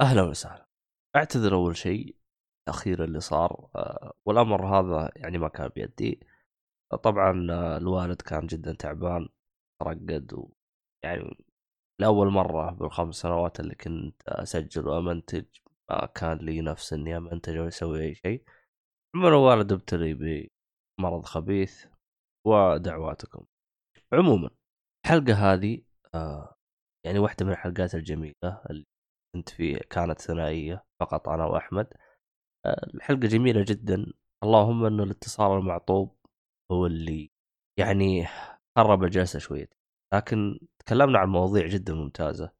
أهلا وسهلا. أعتذر أول شيء الاخير اللي صار آه، والأمر هذا يعني ما كان بيدي. طبعا آه، الوالد كان جدا تعبان ترقد و يعني لأول مرة بالخمس سنوات اللي كنت أسجل وأمنتج ما كان لي نفس إني أمنتج أو أسوي أي شيء. عموما الوالد ابتلي بمرض خبيث ودعواتكم. عموما الحلقة هذه آه يعني واحدة من الحلقات الجميلة اللي كنت فيه كانت ثنائية فقط أنا وأحمد. آه الحلقة جميلة جدا. اللهم انه الاتصال المعطوب هو اللي يعني خرب الجلسة شوية. لكن تكلمنا عن مواضيع جدا ممتازة.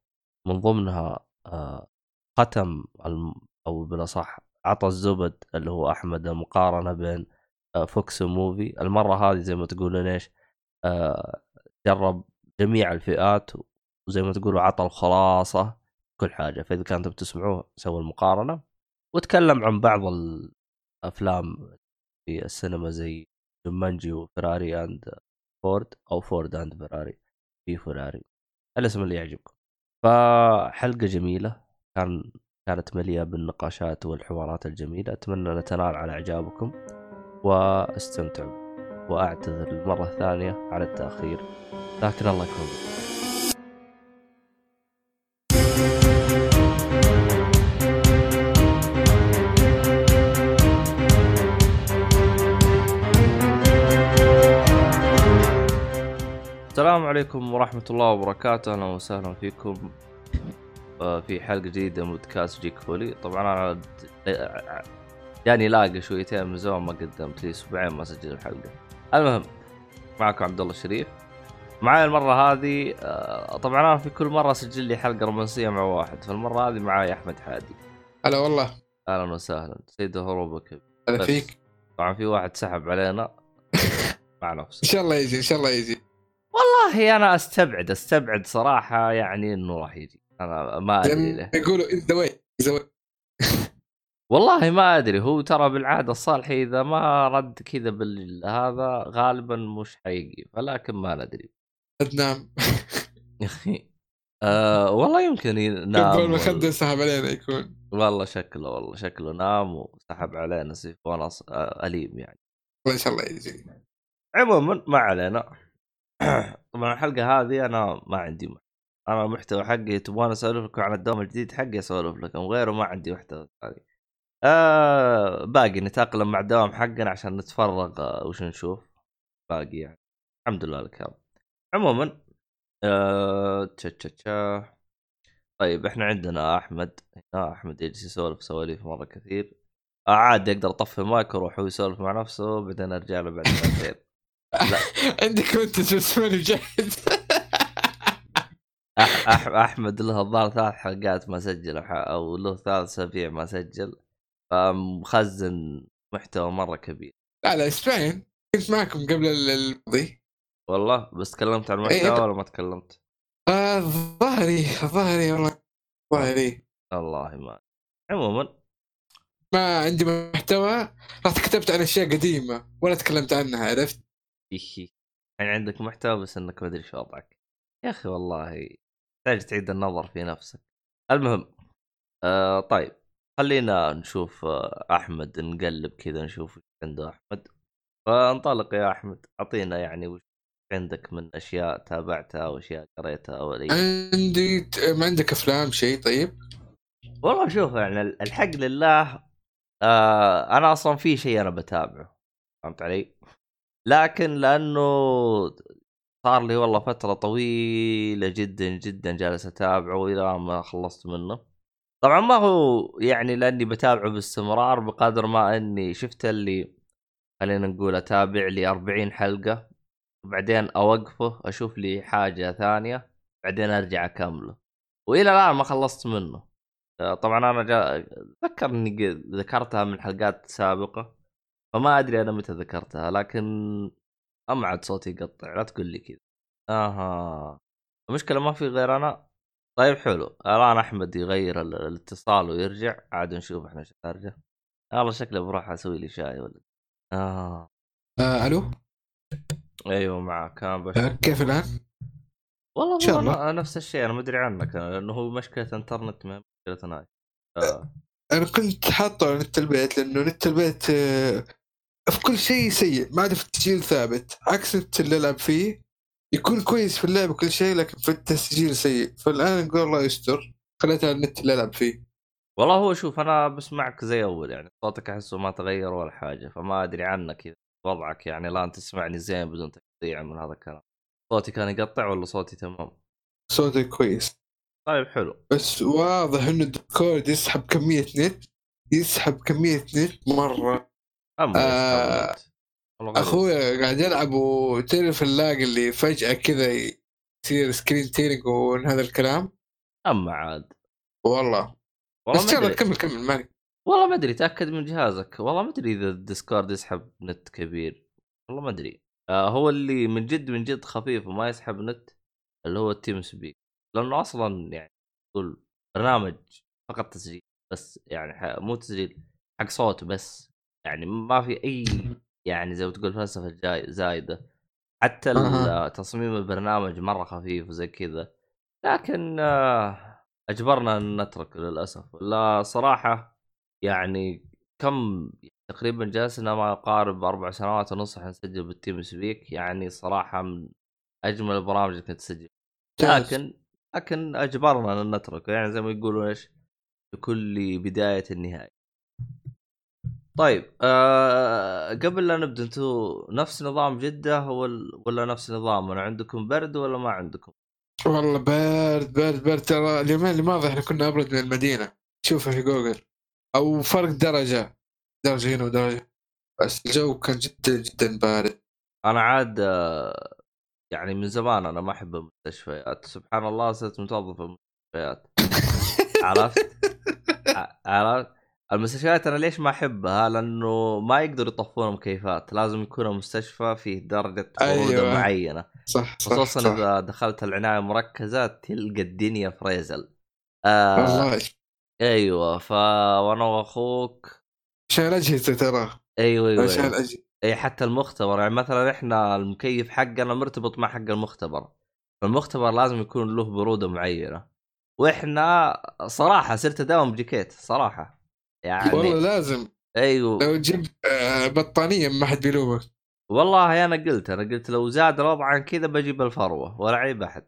من ضمنها آه ختم. أو بالأصح عطى الزبد اللي هو أحمد المقارنه بين آه VOX و Muvi المرة هذه زي ما تقولون إيش آه جرب جميع الفئات وزي ما تقولوا عطى الخلاصة. كل حاجة. فإذا كانتم تسمعوه سووا المقارنة وتكلم عن بعض الأفلام في السينما زي جومانجي و Ferrari and Ford أو Ford and Ferrari. في فراري. الاسم اللي يعجبكم. فحلقة جميلة. كان كانت مليئة بالنقاشات والحوارات الجميلة. أتمنى نتنال على إعجابكم واستمتعوا. وأعتذر للمره الثانية على التأخير. لكن الله يكون السلام عليكم ورحمة الله وبركاته. أهلا وسهلا فيكم آه، في حلقة جديدة من بودكاست جيك فولي. طبعا أنا جاني لاقى شويتين من زمان ما قدمت لي أسبوعين ما سجل الحلقة. المهم معكم عبد الله الشريف. معاي المرة هذه آه، طبعا أنا في كل مرة أسجل لي حلقة رومانسية مع واحد فالمرة هذه معاي أحمد حادي. هلا والله. أهلا وسهلا. سيد هروبك. هلا. فيك؟ طبعا في واحد سحب علينا. مع إن نفسه شاء الله يجي إن شاء الله يجي. والله أنا أستبعد أستبعد صراحة يعني إنه راح يجي. أنا ما أدري ما يقولوا ذا واي ذا والله ما أدري. هو ترى بالعادة الصالحي إذا ما رد كذا بالهذا غالبا مش حيجي. ولكن ما ندري. نام آه والله يمكن ينام قبل ما ولا- خده سحب علينا يكون. والله شكله والله شكله نام وسحب علينا سيف ونص آه أليم يعني. إن شاء الله يجي. عموما ما علينا. طبعا الحلقة هذه أنا ما عندي محتوى. أنا المحتوى حقي تبغون اسولف لكم عن الدوام الجديد حقي اسولف لكم غيره ما عندي محتوى ثاني. آه باقي نتأقلم مع الدوام حقنا عشان نتفرغ آه وش نشوف؟ باقي يعني. الحمد لله لك رب. عموما آه تشا تشا طيب إحنا عندنا أحمد. هنا أحمد يجلس يسولف سواليف مرة كثير. آه عادي أقدر أطفي المايك وأروح هو يسولف مع نفسه بعدين أرجع له بعد ساعتين عندك انت شو اسمه أح أحمد له الظاهر ثلاث حلقات ما سجل أو له ثلاث أسابيع ما سجل فمخزن محتوى مرة كبير. لا لا أسبوعين كنت معكم قبل ال- الماضي. والله؟ بس تكلمت عن إيه، المحتوى أنت- ولا ما تكلمت؟ آه ظهري ظهري والله ظهري والله ما عموما. ما عندي محتوى رحت كتبت عن أشياء قديمة ولا تكلمت عنها عرفت. يعني عندك محتوى بس إنك ما أدري شو وضعك. يا أخي والله تحتاج تعيد النظر في نفسك. المهم آه طيب خلينا نشوف آه أحمد نقلب كذا نشوف وش عنده أحمد. فانطلق يا أحمد أعطينا يعني وش عندك من أشياء تابعتها أو اشياء قريتها أو أي عندي ما عندك أفلام شيء طيب؟ والله شوف يعني الحق لله آه أنا أصلا في شيء أنا بتابعه. فهمت علي؟ لكن لأنه صار لي والله فترة طويلة جدا جدا جالس أتابعه والى ما خلصت منه. طبعا ما هو يعني لأني بتابعه باستمرار بقدر ما إني شفت اللي خلينا نقول أتابع لي 40 حلقة وبعدين أوقفه أشوف لي حاجة ثانية بعدين أرجع أكمله. وإلى الآن ما خلصت منه. آه، طبعا أنا جا... اتذكر اني ذكرتها من حلقات سابقة فما أدري أنا متى ذكرتها لكن اما عاد صوتي يقطع لا تقول لي كذا. أها. المشكلة ما في غير أنا. طيب حلو. الآن أحمد يغير ال- الاتصال ويرجع. عاد نشوف إحنا إيش نرجع والله شكله بروح أسوي لي شاي ولا آه آه ألو؟ أيوه معك. كان. آه كيف الان؟ والله شاء الله. أنا نفس الشيء أنا ما ادري عنك. لأنه هو مشكلة إنترنت ما مشكلة أنا آه. أنا كنت حاطه على نت البيت لأنه نت البيت آه، في كل شيء سيء ما عدا في التسجيل ثابت. عكس اللي العب فيه يكون كويس في اللعب وكل شيء لكن في التسجيل سيء. فالآن نقول الله يستر. خليته على النت اللي العب فيه. والله هو شوف أنا بسمعك زي أول يعني. صوتك أحسه ما تغير ولا حاجة فما أدري عنك وضعك يعني. الآن تسمعني زين بدون تقطيع من هذا الكلام. صوتي كان يقطع ولا صوتي تمام؟ صوتي كويس. طيب حلو. بس واضح إنه ال Discord يسحب كمية نت يسحب كمية نت مرة. اما آه،. اخويا قاعد يلعب وتعرف ال lag اللي فجأة كذا يصير screen tearing وهذا الكلام؟ اما عاد. والله. والله بس يلا كمل كمل مالي والله ما أدري تأكد من جهازك. والله ما أدري إذا ال Discord يسحب نت كبير. والله ما أدري. آه هو اللي من جد من جد خفيف وما يسحب نت اللي هو ال TeamSpeak. لأنه أصلا يعني تقول برنامج فقط تسجيل بس يعني مو تسجيل حق صوت بس. يعني ما في أي يعني زي ما تقول فلسفة جاي زايدة. حتى. تصميم البرنامج مرة خفيف وزي كذا. لكن آه، أجبرنا إن نترك للأسف. لا صراحة يعني كم تقريبا جلسنا ما يقارب أربع سنوات ونص إحنا نسجل بال TeamSpeak يعني صراحة من أجمل البرامج اللي كنت تسجل. لكن لكن أجبرنا إن نتركه. يعني زي ما يقولون إيش؟ لكل بداية النهاية. طيب آه قبل لا نبدأ أنتم نفس نظام جدة ولا نفس نظامنا عندكم برد ولا ما عندكم؟ والله بارد بارد بارد ترى اليومين اللي ماضي إحنا كنا أبرد من المدينة. شوفها في جوجل. أو فرق درجة. درجة هنا ودرجة. بس الجو كان جدا جدا بارد. أنا عاد آه، يعني من زمان أنا ما أحب المستشفيات. سبحان الله صرت متوظف في المستشفيات. عرفت؟ عرفت؟ المستشفيات أنا ليش ما أحبها؟ لأنه ما يقدروا يطفون مكيفات، لازم يكون المستشفى فيه درجة بروده أيوة. معينة، صح صح, خصوصا صح. إذا دخلت العناية المركزه تلقى الدنيا فريزل. آه والله أيوه ف وأنا وأخوك عشان الاجهزه ترى أيوه أيوه, عشان أيوة. الاجهزه إي حتى المختبر يعني مثلا إحنا المكيف حقنا مرتبط مع حق المختبر فالمختبر لازم يكون له برودة معينة وإحنا صراحة صرت أداوم بجيكيت صراحة يعني والله لازم. أيوه. لو تجيب آه، بطانية ما حد بيلومك والله أنا قلت أنا قلت لو زاد الوضع عن كذا بجيب الفروة ولا عيب أحد.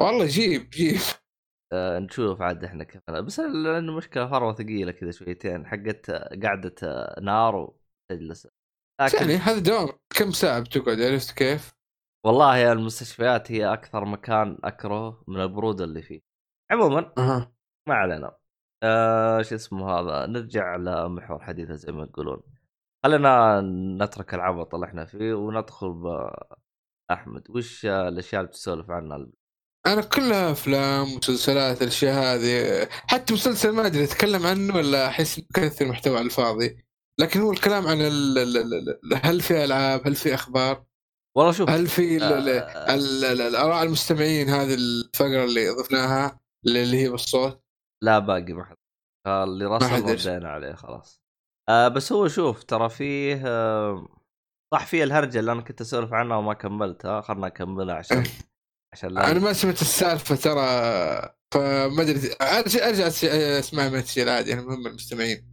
والله جيب جيب. أه نشوف عاد إحنا كيف بس لأنه مشكلة فروة ثقيلة كذا شويتين حقت قعدة آه، نار وتجلس لكن يعني هذا دوام كم ساعة بتقعد؟ عرفت كيف؟ والله يا المستشفيات هي أكثر مكان اكره من البرودة اللي فيه. عموما أها. ما علينا. آه شو اسمه هذا نرجع لمحور حديثه زي ما يقولون. خلينا نترك العبط اللي إحنا فيه وندخل باحمد وش الأشياء اللي تسولف عنها؟ أنا كلها أفلام مسلسلات الأشياء هذه. حتى مسلسل ما أدري أتكلم عنه ولا أحس كثر محتوى على الفاضي لكن هو الكلام عن ال ال ال هل في ألعاب هل في أخبار؟ والله شوف هل في ال- ال- آه. ال- ال- الآراء المستمعين هذه الفقرة اللي ضفناها اللي هي بالصوت؟ لا باقي ما حد اللي رسم. ردينا عليه خلاص. آه بس هو شوف ترى فيه آه صح فيه الهرجة اللي أنا كنت أسولف عنها وما كملتها. خلنا أكملها عشان عشان لا أنا ما سمعت السالفة ترى فما أدري أرجع أرجع أسمع من التسجيل عادي أنا مهم المستمعين.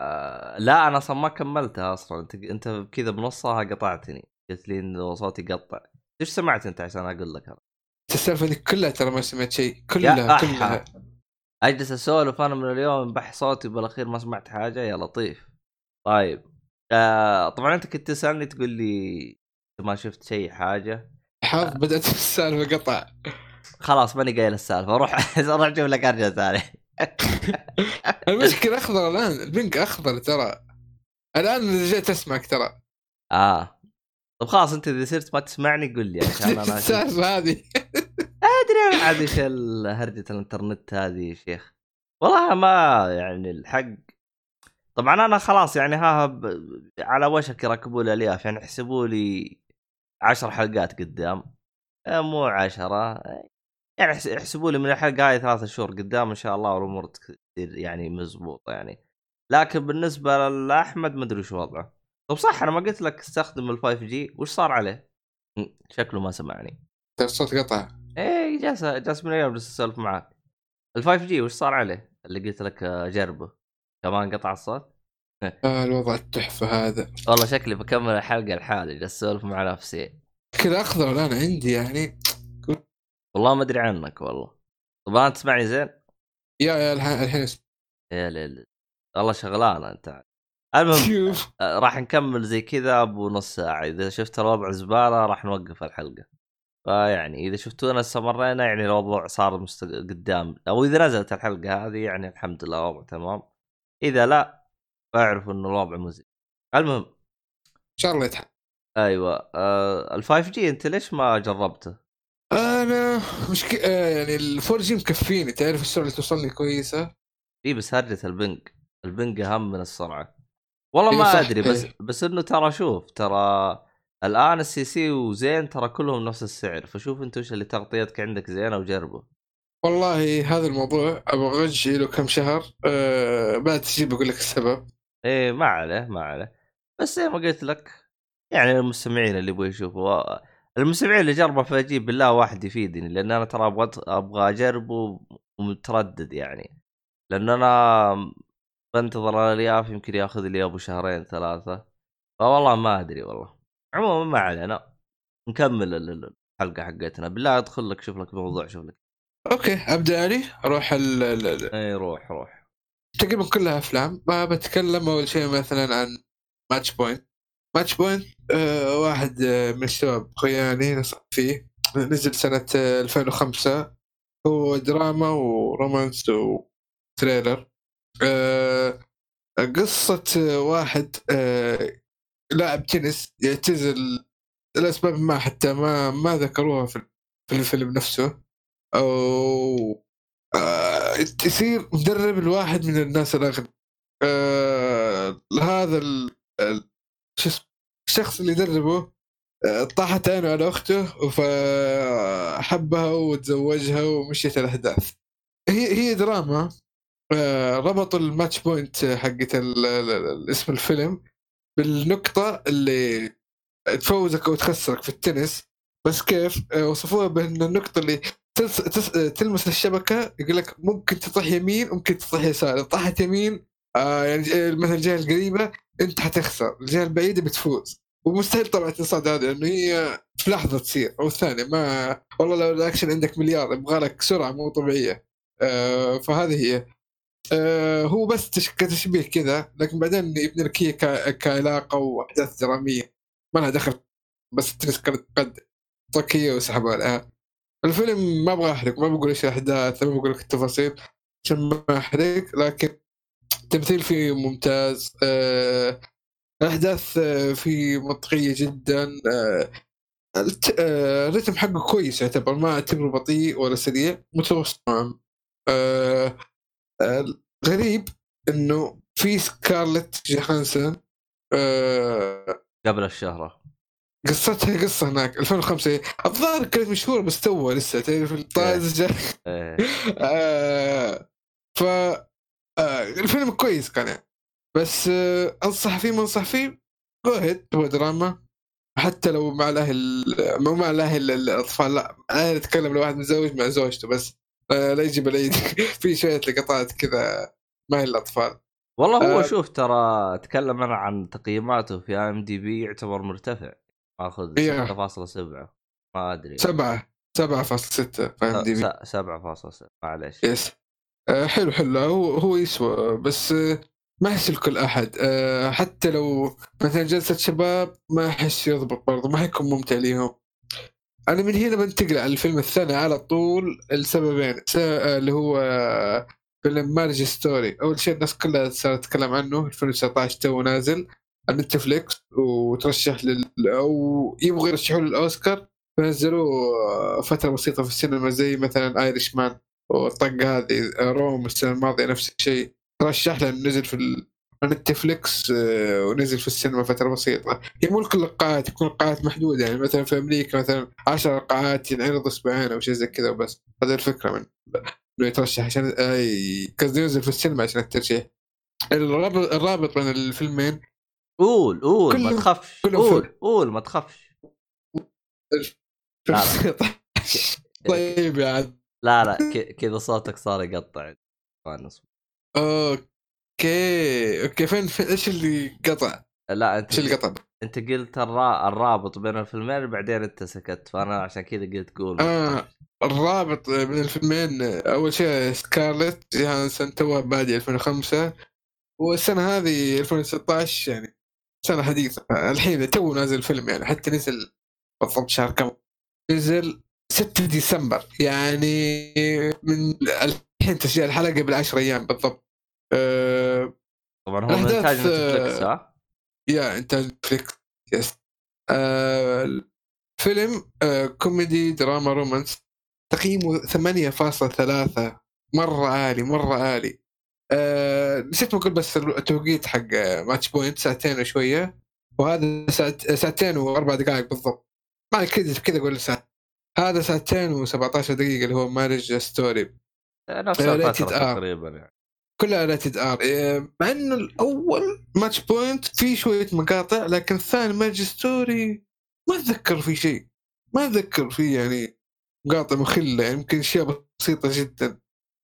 آه لا أنا أصلا ما كملتها أصلا. أنت أنت كذا بنصها قطعتني. قلت لي انه صوتي يقطع. إيش سمعت أنت عشان أقول لك أنا؟ السالفة دي كلها ترى ما سمعت شيء. كلها. كلها. أجلس أسولف أنا من اليوم بح صوتي بالأخير ما سمعت حاجة يا لطيف. طيب آه طبعا أنت كنت تسألني تقول لي ما شفت شيء حاجة. حظ بدأت السالفة قطع. خلاص ماني قايل السالفة روح روح أشوف لك أرجع ثاني. المشكلة أخضر الآن البنك أخضر ترى. الآن رجعت أسمعك ترى. آه. طب خلاص أنت إذا صرت ما تسمعني قول لي عشان أنا. السالفة هذه. أدري عاد إيش هرجة الإنترنت هذه يا شيخ. والله ما يعني الحق. طبعا أنا خلاص يعني ها. على وشك يركبوا لي الياف يعني يحسبوا لي عشر حلقات قدام. آه، مو عشرة. يعني يحسبوا لي من الحلقة هاي ثلاثة شهور قدام إن شاء الله والأمور تصير يعني مزبوطة يعني. لكن بالنسبة لأحمد ما أدري وش وضعه. طب صح أنا ما قلت لك استخدم ال 5 جي وش صار عليه؟ شكله ما سمعني. ترى الصوت قطع. إيه جالس جالس من جالس اسولف معاك. ال 5 جي وش صار عليه؟ اللي قلت لك آه، جربه. كمان قطع الصوت؟ آه الوضع التحفة هذا. والله شكلي بكمل الحلقة لحالي جالس أسولف مع نفسي. كذا أخضر الآن عندي يعني. والله ما أدري عنك والله. طب انت تسمعني زين؟ يا يا الحين. يا ليل. والله شغلان أنت. المهم آه، راح نكمل زي كذا ابو نص ساعة. إذا شفت الوضع زبالة راح نوقف الحلقة. فيعني إذا شفتونا استمرينا يعني الوضع صار مست... قدام. أو إذا نزلت الحلقة هذه يعني الحمد لله الوضع تمام. إذا لا فاعرفوا إنه الوضع مزعج. المهم. إن شاء الله يتحل أيوه. آه ال 5G أنت ليش ما جربته؟ أنا مش ك... آه يعني ال 4G مكفيني. تعرف السرعة اللي توصلني كويسة؟ إي بس هرجة ال ping. ال ping أهم من السرعة. والله ما أدري بس. بس إنه ترى شوف ترى الآن السي سي وزين ترى كلهم نفس السعر فشوف أنت وش اللي تغطيتك عندك زينه وجربه والله هذا الموضوع أبغى أجي له كم شهر آه بعد تجي بقول لك السبب. إيه ما عليه ما عليه. بس زي ما قلت لك يعني المستمعين اللي يبغوا يشوفوا المستمعين اللي جربوا فاجيب بالله واحد يفيدني لأن أنا ترى أبغى أبغى أجربه ومتردد يعني. لأن أنا بنتظر الألياف يمكن ياخذ لي أبو شهرين ثلاثة. فوالله ما أدري والله. عموما ما علينا نكمل ال- ال- الحلقة حقتنا. بالله أدخل لك شوف لك موضوع شوف لك. okay أبدأ إني أروح ال... إي روح روح. تقريبا كلها افلام ما بتكلم أول شيء مثلا عن Match Point Match Point آه واحد آه من الشباب خوياني نصح فيه. نزل سنة آه 2005 هو دراما و romance و thriller. آه قصة آه واحد آه لاعب تنس يعتزل لأسباب ما حتى ما ما ذكروها في في الفيلم نفسه. أو آه يصير مدرب لواحد من الناس الأغنياء آه هذا. شو اسمه الشخص اللي يدربه آه، طاحت عينه على أخته فحبها وتزوجها ومشيت الأحداث. هي هي دراما. آه، ربطوا ال match point حقت اسم الفيلم. بالنقطة اللي تفوزك أو تخسرك في التنس بس كيف؟ آه، وصفوها بأن النقطة اللي تلس تس تلمس الشبكة يقول لك ممكن تطيح يمين ممكن تطيح يسار إذا طاحت يمين آه يعني مثلا الجهة القريبة أنت حتخسر الجهة البعيدة بتفوز. ومستحيل طبعا تنصاد هذا لأنه هي في لحظة تصير أو ثانية ما والله لو الأكشن عندك مليار يبغى لك سرعة مو طبيعية. آه فهذه هي. آه هو بس تش- كتشبيه كذا لكن بعدين يبني لك هي ك- كعلاقة وأحداث درامية. ما لها دخل بس التنس كانت قد طاقية وسحبوا عليها الفيلم ما أبغى أحرق ما بقول إيش الأحداث ما بقول لك التفاصيل عشان ما أحرق لكن التمثيل فيه ممتاز. آه الاحداث آه، فيه منطقية جدا. آه آه، الرتم حقه كويس يعتبر ما أعتبره بطيء ولا سريع. متوسط نوعاً. غريب إنه في سكارلت جوهانسون آه قبل الشهرة. قصتها قصة هناك 2005 الظاهر كانت مشهورة بس توها لسه تعرف الطازجه إيه. آه ف آه الفيلم كويس كان يعني. بس آه أنصح فيه ما أنصح فيه جو هيد هو دراما. حتى لو مع الأهل مو مع الأهل الأطفال لا أنا أتكلم لو واحد متزوج مع زوجته بس. لا يجيب العيد في شوية لقطات كذا ما هي الأطفال. والله هو آه. شوف ترى اتكلم أنا عن تقييماته في ام دي بي يعتبر مرتفع. إيه. 6.7 ما أدري. سبعة 7.6 فاهم دي بي. س- 7.6 معليش. يس. آه حلو حلو. هو هو يسوى بس آه ما أحس الكل أحد. آه حتى لو مثلا جلسة شباب ما أحس يضبط برضه ما حيكون ممتع ليهم. أنا من هنا بنتقل على الفيلم الثاني على طول لسببين آه، اللي هو آه، فيلم Marriage Story أول شيء الناس كلها صارت تتكلم عنه 2019 توه نازل على Netflix وترشح لل أو يبغوا يرشحوه للأوسكار فنزلوه آه، فترة بسيطة في السينما زي مثلا Irishman والطقه هذه روم السنة الماضية نفس الشيء ترشح لأنه نزل في نتفليكس آه، ونزل في السينما فترة بسيطة. هي مو كل القاعات يكون القاعات محدودة. يعني مثلا في أمريكا مثلا 10 قاعات ينعرض أسبوعين أو شيء زي كذا وبس. هذا الفكرة من إنه يترشح عشان آه، ي- قصدي ينزل في السينما عشان الترشيح. الرابط الرابط بين الفيلمين قول قول ما تخافش. قول. قول ما تخافش. طيب يا عاد. لا لا كذا صوتك صار يقطع. نصبر okay okay فين, فين إيش اللي قطع؟ لا أنت إيش اللي قطع؟ أنت قلت الرا... الرابط بين الفيلمين بعدين أنت سكت فأنا عشان كذا قلت قول آه الرابط بين الفيلمين أول شيء سكارلت جوهانسون توها بادي 2005 والسنة هذه 2016 يعني سنة حديثة الحين توه نازل الفيلم يعني حتى نزل بالضبط شهر كم نزل 6 ديسمبر يعني من الحين تسجيل الحلقة قبل 10 أيام بالضبط أه طبعا هو من إنتاج Netflix آه، ها؟ يا إنتاج Netflix yes آه فيلم آه كوميدي دراما romance. تقييمه 8.3 مرة عالي مرة عالي. آه نسيت ما أقول بس التوقيت حق آه، Match Point ساعتين وشوية. وهذا ساعت ساعتين وأربع دقائق بالضبط. ما كذا كذا أقول ساعة. هذا ساعتين و17 دقيقة اللي هو Marriage Story نفس آه، الفترة. تقريبا يعني. كلها rated R مع إنه الأول Match Point في شوية مقاطع لكن الثاني Marriage Story ما أتذكر في شيء. ما أتذكر في يعني مقاطع مخلة يعني يمكن أشياء بسيطة جدا.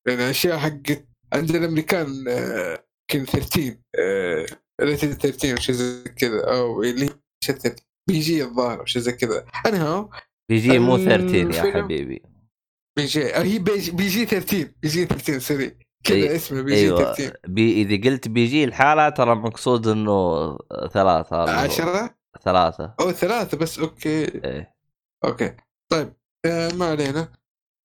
يعني أشياء حقت عند الأمريكان آه، يمكن 13 ريتد 13 أو شيء زي كذا أو اللي هي شيء 13 بي جي الظاهر أو شيء زي كذا. اني هاو بيجي مو 13 يا حبيبي. بي جي هي بي جي, بي جي 13 بي جي 13 سوري كذا اسمه بي جي أيوه. 13 بي إذا قلت بيجي الحالة ترى مقصود إنه هو. 10 ثلاثة. أو ثلاثة بس أوكي. إيه okay. طيب آه ما علينا.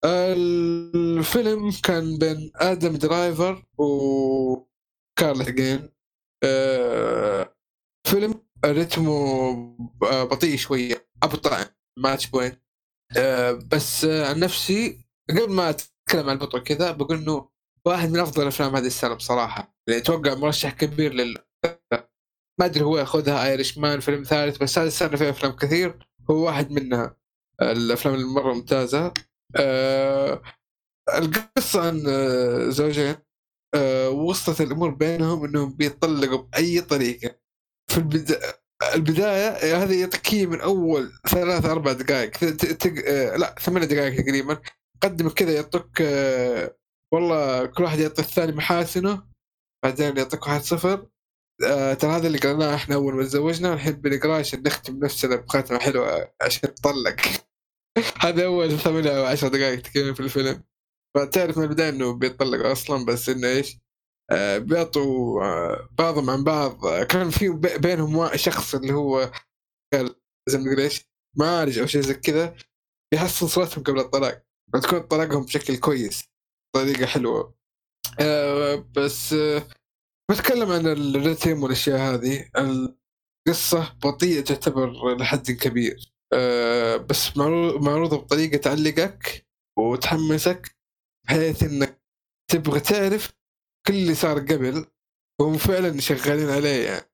الفيلم كان بين آدم درايفر وسكارلت جوهانسون آه فيلم رتمه ب- بطيء شوية أبطأ Match Point آه بس آه عن نفسي قبل ما أتكلم عن البطء كذا بقول إنه واحد من أفضل أفلام هذه السنة بصراحة. يعني أتوقع مرشح كبير لل ما أدري هو يأخذها ايرش مان فيلم ثالث بس هذه السنة فيها أفلام كثير. هو واحد منها الأفلام المرة ممتازه آه القصة عن آه، زوجين آه وصلت الأمور بينهم إنهم بيطلقوا بأي طريقة. في البدايه البداية هذه يعطيك هي من أول ثلاث أربع دقائق تق... آه لا ثمان دقائق تقريبا. قدم كذا يعطوك آه والله كل واحد يعطي الثاني محاسنه بعدين يعطيك واحد صفر. آه ترى هذا اللي قرناه إحنا أول ما تزوجنا الحين بنقراه عشان نختم نفسنا بخاتمة حلوة عشان نطلق هذا أول ثمان أو عشر دقائق تقريبا في الفيلم. فتعرف من البداية إنه بيطلقوا أصلا بس إنه إيش؟ آه بيعطوا آه بعضهم عن بعض. كان في بي- بينهم شخص اللي هو زي ما نقول إيش؟ معالج أو شيء زي كذا يحسن صورتهم قبل الطلاق. وتكون طلاقهم بشكل كويس. طريقة حلوة. آه بس آه بتكلم عن الريتم والأشياء هذه. القصة بطيئة تعتبر لحد كبير. آه بس معرو- معروضة بطريقة تعلقك وتحمسك بحيث إنك تبغى تعرف كل اللي صار قبل وهم فعلا شغالين عليه. يعني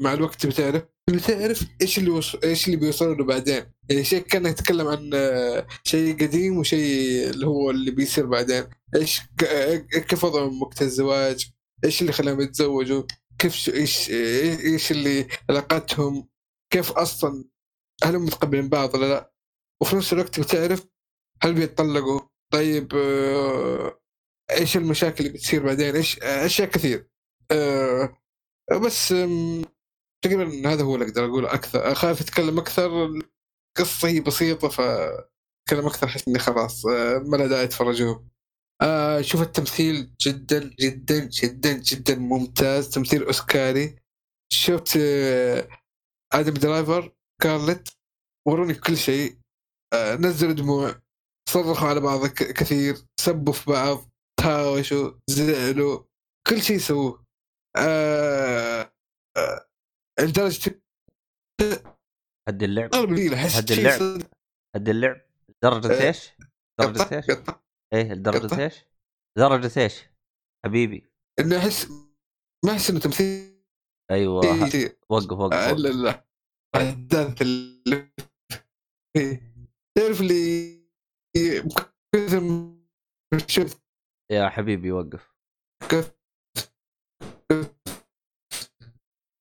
مع الوقت بتعرف بتعرف إيش اللي وص... إيش اللي بيوصلوا له بعدين. يعني شيء كانك يتكلم عن آه، شيء قديم وشيء اللي هو اللي بيصير بعدين. إيش ك- كيف وضعهم وقت الزواج؟ إيش اللي خلاهم يتزوجوا؟ كيف. إيش إيش اللي علاقتهم؟ كيف أصلا؟ هل هم متقبلين بعض ولا لا؟ وفي نفس الوقت بتعرف هل بيتطلقوا؟ طيب آه، إيش المشاكل اللي بتصير بعدين؟ إيش أشياء كثير. آه، بس تقريبا هذا هو اللي أقدر أقوله أكثر. خايف أتكلم أكثر. القصة هي بسيطة فأتكلم أكثر احس إني خلاص آه، ما له داعي تفرجوه آه شوف التمثيل جدا جدا جدا جدا ممتاز. تمثيل أوسكاري. شفت آه آدم درايفر كارلت وروني كل شيء. آه نزلوا دموع صرخوا على بعض كثير سبوا في بعض تهاوشوا زعلوا كل شيء سووه. آه آه لدرجه هد اللعب. أحس هد اللعب. هد اللعب. درجة إيش؟ درجة إيش؟ إيه قطع. لدرجة إيش؟ درجة إيش؟ حبيبي انه أحس ما أحس إنه تمثيل أيوه وقف وقف, آه، وقف. لا لا أحداث اللي. تعرف اللي يا حبيبي وقف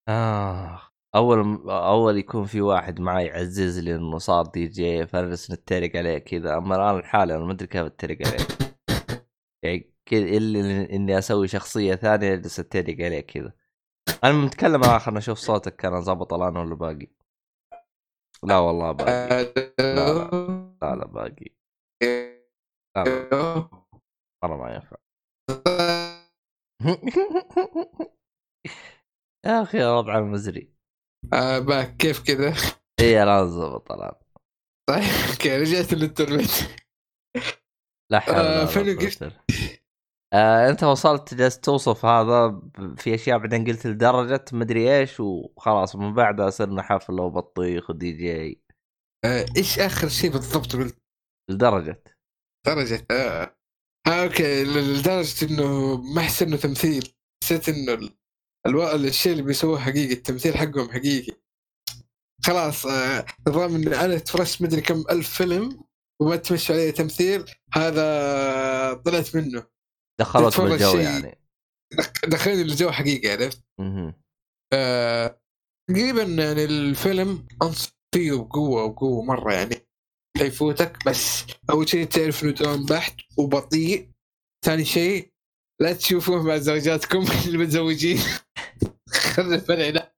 آه. أول أول يكون في واحد معي يعزز لي إنه صار دي جي فنجلس نتريق عليه كذا. أما الآن الحالة أنا ما أدري كيف أتريق عليه. يعني كذا اللي إني أسوي شخصية ثانية اجلس اتريق عليه كذا. أنا متكلم آخر أشوف صوتك كان ظابط الآن ولا باقي؟ لا والله باقي. لا لا باقي. لا لا مره ما ينفع. يا أخي وضع مزري آه باك كيف كذا؟ اي الان ظبط الان طيب okay رجعت للانترنت لا حول آه، ولا إلا قلت- بالله. آه أنت وصلت جالس توصف هذا في أشياء بعدين قلت لدرجة مدري إيش وخلاص من بعدها صرنا حفله وبطيخ ودي جي آه إيش آخر شيء بالضبط قلت لدرجة درجة آه. آه أوكي لدرجة إنه ما احس انه تمثيل حسيت إنه. ألو... الشيء اللي بيسووه حقيقي التمثيل حقهم حقيقي. خلاص آه نظام إني أنا تفرجت مدري كم ألف فيلم وما تمشي عليه تمثيل هذا طلعت منه. تتفرج بالجو يعني. دخ- دخلني الجو حقيقي عرفت. آه، تقريبا يعني الفيلم انصح فيه بقوة وقوة مرة يعني. لا يفوتك بس أول شيء تعرف إنه درام بحت وبطيء. ثاني شيء لا تشوفوه مع زوجاتكم اللي متزوجين. خرف العناء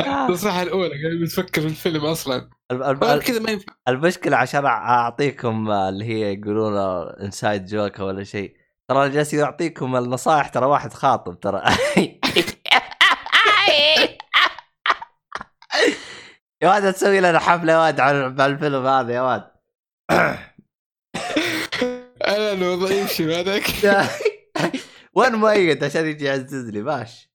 النصيحه الأولى قبل ما تفكر في الفيلم أصلا. الب- كذا ما ينفع. المشكلة عشان أع- أعطيكم آه، اللي هي يقولون انسايد جوك ولا شيء. ترى جالس يعطيكم النصائح ترى واحد خاطب ترى. يا واد تسوي لنا حفلة يا واد على الفيلم هذا يا واد. أنا الوضع يمشي هذاك وين مؤيد عشان يجي يعزز لي باش.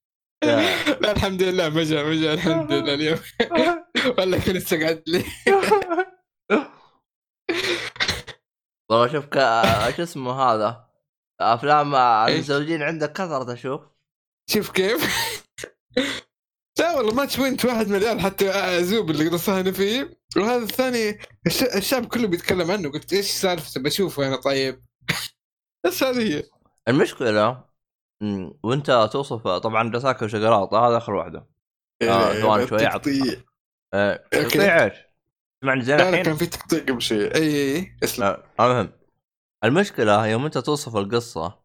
لا الحمد لله ما جاء ما جاء الحمد لله اليوم. والله كنت استقعدت لي. والله شوف شو اسمه هذا؟ أفلام إيش؟ المتزوجين عندك كثرت أشوف شوف كيف؟ لا والله ماتش بوينت واحد مليار حتى زوب اللي نصحني فيه. وهذا الثاني الش- الشعب كله بيتكلم عنه. قلت إيش سالفته بشوفه أنا طيب. بس هذه هي. المشكلة وأنت توصف طبعا دساكا وشقراط هذا آخر واحدة. آه، ثواني شوي، تقطيع. آه،. تقطيع إيش؟ تسمعني زين الحين؟ كان في تقطيع قبل شيء اي اي اسلم. آه، المهم المشكلة يوم أنت توصف القصة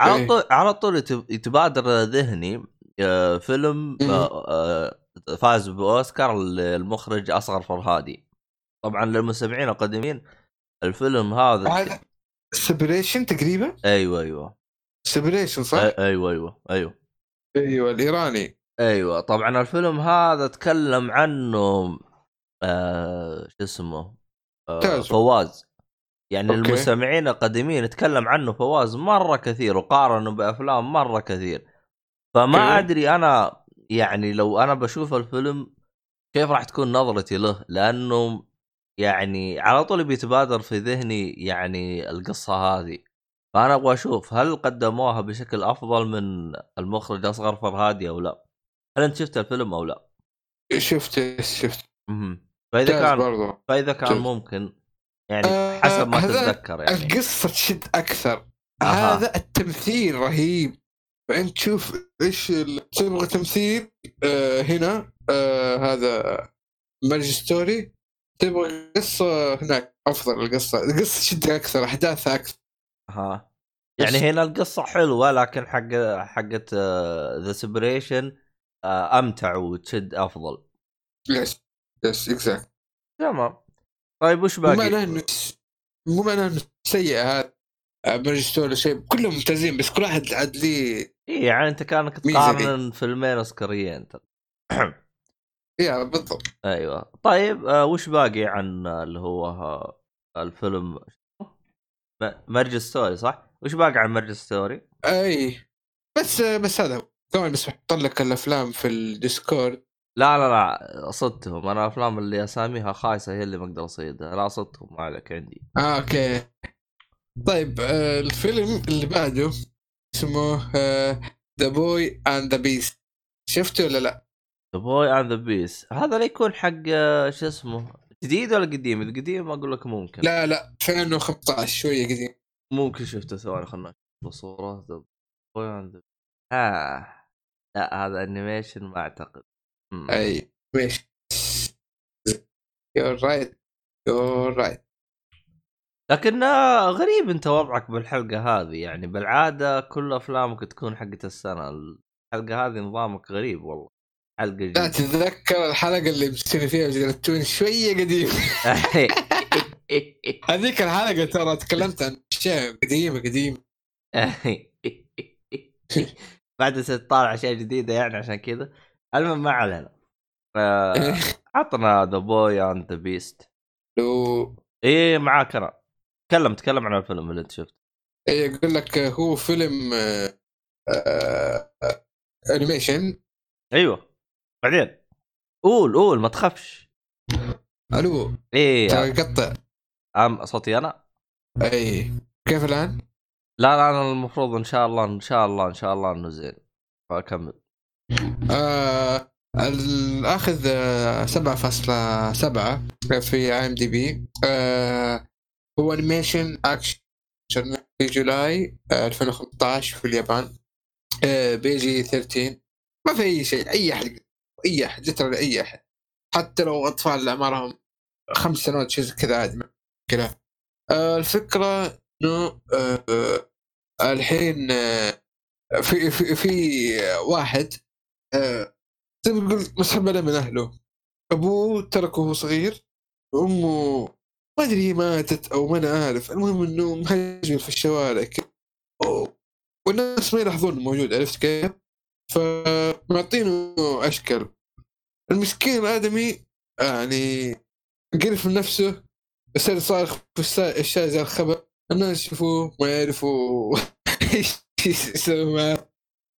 على إيه. طول على طول يتب- يتبادر ذهني آه، فيلم مم. آه، آه، فاز بأوسكار للمخرج أصغر فرهادي طبعا للمستمعين القديمين الفيلم هذا Separation تقريبا أيوه أيوه Separation صح؟ أيوه أيوه أيوه أيوه الإيراني أيوه طبعا الفيلم هذا تكلم عنه آه شو اسمه آه. فواز يعني okay. المستمعين القديمين يتكلم عنه فواز مرة كثير وقارنه بأفلام مرة كثير فما. أدري أنا يعني لو أنا بشوف الفيلم كيف راح تكون نظرتي له؟ لأنه يعني على طول بيتبادر في ذهني يعني القصة هذه. فأنا أبغى أشوف هل قدموها بشكل أفضل من المخرج أصغر فرهادي أو لا؟ هل أنت شفت الفيلم أو لا؟ شفت شفت. فإذا كان برضه فإذا كان شفت. ممكن يعني آه، حسب ما تتذكر يعني. القصة تشد أكثر. أها. هذا التمثيل رهيب. فأنت تشوف إيش ال- تبغى تمثيل آه هنا آه هذا Marriage Story. تبغى قصة هناك أفضل القصة. القصة تشد أكثر أحداثها أكثر. ها يعني هنا القصة حلوة لكن حق حقت The Separation أمتع وتشد أفضل. yes yes exact تمام. طيب وش مو معناه باقي؟ إنه مو معناه إنه سيء هذا Marriage Story شيء كلهم ممتازين بس كل واحد عاد ليه إيه يعني أنت كأنك. تقارن فيلمين أوسكاريين ترى. yeah بالضبط أيوه طيب آه وش باقي عن آه، اللي هو آه الفيلم Marriage Story صح؟ وش باقي عن Marriage Story؟ أي بس بس هذا. كمان بس بحط لك الأفلام في ال Discord لا لا لا صدتهم أنا الأفلام اللي أساميها خايسة هي اللي ما أقدر أصيدها لا صدتهم ما عليك عندي آه okay طيب آه الفيلم اللي بعده اسمه The Boy and the Beast شفته ولا لا؟ The Boy and the Beast هذا لا يكون حق آه، شو اسمه؟ جديد ولا قديم؟ القديم أقول لك ممكن. لا لا 2015 شوية قديم. ممكن شفته ثواني خلنا نشوف الصورة ذا Boy and the ها لا هذا animation ما أعتقد. مم. أي ماشي. you're right you're right لكن آه، غريب انت وضعك بالحلقة هذه. يعني بالعادة كل أفلامك تكون حقة السنة. الحلقة هذه نظامك غريب والله. حلقة لا جديدة. تتذكر الحلقة اللي مسكين فيها جلتون شوية قديمة. هذيك الحلقة ترى تكلمت عن أشياء قديمة قديمة. بعد تطالع أشياء جديدة يعني عشان كذا. المهم ما علينا. عطنا The Boy and the Beast إيه معاك أنا. تكلم تكلم عن الفيلم اللي انت شفته. إيه، يقول لك هو فيلم آه، آه، آه، animation أيوه. بعدين؟ قول قول ما تخافش. ألو. إيه يقطع. أم صوتي أنا؟ اي كيف الآن؟ لا لا أنا المفروض إن شاء الله إن شاء الله إن شاء الله إنه زين. فاكمل آه الآخذ آه، 7.7 في IMDb هو animation action في July آه، 2015 في اليابان. آه بيجي 13 ما في أي شيء أي أحد أي أحد يترى لاي أحد. حتى لو أطفال اعمارهم خمس سنوات شيء كذا عادي مشكله آه الفكرة إنه آه آه، الحين آه في في في واحد آه، تقول مسحب من أهله. أبوه تركه وهو صغير وأمه ما أدري ماتت أو ما أنا عارف المهم إنه مهجر في الشوارع والناس ما يلاحظون موجود عرفت كيف؟ فمعطينه اشكال المسكين الآدمي يعني قرف من نفسه يصير صارخ في الشارع الخبر. الناس يشوفوه ما يعرفوا إيش يسوي. معه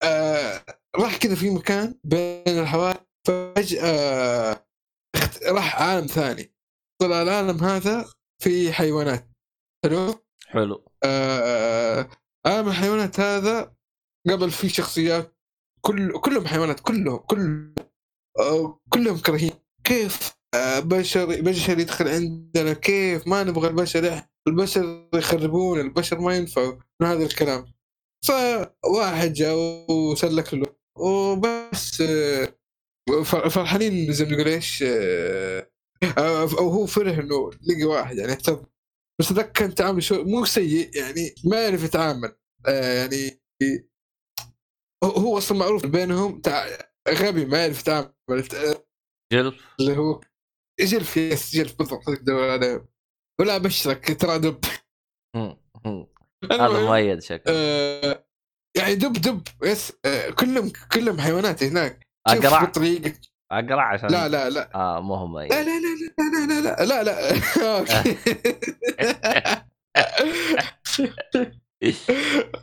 آه راح كذا في مكان بين الحواري فجأة راح عالم ثاني. طلع العالم هذا في حيوانات. حلو؟ حلو. آه عالم الحيوانات هذا قبل في شخصيات كل كلهم حيوانات كلهم كل آه كلهم كرهين. كيف آه بشر بشر يدخل عندنا؟ كيف؟ ما نبغى البشر البشر يخربون البشر ما ينفعوا من هذا الكلام. فواحد جاء وسلك له. وبس آه، فرحانين زي ما نقول إيش آه، أو هو فرح إنه لقي واحد يعني اهتم بس ذاك كان تعامله شو مو سيء يعني ما يعرف يتعامل. آه، يعني هو- أصلا معروف بينهم تع... غبي ما يعرف يتعامل. آه، جلف. اللي هو جلف يس جلف بالضبط. عليه ولا أبشرك ترى دب. هذا مؤيد شكله. آه، يعني دب دب يس. آه، كلهم كلهم حيوانات هناك. اقرع بطريقة اقرع عشان لا لا لا آه مو هو لا لا لا لا لا لا لا لا لا أوكي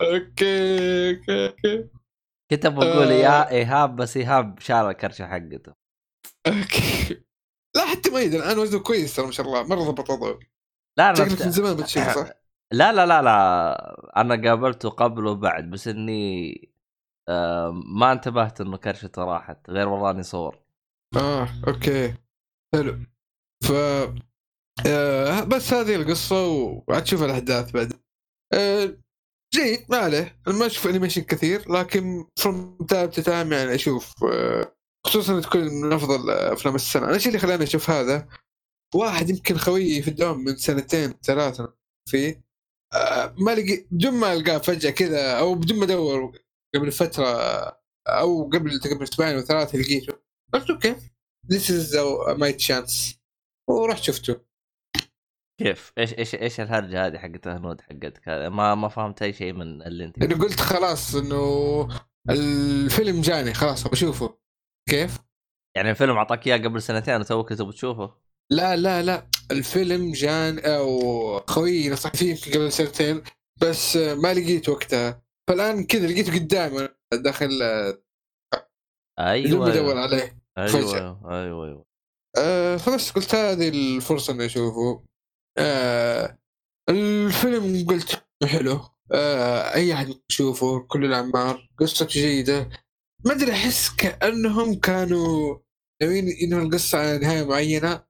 أوكي أوكي أوكي كنت بقول يا آه. ايهاب بس ايهاب شال الكرشه حقته أوكي لا حتى مؤيد الان وزنه كويس ترى ما شاء الله مره ضبط وضعه لا شكلك من زمان بتشوف صح؟ لا لا لا لا أنا قابلته قبل وبعد بس اني آه ما انتبهت انه كرشته راحت غير والله اني صور آه okay. حلو. ف آه بس هذه القصة وعاد تشوف الأحداث بعد. آه جيد ما عليه. أنا ما أشوف animation كثير لكن from time to time يعني أشوف آه خصوصا تكون من أفضل أفلام السنة. أنا الشيء اللي خلاني أشوف هذا؟ واحد يمكن خويي في الدوام من سنتين ثلاثة فيه آه ما لقي بدون ما ألقاه فجأة كذا أو بدون ما أدور قبل فترة أو قبل تقريبا أسبوعين أو ثلاثة لقيته. قلت okay this is my chance ورحت شفته. كيف إيش إيش إيش الهرجة هذه حقت هنود حقتك هذه؟ ما ما فهمت أي شيء من اللي أنت انه قلت خلاص إنه الفيلم جاني خلاص ابى أشوفه. كيف؟ يعني الفيلم أعطاك إياه قبل سنتين وتوك تبغى تشوفه؟ لا لا لا. الفيلم جان أو خويي نصح فيه يمكن قبل سنتين بس ما لقيت وقتها. فالآن كذا لقيته قدامي داخل ادور أيوه. عليه. أيوه. أيوه أيوه, أيوة. آه فبس قلت هذه الفرصة إني أشوفه. آه الفيلم قلت حلو. آه أي أحد يشوفه كل الاعمار قصته جيدة. ما أدري أحس كأنهم كانوا ناويين ينهوا القصة على نهاية معينة.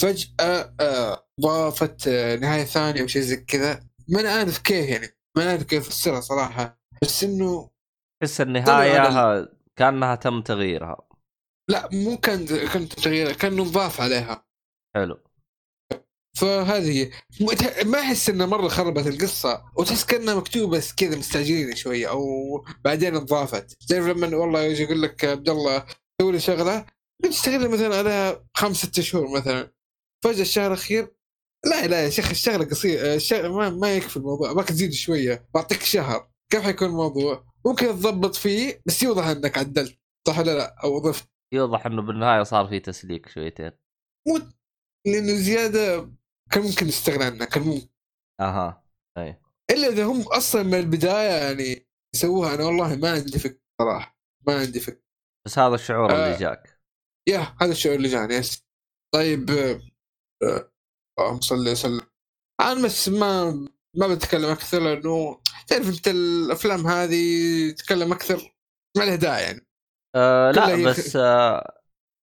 فجأة آه ضافت آه نهاية ثانية أو شيء زي كذا. ما أنا عارف كيف يعني. ما أنا عارف كيف افسرها صراحة. بس إنه تحس النهاية كأنها تم تغييرها. لا مو كان كان تغيير كان نضاف عليها. حلو. فهذه ما أحس إنه مرة خربت القصة. وتحس كأنها مكتوبة بس كذا مستعجلين شوية أو بعدين انضافت. تعرف لما والله يجي يقول لك عبد الله سوي لي شغلة. تشتغل مثلا عليها خمس ست شهور مثلا. فجأة الشهر الأخير لا لا يا شيخ الشغلة قصيرة الشغلة ما, ما يكفي الموضوع باك تزيد شوية بعطيك شهر. كيف حيكون الموضوع؟ ممكن تضبط فيه بس يوضح إنك عدلت صح ولا لا؟ أو ضفت يوضح إنه بالنهاية صار في تسليك شويتين. لأنه زيادة كان ممكن نستغنى عنها كان ممكن. أها أي. إلا إذا هم أصلا من البداية يعني يسووها أنا والله ما عندي فكره صراحة ما عندي فكره بس هذا الشعور آه. اللي جاك. يا هذا الشعور اللي جاني يس. طيب آه، اللهم صل وسلم. أنا بس ما ما بتكلم أكثر لأنه تعرف أنت الأفلام هذه تتكلم أكثر ما له داعي يعني. آه لا بس آه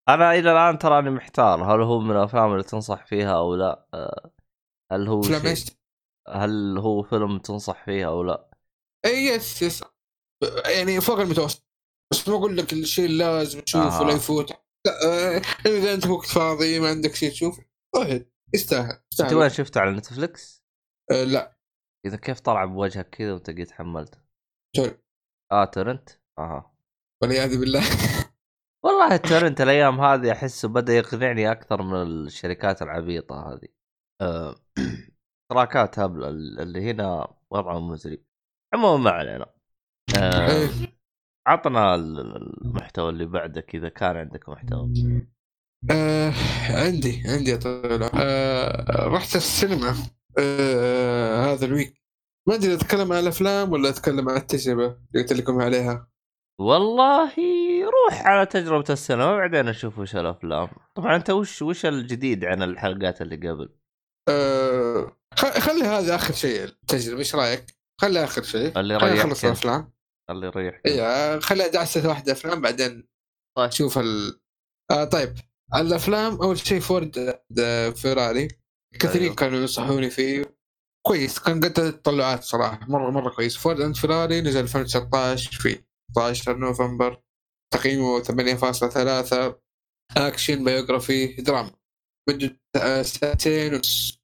أنا إلى الآن تراني محتار هل هو من الأفلام اللي تنصح فيها أو لا آه هل هو شيء؟ هل هو فيلم تنصح فيه أو لا إي yes yes يعني فوق المتوسط بس ما أقول لك الشيء لازم تشوفه آه. لا يفوت لا آه، إذا انت وقت فاضي ما عندك شيء تشوف روح يستاهل أنت وين شفته على Netflix؟ آه، لا إذا كيف طلع بوجهك كذا وأنت قد حملته؟ torrent. آه torrent؟ أها والعياذ بالله والله ال torrent الأيام هذه أحسه بدأ يقنعني أكثر من الشركات العبيطة هذه. آه، تراكات هبله اللي هنا وضعهم مزري. عموما ما علينا. آه، إيه. عطنا ال- المحتوى اللي بعدك إذا كان عندك محتوى. آه عندي عندي يا طويل آه رحت السينما آه هذا الويك ما أدري أتكلم عن الأفلام ولا أتكلم عن التجربة اللي قلت لكم عليها والله روح على تجربة السينما وبعدين نشوف وش الأفلام. طبعا أنت وش وش الجديد عن الحلقات اللي قبل؟ خ- خلي هذا آخر شيء التجربة إيش رأيك؟ خلي آخر شيء اللي خلينا ريحك نخلص انت. الأفلام اللي يريحك. اي آه، خليها دعسه واحدة أفلام بعدين طيب. شوف ال آه طيب الأفلام أول شيء فورد آه، فيراري كثيرين أيوه. كانوا ينصحوني فيه كويس كان قد تطلعات صراحة مره مرة كويس فورد أند فيراري نزل 2019 في 19 نوفمبر تقييمه 8.3 action biography دراما. مدة ساعتين ونص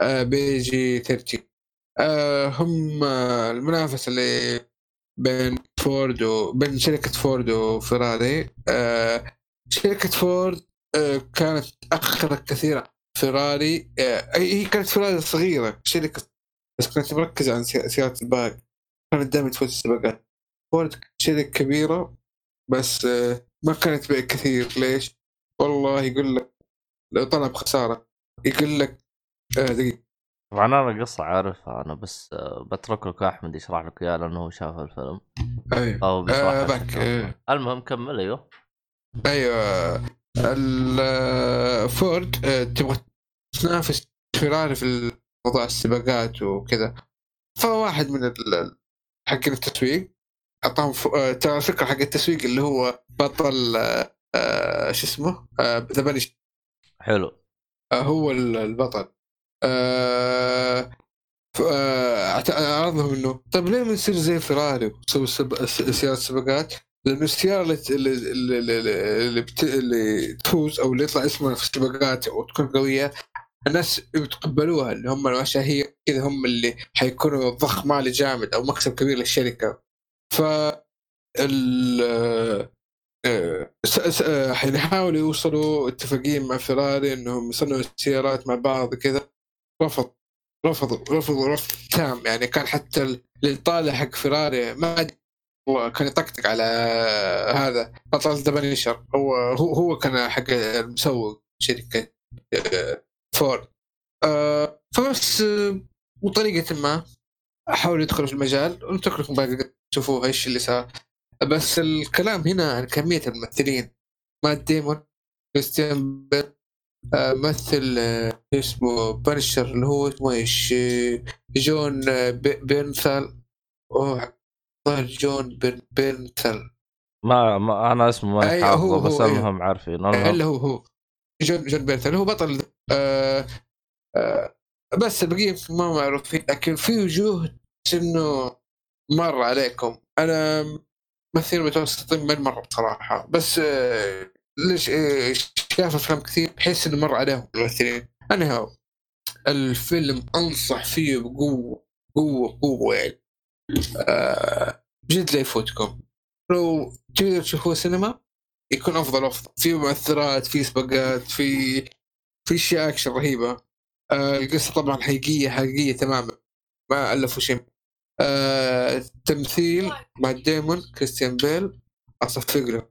آه، بيجي 30 آه، هم المنافسة اللي بين فورد وبين شركة فورد وفيراري آه، شركة فورد كانت أخرت كثيرا. فيراري هي كانت فيراري صغيرة شركة بس كانت مركزة عن سي- سيارة السباق كانت دائما تفوز السباقات. فورد شركة كبيرة بس آه، ما كانت تبيع كثير. ليش؟ والله يقول لك لو طلع بخسارة يقول لك آه دقيقة. طبعا أنا القصة عارفها أنا بس آه، بترك لك احمد يشرح لك إياها لأنه هو شاف الفيلم. أيوه. أو آه باك آه. المهم كمل أيوه. أيوه. ال- فورد آه، تبغى تنافس فيراري في موضوع السباقات وكذا. فواحد من حق التسويق أعطاهم آه، ترى الفكرة حق التسويق اللي هو بطل آه، آه، شو اسمه؟ ذا بنش حلو. هو ال- البطل. لهم إنه طيب ليه ما نصير زي فيراري ونسوي سب- س- سيارة سباقات؟ لأنه السيارة اللي اللي اللي, بت... اللي تفوز أو اللي يطلع اسمها في السباقات وتكون قوية الناس يتقبلوها اللي هم المشاهير كذا هم اللي حيكونوا ضخ مالي جامد أو مكسب كبير للشركة. ف ال آه، آه، حيحاولوا يوصلوا اتفاقية مع فيراري إنهم يصنعوا السيارات مع بعض كذا رفض رفض رفض رفض تام. يعني كان حتى ال- اللي طالع حق فيراري ما كان يطقطق على هذا. بطل The Punisher هو هو هو كان حق المسوق شركة آه، فورد. فبس بطريقه ما حاولوا يدخلوا في المجال. لكم باقي تشوفوا إيش اللي صار. بس الكلام هنا عن كمية الممثلين. مات ديمون كريستيان بيل آه، مثل آه، اسمه Punisher اللي هو اسمه إيش؟ جون آه، بي- بيرنثال. أوه جون بير- بيرنثال. ما, ما أنا اسمه ما أي، هو- حافظه بس أيوه. المهم عارفين الا هو هو. جون جون بيرنثال هو بطل آه آه بس البقية ما معروفين لكن في وجوه إنه مر عليكم. أنا ممثلين متوسطين من مره بصراحة. بس آه ليش آه شاف أفلام كثير بحس إنه مر عليهم الممثلين أنا الفيلم أنصح فيه بقوة قوة قوة يعني. آه بجد لا يفوتكم. لو تقدروا تشوفوه سينما يكون أفضل افضل في مؤثرات في سباقات في في أشياء أكشن رهيبة. آه القصة طبعا حقيقية حقيقية تماما. ما ألفوا شيء. آه تمثيل مات ديمون كريستيان بيل اصفق له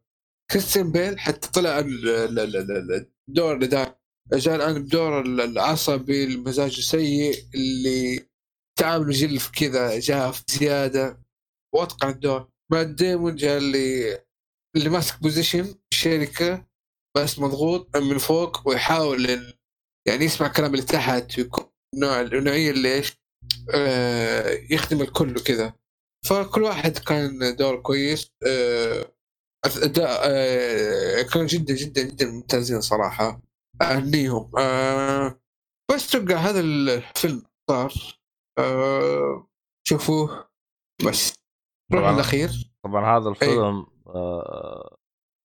كريستيان بيل حتى طلع ال- ال- ال- ال- الدور اللي دار جاء الان بدور ال- العصبي المزاج السيء اللي تعامل جلف كذا جاف زيادة. واتقن الدور. مات ديمون جاء اللي اللي ماسك position الشركة بس مضغوط من فوق ويحاول يعني يسمع كلام اللي تحت ويكون نوع النوعيه اللي إيش؟ يخدم الكل وكذا. فكل واحد كان دور كويس. آه أداء آه كانوا جدا جدا جدا ممتازين صراحة. أهنيهم. آه بس تبقى هذا الفيلم صار. آه شوفوه. بس. طبعاً. الأخير. طبعا هذا الفيلم آه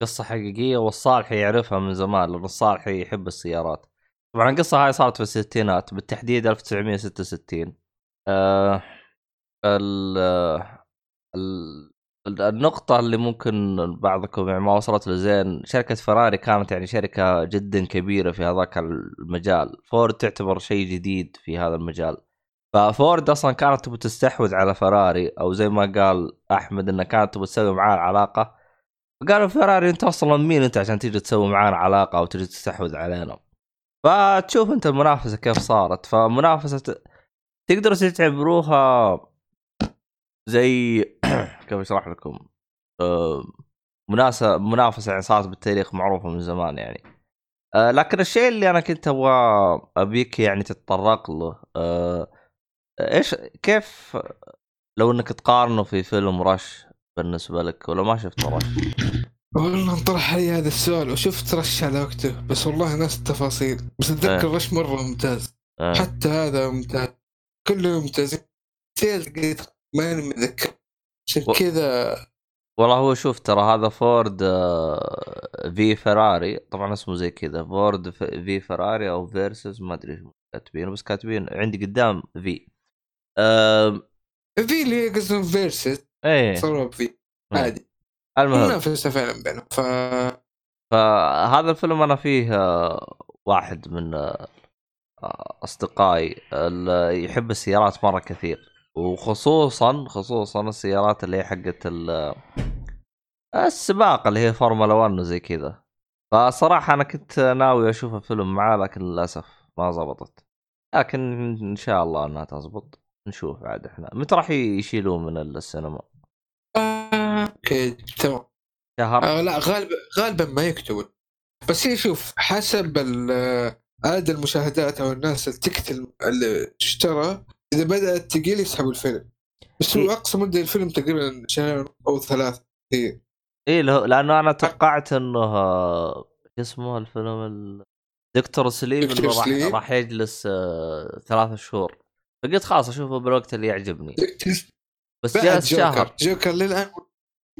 قصة حقيقية والصالحي يعرفها من زمان لأن الصالحي يحب السيارات. طبعا القصة هاي صارت في الستينات بالتحديد 1966 آه ال ال- النقطة اللي ممكن بعضكم يعني ما وصلت له زين شركة فراري كانت يعني شركة جدا كبيرة في هذاك المجال. فورد تعتبر شيء جديد في هذا المجال. ففورد أصلا كانت تبغى تستحوذ على فراري أو زي ما قال أحمد إنها كانت تبغى تسوي معاه علاقة. فقالوا فراري أنت أصلا مين أنت عشان تيجي تسوي معانا علاقة أو تجي تستحوذ علينا؟ فتشوف أنت المنافسة كيف صارت. فمنافسة تقدروا تعتبروها زي كيف أشرح لكم آه، مناسبة منافسة يعني صارت بالتاريخ معروفة من زمان يعني آه، لكن الشيء اللي أنا كنت أبغى أبيك يعني تتطرق له آه، إيش كيف لو إنك تقارنه في فيلم رش بالنسبة لك ولا ما شفت رش؟ والله انطرح علي هذا السؤال وشفت رش على وقته بس والله ناس التفاصيل بس أتذكر إيه. رش مرة ممتاز آه. حتى هذا ممتاز كلهم ممتازين ماني متذكر. عشان كذا والله هو شوف ترى هذا Ford v Ferrari طبعا اسمه زي كذا Ford v Ferrari أو versus ما أدري إيش كاتبين بس كاتبين عندي قدام v في اللي هي قصدهم versus إيه. صاروا في مم. عادي. المهم. منافسه فعلا بينهم ف فهذا الفيلم أنا فيه آه، واحد من آه، أصدقائي اللي يحب السيارات مرة كثير. وخصوصا خصوصا السيارات اللي هي حقت ال- السباق اللي هي فورمولا 1 وزي كذا. فصراحة أنا كنت ناوي أشوف الفيلم معاه لكن للأسف ما زبطت. لكن إن شاء الله إنها تزبط. نشوف عاد إحنا. متى راح يشيلوه من السينما؟ أوكي تمام. شهر؟ آه لا غالبا غالبا ما يكتبون. بس هي شوف حسب ال- عدد المشاهدات أو الناس التكت اللي تشترى إذا بدأت تقل يسحبوا الفيلم. بس هو إيه. أقصى مدة الفيلم تقريبا شهر أو ثلاث هي إيه له- لأنه أنا توقعت إنه شو اسمه الفيلم ال... دكتور سليم إنه راح سليم. راح يجلس آه، ثلاث شهور. فقلت خلاص أشوفه بالوقت اللي يعجبني. بس جلس شهر جوكر. للآن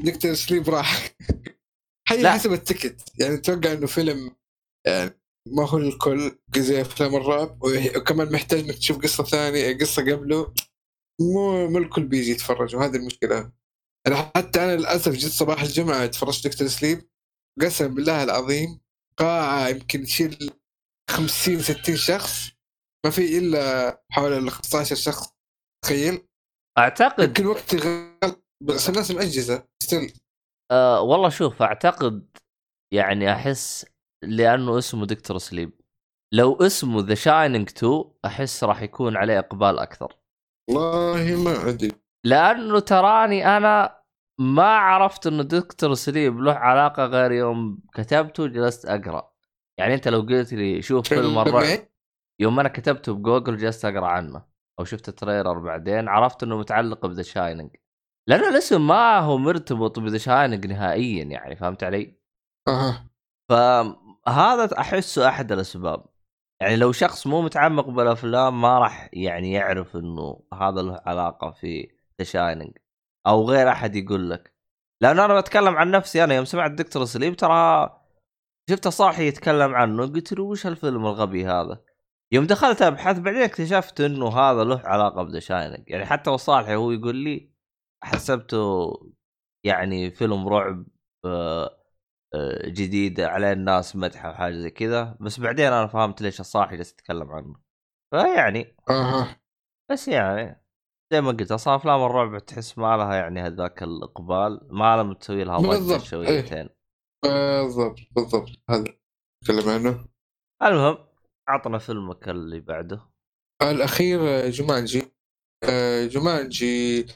دكتور سليب راح. هي لا. حسب التكت يعني أتوقع إنه فيلم يعني ما هو الكل زي افلام الرعب وكمان محتاج إنك تشوف قصة ثانية قصة قبله. مو مو الكل بيجي يتفرج وهذه المشكلة. أنا حتى أنا للأسف جيت صباح الجمعة تفرجت دكتور سليب قسم بالله العظيم قاعه يمكن تشيل 50 60 شخص. ما في إلا حوالي ال 15 شخص تخيل. أعتقد يمكن وقت غلط بس الناس still آه والله شوف أعتقد يعني أحس لأنه اسمه Doctor Sleep لو اسمه The Shining 2 أحس راح يكون عليه إقبال أكثر. والله ما أدري. لأنه تراني أنا ما عرفت إنه Doctor Sleep له علاقة غير يوم كتبته جلست أقرأ. يعني أنت لو قلت لي شوف فيلم الرعب يوم أنا كتبته بجوجل جلست أقرأ عنه أو شفت trailer بعدين عرفت إنه متعلق ب The Shining لأنه الاسم ما هو مرتبط ب The Shining نهائيا يعني فهمت علي؟ أها. فهذا أحسه أحد الأسباب. يعني لو شخص مو متعمق بالأفلام ما راح يعني يعرف إنه هذا له علاقة في The Shining أو غير أحد يقول لك. لأنه أنا بتكلم عن نفسي أنا يوم سمعت دكتور سليم ترى شفته صاحي يتكلم عنه قلت له وش هالفيلم الغبي هذا؟ يوم دخلت ابحث بعدين اكتشفت إنه هذا له علاقة بذا شاينك يعني حتى وصالحي هو يقول لي حسبته يعني فيلم رعب آه، آه، جديد عليه الناس مدحه وحاجه زي كذا. بس بعدين أنا فهمت ليش الصاحي جالس يتكلم عنه. فيعني أها. بس يعني زي ما قلت أصلا أفلام الرعب تحس ما لها يعني هذاك الإقبال ما لم تسوي لها ضجة بالضبط، شويتين. بالضبط بالضبط. هذا نتكلم عنه. المهم عطنا فيلمك اللي بعده. الأخير جومانجي. آه، جومانجي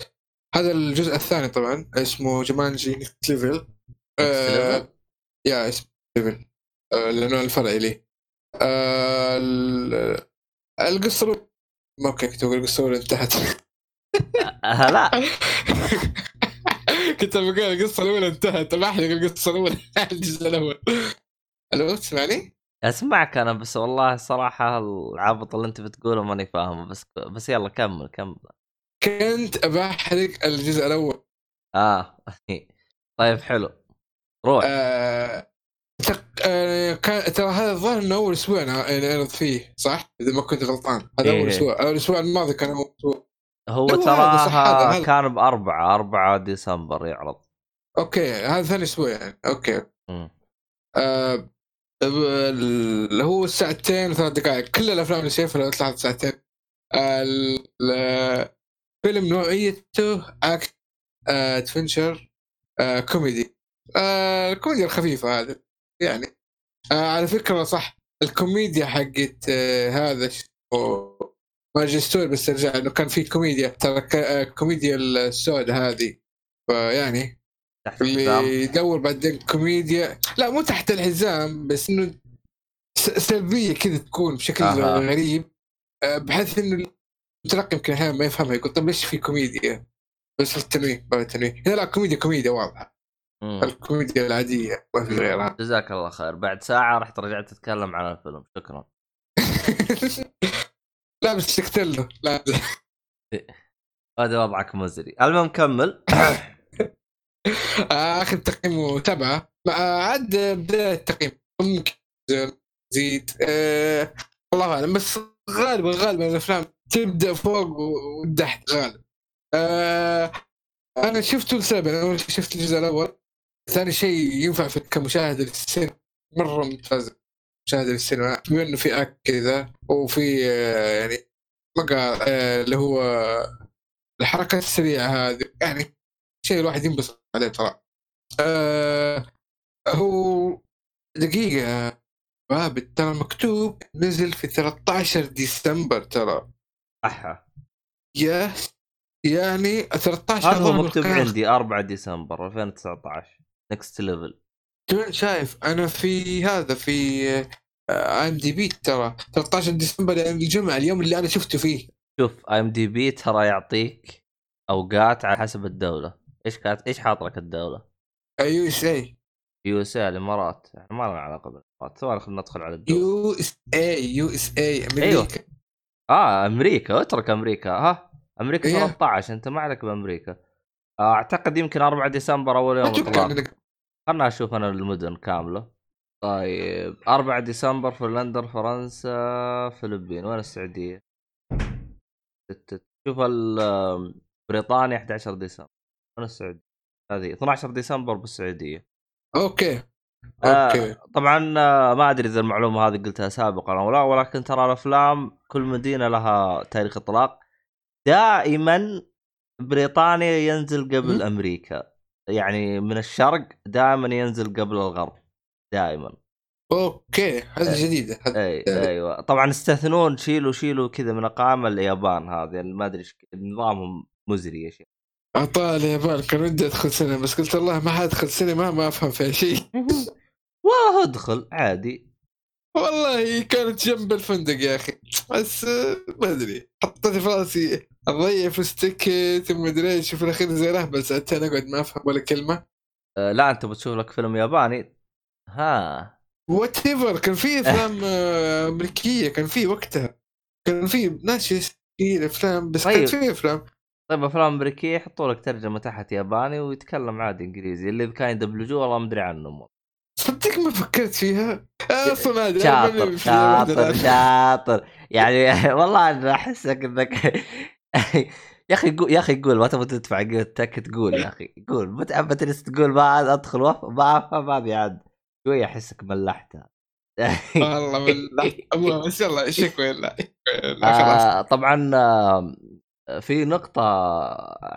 هذا الجزء الثاني طبعا اسمه جومانجي Next Level؟ يا level آه، لأنه الفرعي لي. آه، ال- القصة أوكي كنت أقول القصة الأولى انتهت. أه لا. كنت بقول القصة الأولى انتهت. ما احرق القصة الأولى الجزء الأول. ألو تسمعني؟ أسمعك أنا بس والله الصراحه العبط اللي أنت بتقوله ماني فاهمه. بس بس يلا كمل كمل. كنت بحرق الجزء الأول. آه. طيب حلو. روح آه، تق- آه، كان ترى هذا الظاهر إنه أول أسبوع أعرض فيه صح؟ إذا ما كنت غلطان. هذا إيه. أول أسبوع. أول الأسبوع الماضي كان أول أسبوع. هو هذا. كان بأربعة أربعة ديسمبر يعرض. okay هذا ثاني أسبوع يعني. okay. مم. آه، اللي هو ساعتين وثلاث دقائق. كل الأفلام اللي شايفها تطلع ساعتين. آه، ال- الفيلم نوعيته اكت adventure آه، كوميدي آه، الكوميديا الخفيفة هذه. يعني آه، على فكرة صح الكوميديا حقت آه، هذا story بس أرجع إنه كان في كوميديا ترى ك- آه، كوميديا السوداء هذه. فيعني اللي يدور بعدين كوميديا لا مو تحت الحزام بس إنه سلبية كذا تكون بشكل أها. غريب. آه، بحيث إنه المتلقي يمكن أحيانا ما يفهمها يقول طيب ليش في كوميديا؟ بس التنويه باب التنويه. هنا لا كوميديا كوميديا واضحة. الكوميديا العادية ما في غيرها. جزاك الله خير. بعد ساعة رحت رجعت تتكلم عن الفيلم. شكرا. لا بس سكت له. لا. هذا وضعك مزري. المهم كمل. آخر تقييمه سبعه عاد بداية التقييم. ممكن زيد. آه، الله أعلم. بس غالبا غالبا الأفلام تبدأ فوق وتحت غالبا. آه، أنا شفته لسبب. أنا شفت الجزء الأول. ثاني شيء ينفع في كمشاهده للسينما مرة ممتازه مشاهده للسينما بما إنه في أك كذا وفي آه، يعني مقا آه، اللي هو الحركات السريعة هذه يعني شيء الواحد ينبسط عليه ترى. آه هو دقيقة باب ترى مكتوب نزل في 13 ديسمبر ترى. أحا. يا يعني 13 هذا مكتوب. عندي 4 ديسمبر 2019 Next Level شايف أنا في هذا في IMDb ترى. 13 ديسمبر يعني الجمعة اليوم اللي أنا شفته فيه. شوف IMDb ترى يعطيك أوقات على حسب الدولة. إيش كانت إيش حاط لك الدولة؟ يو إس اي يو إس اي الإمارات. إحنا ما لنا علاقة بالإمارات خلينا ندخل على الدولة. يو إس اي يو إس اي أمريكا. أيوه. آه أمريكا اترك أمريكا. ها أمريكا إيه. 13 أنت ما عليك بأمريكا. أعتقد يمكن 4 ديسمبر أول يوم اطلاق خلنا أشوف أنا المدن كاملة. طيب 4 ديسمبر فنلندا فرنسا فلبين وين السعودية؟ شوف بريطانيا 11 ديسمبر. وين السعودية؟ هذه 12 ديسمبر بالسعودية. okay. آه، okay. طبعا آه، ما أدري إذا المعلومة هذه قلتها سابقا أو لا ولكن ترى الأفلام كل مدينة لها تاريخ إطلاق. دائما بريطانيا ينزل قبل مم. أمريكا. يعني من الشرق دائما ينزل قبل الغرب دائما. okay هذه إيه. جديدة. هذه اي أيوه. طبعا استثنون شيلوا شيلوا كذا من أقامة اليابان هذه. يعني ما أدري نظامهم مزري يا شيخ. اعطاه اليابان كان ودي أدخل سينما بس قلت والله ما حادخل سينما ما أفهم فيها شيء. والله ادخل. عادي. والله كانت جنب الفندق يا أخي. بس ما أدري. حطيت في رأسي. اضيع فلوس ticket وما أدري إيش في الأخير زي الاهبل ساعتين اقعد ما أفهم ولا كلمة. آه، لا أنت بتشوف لك فيلم ياباني. ها. whatever كان في أفلام آه، أمريكية كان في وقتها. كان في ناس في أفلام بس طيب. كان في أفلام. طيب أفلام أمريكية يحطوا لك ترجمة تحت ياباني ويتكلم عادي إنجليزي اللي كان يدبلجوه والله ما أدري عنهم. صدق ما فكرت فيها؟ أصلا ما أدري شاطر شاطر شاطر. يعني والله أنا أحسك إنك يا أخي قول يا أخي قول ما تبغى تدفع قيمتك تقول يا أخي قول متى بتجلس تقول ما أدخل وف... ما هذه عاد شوي أحسك ملحتها والله ملحت. بس يلا شكوى لا آه طبعا آه، في نقطة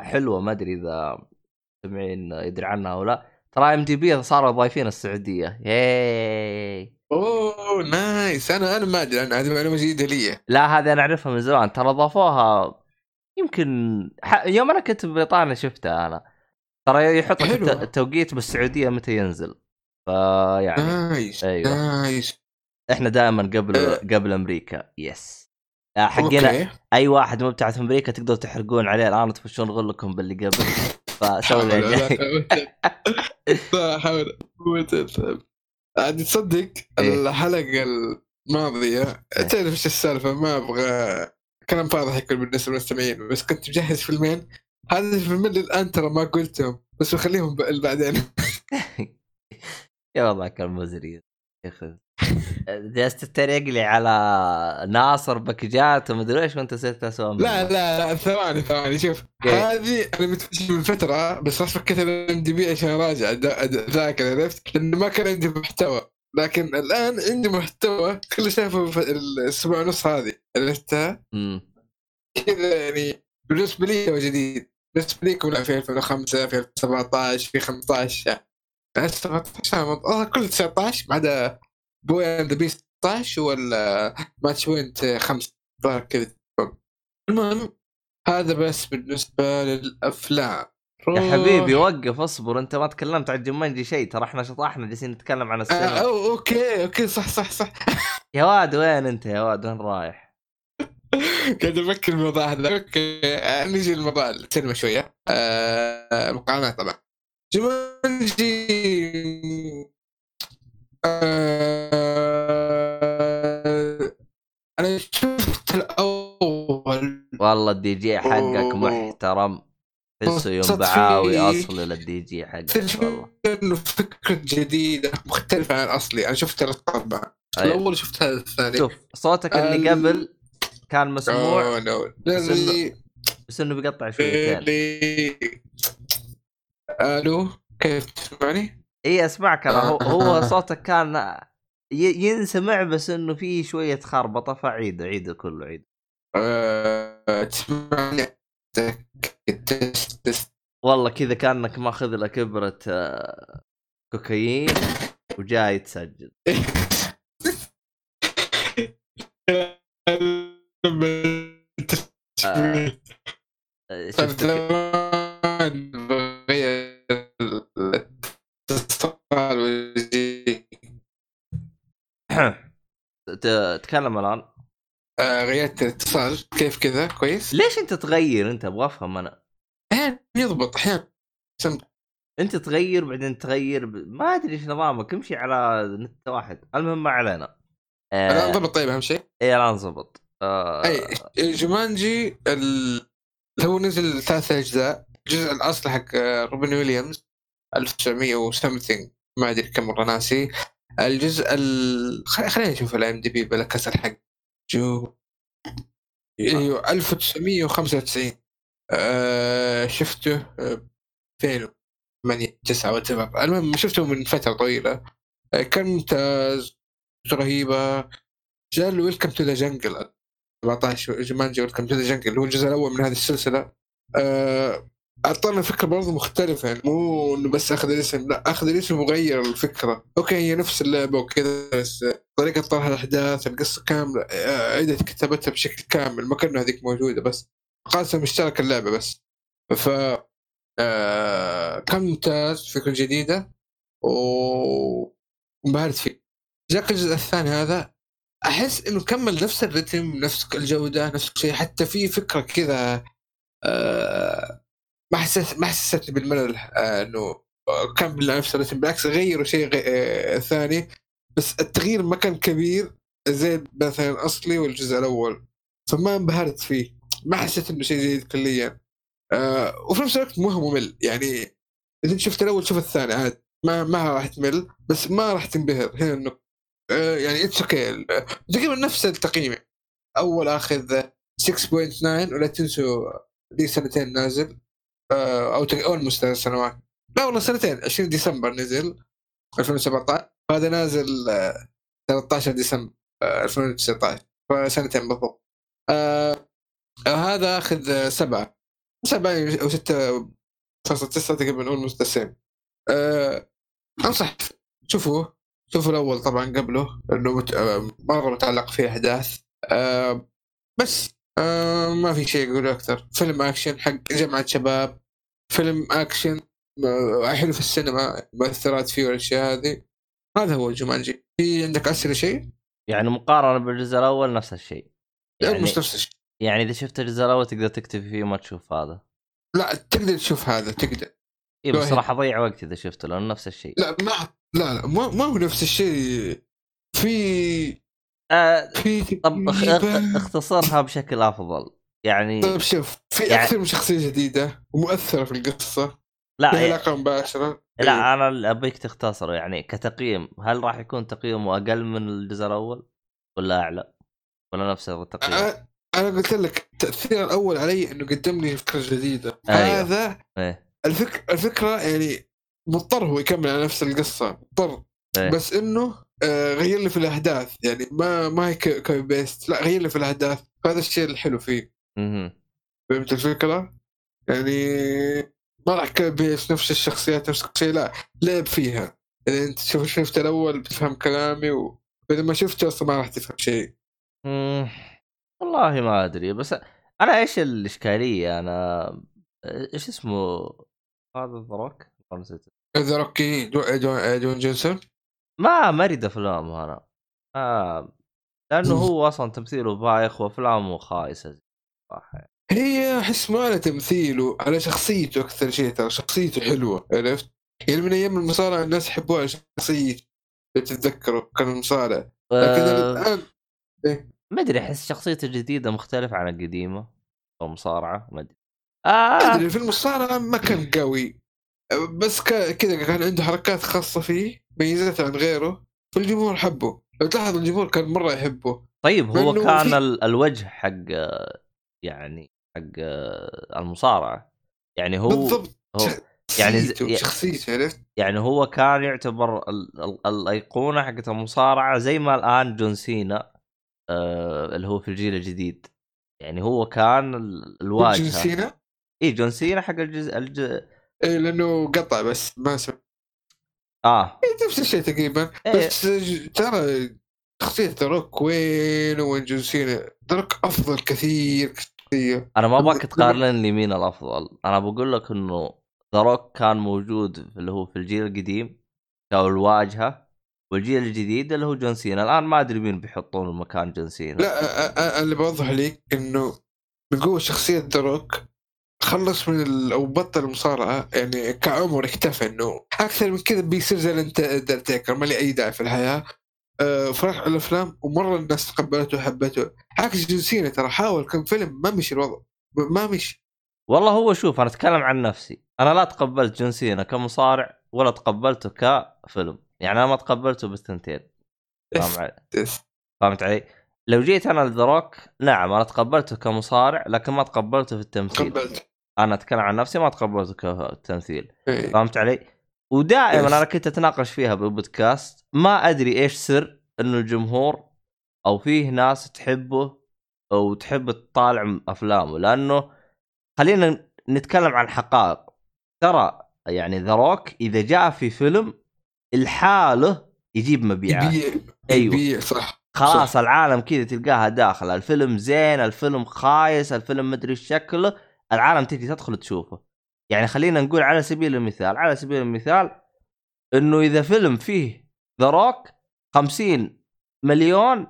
حلوة ما أدري إذا سمعين يدري عنها أو لا. ترى IMDb صاروا ضايفين السعودية. yay. أوه nice. أنا أنا ما أدري عنها هذه معلومة جديدة لي. لا هذه أنا أعرفها من زمان. ترى ضافوها يمكن ح... يوم أنا كنت ببريطانيا شفتها أنا. ترى يحط لك التوقيت بالسعودية متى ينزل. فيعني nice أيوه. nice. إحنا دائما قبل أه. قبل أمريكا. yes حقنا أي واحد مبتعث في أمريكا تقدروا تحرقون عليه الآن تفشون غلكم باللي قبل. فسوي لا حول عاد تصدق الحلقة الماضية تعرف إيش السالفة؟ ما أبغى كلام فاضح يكون بالنسبة للمستمعين بس كنت مجهز فيلمين. هذا الفيلمين الآن ترى ما قلتهم بس بخليهم بعدين. يا والله كان مزري يا أخي. جالس تتريق لي على ناصر بكجات ومدري إيش وأنت صرت اسوء لا لا لا ثواني ثواني. شوف هذه أنا متفشل من فترة بس راح فكيت الام دي بي عشان أراجع ذاكر عرفت؟ لأنه ما كان عندي محتوى. لكن الآن عندي محتوى كل شايفه في الأسبوع ونص هذه. عرفتها؟ كذا يعني بالنسبة لي هو جديد. بالنسبة لي في 2005 في 2017 في 15 17 كل 19 ما عدا بوي اند بي 16 ولا ماتش وينت 5 كذا. المهم هذا بس بالنسبة للأفلام. يا حبيبي وقف اصبر انت ما تكلمت عن جمانجي شيء. ترى إحنا شطحنا جالسين نتكلم عن السينما. آه أوكي أوكي صح صح صح. يا واد وين انت يا واد؟ وين رايح؟ قاعد أفكر الموضوع هذا. أوكي آه، نجي لموضوع السينما شوية. آه المقارنات طبعا. جمانجي آه أنا شفت الأول. والله الدي جي حقك محترم. تحسه يوم بعاوي اصلي للدي جي حقه. والله إنه فكرة جديدة مختلفة عن الأصلي. أنا شفت ثلاث أربع أيوة. الأول شفت هذا الثاني. شوف صوتك اللي قبل كان مسموع بس إنه بس إنه بيقطع شويتين ألو كيف تسمعني؟ إي أسمعك أنا. هو, هو صوتك كان ينسمع بس إنه فيه شوية خربطة فعيد عيده كله عيد. أه... تسمعني؟ والله كذا كأنك ماخذ لك إبرة آه، كوكايين وجاي تسجل آه. تكلم الآن آه غيرت الاتصال كيف كذا؟ كويس. ليش انت تغير؟ انت أبغى افهم أنا. أحيانا يضبط. أحيانا انت تغير بعدين تغير ب... ما ادري إيش نظامك. امشي على نت واحد. المهم ما علينا. آه... الآن ضبط. طيب أهم شيء. اي الآن ضبط. آه... أي جومانجي ال... هو نزل ثلاث أجزاء. الجزء الاصلي حق روبن ويليامز. 1900 وسمثينج. ما أدري كم مرة ناسي. الجزء ال... خلينا نشوف الام دي بي بلا كسر حق جو. أيوه 1995 آه شفته 2008 آه، 9 وتبر المهم شفته من فترة طويلة. آه كان ممتاز رهيبة. جاء له welcome to the jungle 17 Jumanji welcome to the jungle اللي هو الجزء الأول من هذه السلسلة. آه أعطانا فكرة برضه مختلفة يعني مو إنه بس أخذ الاسم لا أخذ الاسم وغير الفكرة. okay هي نفس اللعبة وكذا بس طريقة طرح الأحداث القصة كاملة عيد كتابتها بشكل كامل ما كان هذيك موجودة بس. قاسم مشترك اللعبة بس. ف آه كان ممتاز فكرة جديدة وانبهرت فيه. جاك الجزء الثاني هذا أحس إنه كمل نفس الريتم نفس الجودة نفس الشيء حتى في فكرة كذا آه ما حسيت ما حسيت بالملل آه إنه كان نفس الرسم بالعكس غيروا شيء غي... آه ثاني. بس التغيير ما كان كبير زي مثلا الاصلي والجزء الأول. فما انبهرت فيه. ما حسيت إنه شيء جديد كليا. آه وفي نفس الوقت مو ممل. يعني إذا شفت الأول شوف الثاني عاد. ما ما راح تمل بس ما راح تنبهر. هنا النقطة آه، يعني it's okay تقريبا نفس التقييم. أول آخذ 6.9 ولا تنسوا لي سنتين نازل. أو almost ثلاث سنوات لا والله سنتين 20 ديسمبر نزل 2017 هذا نازل آه، 13 ديسمبر آه، 2019 فسنتين بالضبط. آه آه، هذا آخذ آه، سبعة سبعة أو ستة فاصلة تسعة تقريبا almost ذا آه أنصح شوفوه شوفوا الأول طبعا قبله لأنه مت... آه، مرة متعلق فيه أحداث. آه بس آه ما في شيء أقوله أكثر. فيلم أكشن حق جمعة شباب. فيلم أكشن آه، حلو في السينما مؤثرات فيه والأشياء هذه. هذا هو جومانجي. في عندك اسئله شيء؟ يعني مقارنة بالجزء الأول نفس الشيء. يعني مش نفس الشيء. يعني إذا شفت الجزء الأول تقدر تكتب فيه وما تشوف هذا. لا تقدر تشوف هذا تقدر. إي بس راح أضيع وقت إذا شفته لأنه نفس الشيء. لا ما لا لا ما, ما هو نفس الشيء. في آه في طب اختصرها بشكل أفضل. يعني طيب شوف. في يعني- أكثر من شخصية جديدة ومؤثرة في القصة. لا لها علاقه مباشرة. لا أنا اللي أبيك تختصره يعني كتقييم. هل راح يكون تقييمه أقل من الجزء الأول؟ ولا أعلى؟ ولا نفس التقييم؟ أنا- أنا قلت لك التأثير الأول علي إنه قدم لي فكرة جديدة. أيوه. هذا إيه. الفك... الفكرة يعني مضطر هو يكمل على نفس القصة مضطر. إيه. بس إنه آه، غير لي في الأحداث. يعني ما ما هي copy paste لا غير لي في الأحداث. هذا الشيء الحلو فيه. فهمت الفكرة؟ يعني ما راح paste نفس الشخصيات نفس كل شيء لا لعب فيها اذا أنت شوف شفت الأول بتفهم كلامي. واذا ما شفته أصلا ما راح تفهم شيء. والله ما أدري بس أنا إيش الإشكالية أنا إيش اسمه هذا The Rock نسيت روكي دو... دو... دوين جونسون ما ما اريد افلام أنا آه. لأنه هو أصلا تمثيله بايخ وأفلامه خايسة يعني. هي أحس ما على تمثيله على شخصيته أكثر شيء ترى شخصيته حلوة عرفت؟ يعني من أيام المصارعة الناس يحبوها على شخصيته لو تتذكروا كان المصارع لكن آه. الآن ما أدري أحس شخصيته الجديدة مختلفة عن القديمة أو مصارعة ما أدري آه. أدري في المصارعة ما كان قوي بس كذا كان عنده حركات خاصة فيه ميزته عن غيره فالجمهور حبه لو تلاحظ الجمهور كان مرة يحبه طيب هو كان في- ال- الوجه حق يعني حق آه، المصارعة. يعني هو بالضبط. هو يعني شخصيته عرفت؟ يعني هو كان يعتبر ال- ال- الأيقونة حقت المصارعة زي ما الآن جون سينا آه اللي هو في الجيل الجديد. يعني هو كان ال- جون الواجهه سينا؟ إي جون سينا حق الجزء الج... إيه لأنه قطع بس ما سمع آه. إيه نفس الشيء تقريبا. إيه. بس ترى شخصية The Rock وين وين جون سينا؟ The Rock أفضل كثير. كثير أنا ما ابغاك تقارن لي مين الأفضل. أنا بقول لك إنه ذا كان موجود اللي هو في الجيل القديم كان الواجهة والجيل الجديد اللي هو جون سينا. الآن ما أدري مين بيحطون مكان جون سينا. لا اللي بوضح لك إنه من قوة شخصية The Rock خلص من ال... أو بطل المصارعة يعني كعمر اكتفى إنه أكثر من كذا بيصير زي الانترتيكر ما لي أي داعي في الحياة. آه، فرح على الأفلام ومرة الناس تقبلته وحبته. عكس جون سينا ترى حاول كم فيلم ما مشي الوضع. ما مشي. والله هو شوف أنا أتكلم عن نفسي. أنا لا تقبلت جون سينا كمصارع ولا تقبلته كفيلم. يعني أنا ما تقبلته بالثنتين. فاهم علي؟ فهمت علي؟ لو جيت أنا لذروك نعم أنا تقبلته كمصارع لكن ما تقبلته في التمثيل. تقبلت. أنا أتكلم عن نفسي ما تقبلته كتمثيل. إيه. فهمت علي؟ ودائما. أنا كنت أتناقش فيها بالبودكاست ما أدري إيش سر إنه الجمهور أو فيه ناس تحبه أو تحب تطالع أفلامه لأنه خلينا نتكلم عن حقائق ترى يعني ذا روك إذا جاء في فيلم الحاله يجيب مبيعات يبيع أيوة. يبيع صح خلاص صح. العالم كذا تلقاها داخله الفيلم زين الفيلم خايس الفيلم مدري شكله العالم تجي تدخل تشوفه يعني خلينا نقول على سبيل المثال على سبيل المثال إنه إذا فيلم فيه ذا روك 50 مليون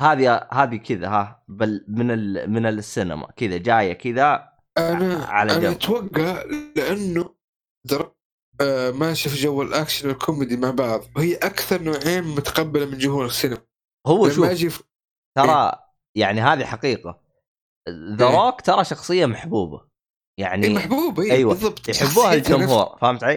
هذه هذه كذا ها بل من ال من السينما كذا جاية كذا أنا على أنا جنب. أتوقع لأنه. آه ماشي في جو الأكشن والكوميدي مع بعض وهي أكثر نوعين متقبلة من جمهور السينما هو شوف في... ترى يعني هذه حقيقة The إيه. روك ترى شخصية محبوبة يعني إيه محبوب إيه أيوة. بالضبط. يحبوها الجمهور فهمت علي؟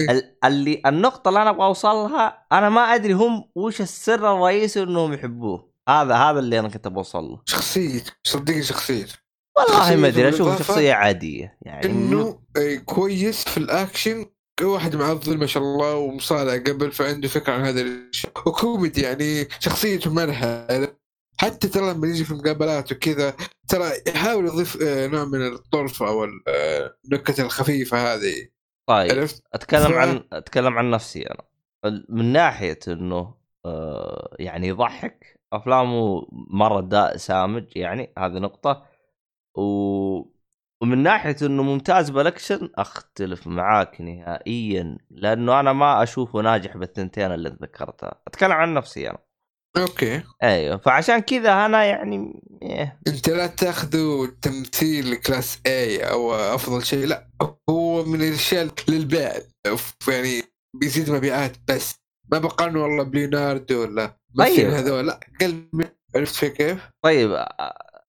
إيه. ال- اللي النقطة اللي أنا أبغى أوصلها أنا ما أدري هم وش السر الرئيسي إنهم يحبوه. هذا هذا اللي أنا كنت بوصل له شخصيته صدقني شخصيته والله ما أشوف بالإضافة شخصية عادية يعني إنه آه، كويس في الأكشن. واحد معضل ما شاء الله ومصارع قبل فعنده فكرة عن هذا الشيء. وكوميدي يعني شخصيته مرحة. حتى ترى لما يجي في مقابلات وكذا ترى يحاول يضيف آه، نوع من الطرف أو آه، النكت الخفيفة هذه. طيب عرفت؟ أتكلم ف- عن أتكلم عن نفسي أنا. من ناحية إنه آه، يعني يضحك أفلامه مرة دا سامج يعني هذه نقطة. و... ومن ناحية إنه ممتاز بالاكشن أختلف معاك نهائيا لأنه أنا ما أشوفه ناجح بالثنتين اللي ذكرتها أتكلم عن نفسي أنا. okay. أيوه فعشان كذا أنا يعني إيه. أنت لا تأخذوا تمثيل class A أو أفضل شيء لا هو من الأشياء للبيع. يعني بيزيد مبيعات بس. ما بقارنه والله بليوناردو ولا طيب. هذول لا قل عرفت كيف؟ طيب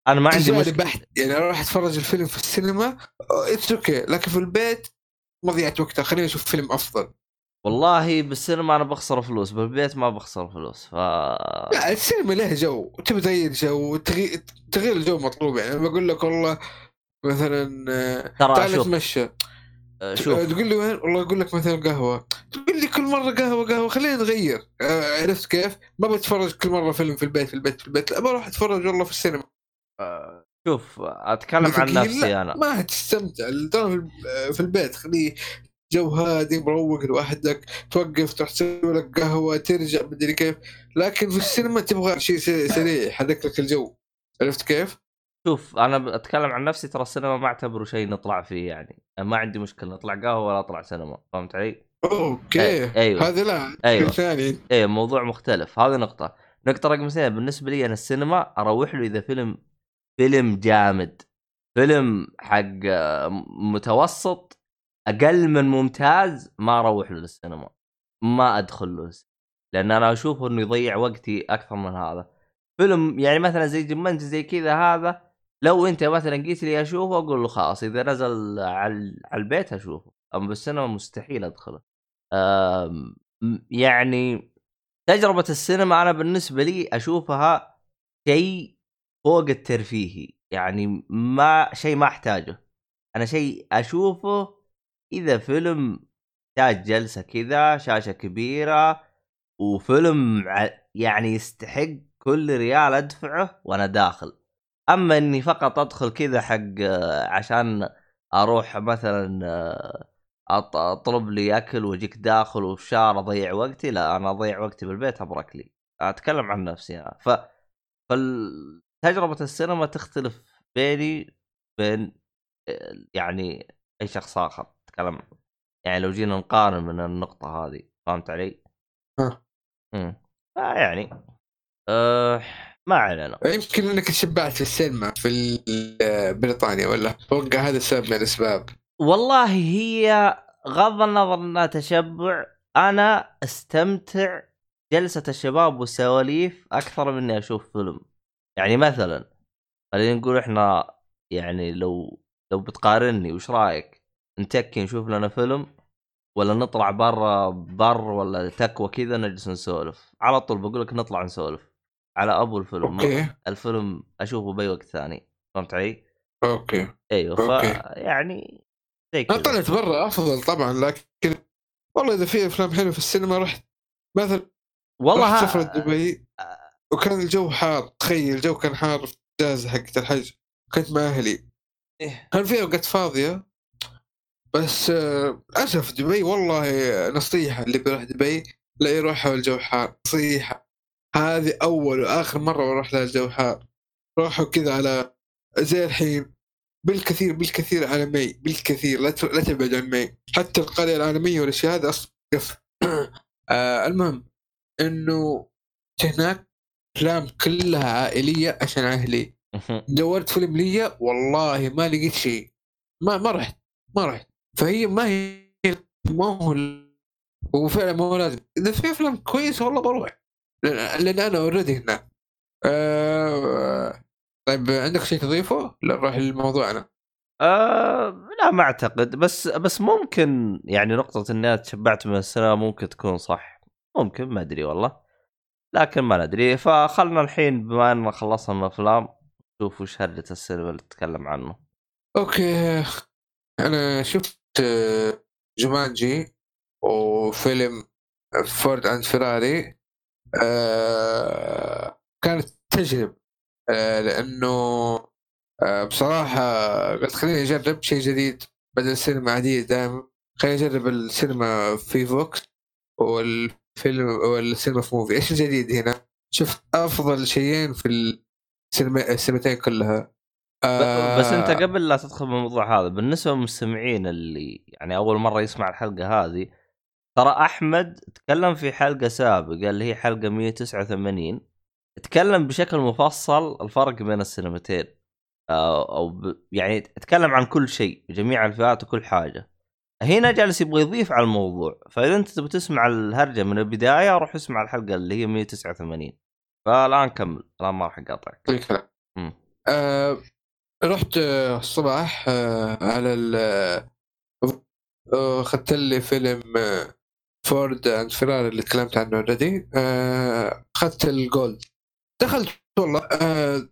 أنا ما عندي مشكلة. بحت يعني أنا راح أتفرج الفيلم في السينما it's okay لكن في البيت مضيعة وقتها. خليني أشوف فيلم أفضل. والله بالسينما أنا بخسر فلوس بالبيت ما بخسر فلوس ف لا السينما له جو تبي تغير جو تغيير تغيير الجو مطلوب يعني بقول لك والله مثلا آه، ترى تعال نتمشى. آه، شوف. تقول لي وين؟ والله أقول لك مثلا قهوة. تقول لي كل مرة قهوة قهوة خلينا نغير. آه، عرفت كيف؟ ما بتفرج كل مرة فيلم في البيت في البيت في البيت لا بروح أتفرج والله في السينما. شوف أتكلم عن نفسي أنا. ما تستمتع. في البيت خليه جو هادي مروق لوحدك توقف تروح تسوي لك قهوة ترجع مدري كيف لكن في السينما تبغى شيء سريع يحرك لك الجو عرفت كيف؟ شوف أنا أتكلم عن نفسي ترى السينما ما أعتبره شيء نطلع فيه يعني ما عندي مشكلة نطلع قهوة ولا أطلع سينما فهمت علي؟ okay أي- أيوة. هذا لا أيوة. شيء ثاني إيه موضوع مختلف هذه نقطة نقطة رقم اثنين بالنسبة لي أنا السينما أروح له إذا فيلم فيلم جامد فيلم حق آه، متوسط أقل من ممتاز ما أروح له للسينما ما أدخل له. لأن أنا أشوفه إنه يضيع وقتي أكثر من هذا فيلم يعني مثلا زي جمنت زي كذا هذا لو أنت مثلا قلت لي أشوفه أقول له خلاص إذا نزل على البيت أشوفه أما بالسينما مستحيل أدخله يعني تجربة السينما أنا بالنسبة لي أشوفها شيء فوق الترفيهي يعني ما شيء ما أحتاجه أنا شيء أشوفه إذا فيلم يحتاج جلسة كذا شاشة كبيرة وفيلم يعني يستحق كل ريال أدفعه وأنا داخل. أما إني فقط أدخل كذا حق آه، عشان أروح مثلا آه، أطلب لي أكل وأجيك داخل وفشار أضيع وقتي لا أنا أضيع وقتي بالبيت أبرك لي. أتكلم عن نفسي أنا. ف فالتجربة السينما تختلف بيني بين آه، يعني أي شخص آخر. اتكلم يعني لو جينا نقارن من النقطة هذه فهمت علي؟ ها. امم يعني أه ما علينا. يمكن إنك تشبعت في السينما في بريطانيا ولا؟ أتوقع هذا السبب من الأسباب. والله هي غض النظر إنها تشبع. أنا أستمتع جلسة الشباب والسواليف أكثر من إني أشوف فيلم. يعني مثلا خلينا نقول إحنا يعني لو لو بتقارني وش رأيك؟ نتكي نشوف لنا فيلم ولا نطلع برا بر ولا تكوى كذا نجلس نسولف على طول بقول لك نطلع نسولف على أبو الفيلم okay الفيلم أشوفه بأي وقت ثاني فهمت علي؟ okay أيوه ف okay. يعني زي كذا طلعت برا أفضل طبعا لكن والله إذا في أفلام حلوة في السينما رحت مثلا والله رحت ها- سفرة دبي وكان الجو حار تخيل الجو كان حار في الاجازه حقت الحج كنت مع أهلي إيه. كان في أوقات فاضية بس آه، للأسف دبي والله نصيحة اللي بيروح دبي لا يروح والجو حار. نصيحة. هذه أول وآخر مرة بروح لها الجو حار. روحوا كذا على زي الحين. بالكثير بالكثير على مي. بالكثير. لا تبعد عن مي. حتى القرية العالمية والأشياء هذه أصلا آه المهم إنه هناك أفلام كلها عائلية عشان أهلي. دورت فيلم لي والله ما لقيت شيء. ما ما رحت. ما رحت. فهي ما هي ما هو وفعلا ما هو لازم. إذا في أفلام كويسة والله بروح. لأن, أنا اوريدي هناك آه طيب عندك شيء تضيفه؟ لا نروح لموضوعنا آه لا ما أعتقد. بس بس ممكن يعني نقطة إني تشبعت من السينما ممكن تكون صح. ممكن ما أدري والله. لكن ما ندري فخلنا الحين بما ان خلصنا من الأفلام نشوف وش هرجة السينما اللي تتكلم عنه. okay. أنا شفت آه، Jumanji وفيلم Ford and Ferrari آه، كانت تجربة آه، لأنه آه، بصراحة قلت خليني أجرب شيء جديد بدل السينما عادية دائما. خليني أجرب السينما في Vox والفيلم والسينما في Muvi. إيش الجديد هنا؟ شفت أفضل شيئين في السينما السينمتين كلها. ب- بس انت آه، قبل لا تدخل بالموضوع هذا بالنسبة للمستمعين اللي يعني أول مرة يسمع الحلقة هذه ترى أحمد تكلم في حلقة سابقة اللي هي حلقة 189 تكلم بشكل مفصل الفرق بين السينمتين آه، أو ب... يعني تكلم عن كل شيء جميع الفئات وكل حاجة. هنا جالس يبغى يضيف على الموضوع فإذا أنت تبي تسمع الهرجة من البداية روح اسمع الحلقة اللي هي 189 فالان كمل الان ما راح أقاطعك. آه رحت آه، الصباح آه على ال آه، اخذت لي فيلم آه، Ford and Ferrari اللي تكلمت عنه already آه، اخذت ال Gold دخلت والله آه،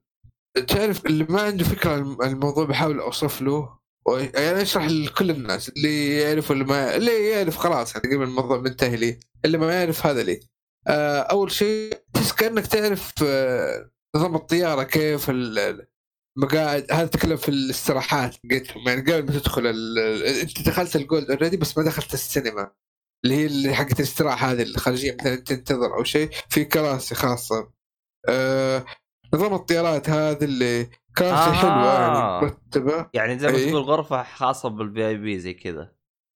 تعرف اللي ما عنده فكرة عن الموضوع بحاول أوصف له يعني اشرح لكل الناس اللي يعرف واللي ما اللي يعرف خلاص يعني قبل الموضوع منتهي لي اللي ما يعرف هذا لي. آه، أول شيء تحس كأنك تعرف آه، نظام الطيارة كيف المقاعد هذا تكلم في الاستراحات قلتهم يعني قبل ما تدخل ال... أنت دخلت ال Gold already بس ما دخلت السينما اللي هي اللي حقت الاستراحة هذه الخارجية مثلا تنتظر أو شيء في كراسي خاصة آه... نظام الطيارات هذا اللي كراسي آه. حلوة يعني مرتبة يعني زي ما إيه. تقول غرفة خاصة بال VIP زي كذا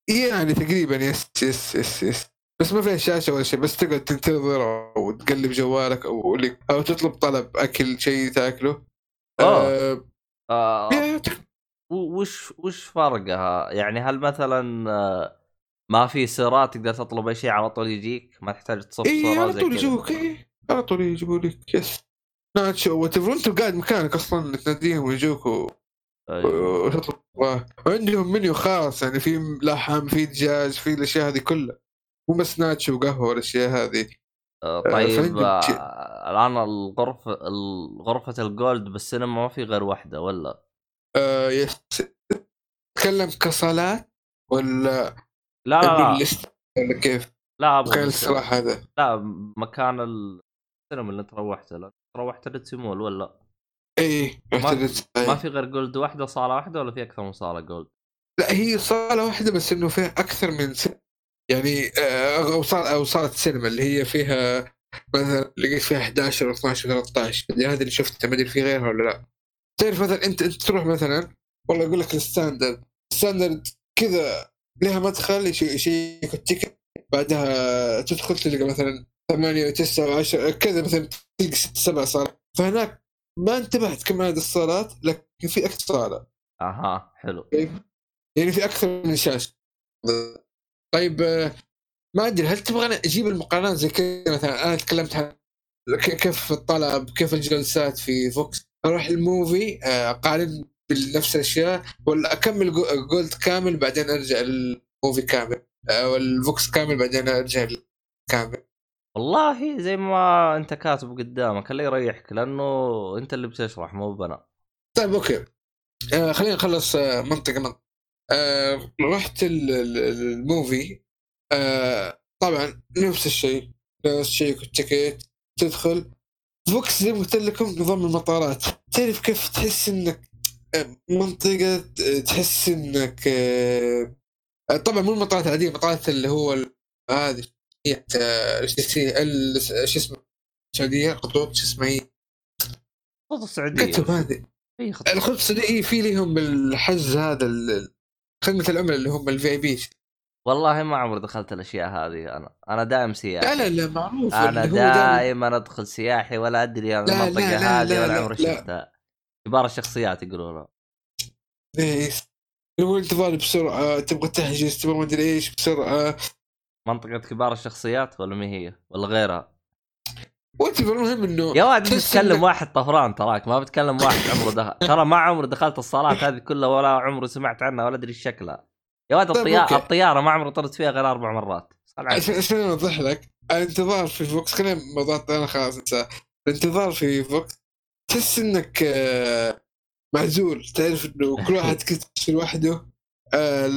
يعني تقريبا yes yes yes yes بس ما فيها شاشة ولا شيء بس تقعد تنتظر أو تقلب جوالك أو أو تطلب طلب أكل شيء تاكله. آه... آه و- وش وش فرقها؟ يعني هل مثلا آه، ما في سيرات تقدر تطلب أي شيء على طول يجيك؟ ما تحتاج تصف اي على طول يجوك اي على طول يجيبوا لك. yes. nacho whatever انت قاعد مكانك أصلا تناديهم ويجوك و-. وتطلب. وعندهم منيو خاص يعني في لحم في دجاج في الأشياء هذه كلها. مو بس nacho وقهوة والأشياء هذه. آه، آه، طيب فعندك آه، شيء. الان الغرفة غرفه ال Gold بالسينما ما في غير واحدة ولا؟ آه yes تكلم كصالات ولا لا لا لا, ولا كيف؟ لا أبغى. الصراحه هذا لا مكان السينما اللي أنت روحت له روحت Red Sea Mall ولا؟ اي ما- ما في غير Gold واحدة صاله واحدة ولا في أكثر من صالة Gold؟ لا هي صالة واحدة بس إنه فيها أكثر من س... يعني آه، أو صار أو صاله سينما اللي هي فيها مثلا لقيت فيها 11 و 12 و 13 اللي هذه اللي شفتها ما ادري في غيرها ولا لا. تعرف مثلا أنت أنت تروح مثلا والله يقول لك ال standard ال standard كذا لها مدخل يشي- يشيك ال ticket بعدها تدخل تلقى مثلا ثمانية وتسعة وعشرة كذا مثلا تلقى ست سبع صالات. فهناك ما انتبهت كم عدد الصالات لكن في أكثر صالة. أها حلو. يعني في أكثر من شاشة. طيب آه، ما أدري هل تبغى أجيب المقارنات زي كذا؟ مثلا أنا تكلمت عن كيف الطلب كيف الجلسات في Vox أروح ال Muvi آه، أقارن بنفس الأشياء ولا أكمل Go- Gold كامل بعدين أرجع لل Muvi كامل آه، وال Vox كامل بعدين أرجع كامل والله زي ما أنت كاتب قدامك اللي يريحك لأنه أنت اللي بتشرح مو بنا طيب okay. آه خلينا نخلص منطقه منطقة. آه رحت ال- ال- ال Muvi. آه طبعا نفس الشيء. نفس الشيء ال ticket تدخل. Vox زي ما قلت لكم نظام المطارات. تعرف كيف تحس إنك آه، منطقة آه، تحس إنك طبعا مو المطارات العادية المطارات اللي هو هذه اسمه شو اسمه السعودية خطوط شو اسمها هي. خطوط السعودية. كتب هذه. الخطوط السعودية في لهم الحجز هذا خدمة العملاء اللي هم الفي اي بي والله ما عمري دخلت الأشياء هذه أنا أنا دائم سياحي. لا لا لا معروف أنا دائما أدخل سياحي ولا أدري عن لا، لا، المنطقة هذه لا، ولا لا، عمري. شفتها. كبار الشخصيات يقولون ليس اللي هو أنت ضارب بسرعة تبغى تحجز تبغى ما أدري إيش بسرعة. منطقه كبار الشخصيات ولا ما هي؟ ولا غيرها؟ وات المهم إنه يا واد انت تحس تتكلم إنك- واحد طفران تراك ما بتكلم واحد عمره دخل. ترى ما عمره دخلت الصالات هذه كلها ولا عمره سمعت عنها ولا أدري شكلها. يا واد طيب، الطياره أوكي. الطيارة ما عمره طرت فيها غير أربع مرات. عشان أوضح لك الانتظار في فوكس خلينا موضوع الطيران خلاص انسى الانتظار في فوكس تحس إنك آه، معزول. تعرف إنه كل واحد يمشي لوحده آه،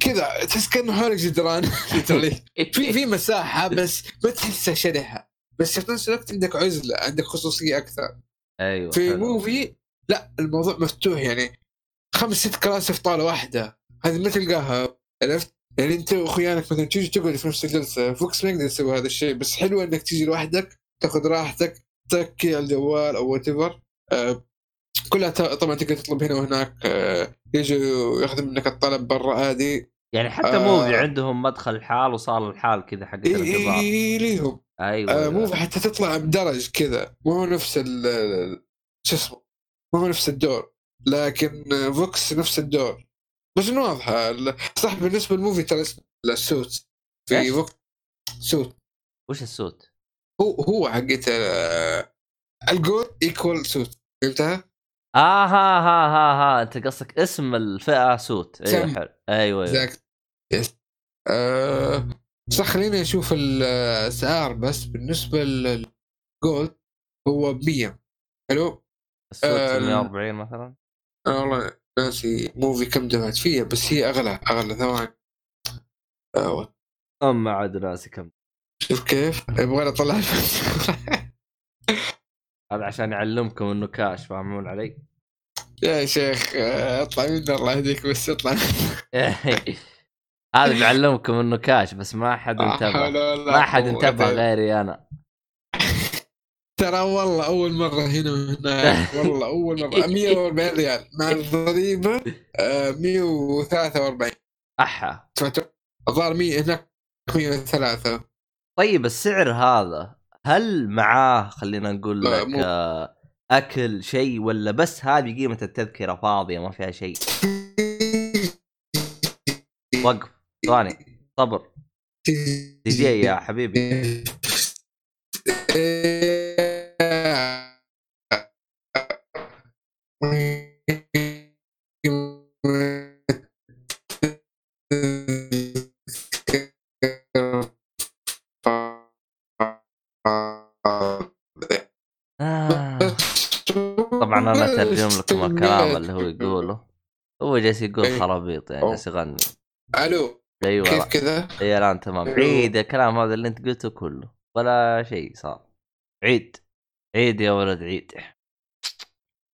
كذا. تحس كأنه حولك جدران. في في مساحة بس ما تحسها شرحه بس في نفس الوقت عندك عزلة عندك خصوصية أكثر. أيوه في حلو. Muvi لا الموضوع مفتوح يعني. خمس ست كراسي في طاولة واحدة. هذه ما تلقاها عرفت؟ يعني أنت واخوانك مثلا تيجي تقعد في نفس الجلسة Vox ما يقدر يسوي هذا الشيء. بس حلو إنك تيجي لوحدك تاخذ راحتك تركي على الجوال أو وات ايفر كلها ت- طبعا تقدر تطلب هنا وهناك. آه، يجوا ياخذ منك الطلب برا عادي يعني حتى آه. موفي عندهم مدخل الحال وصال الحال كذا حق الانتظار. إي ليهم. أيوه آه أيوة. مو حتى تطلع بدرج كذا مو هو نفس ال شو اسمه مو نفس الدور لكن فوكس نفس الدور بس إنه واضحة صح بالنسبة للموفي ترى السوت في؟ فوكس سوت وش السوت؟ هو هو حقت آه، ال gold equal suite فهمتها؟ آه ها ها ها ها أنت قصدك اسم الفئة suite أيوه. حلو أيوه أيوه yes آه، صح خليني أشوف الأسعار بس بالنسبة لل gold هو ب 100 حلو ال suite آه، 140 مثلا. أنا والله ناسي موفي كم دفعت فيها بس هي أغلى أغلى ثواني. آه، اما عاد راسي كم. شوف كيف؟ يبغى اطلع. هذا عشان يعلمكم إنه كاش فاهمون علي؟ يا شيخ آه، اطلع منه الله يهديك بس اطلع منه هذا بيعلمكم إنه كاش بس ما حد لا انتبه ما حد انتبه غيري أنا. ترى والله أول مرة هنا وهناك. والله أول مرة. 140 ريال. مع الضريبة آه، 143 أحا. الظاهر 100 هناك 103 طيب السعر هذا هل معاه خلينا نقول لك مو- آه، أكل شيء ولا بس هذه قيمة التذكرة فاضية ما فيها شيء؟ وقف. ثواني صبر دي جي يا حبيبي آه. طبعا أنا أترجم لكم الكلام اللي هو يقوله هو جالس يقول إيه. خرابيط يعني. جالس يغني ألو أيوه كيف كذا؟ اي الان تمام. عيد الكلام هذا اللي أنت قلته كله. ولا شيء صار. عيد. عيد يا ولد عيد.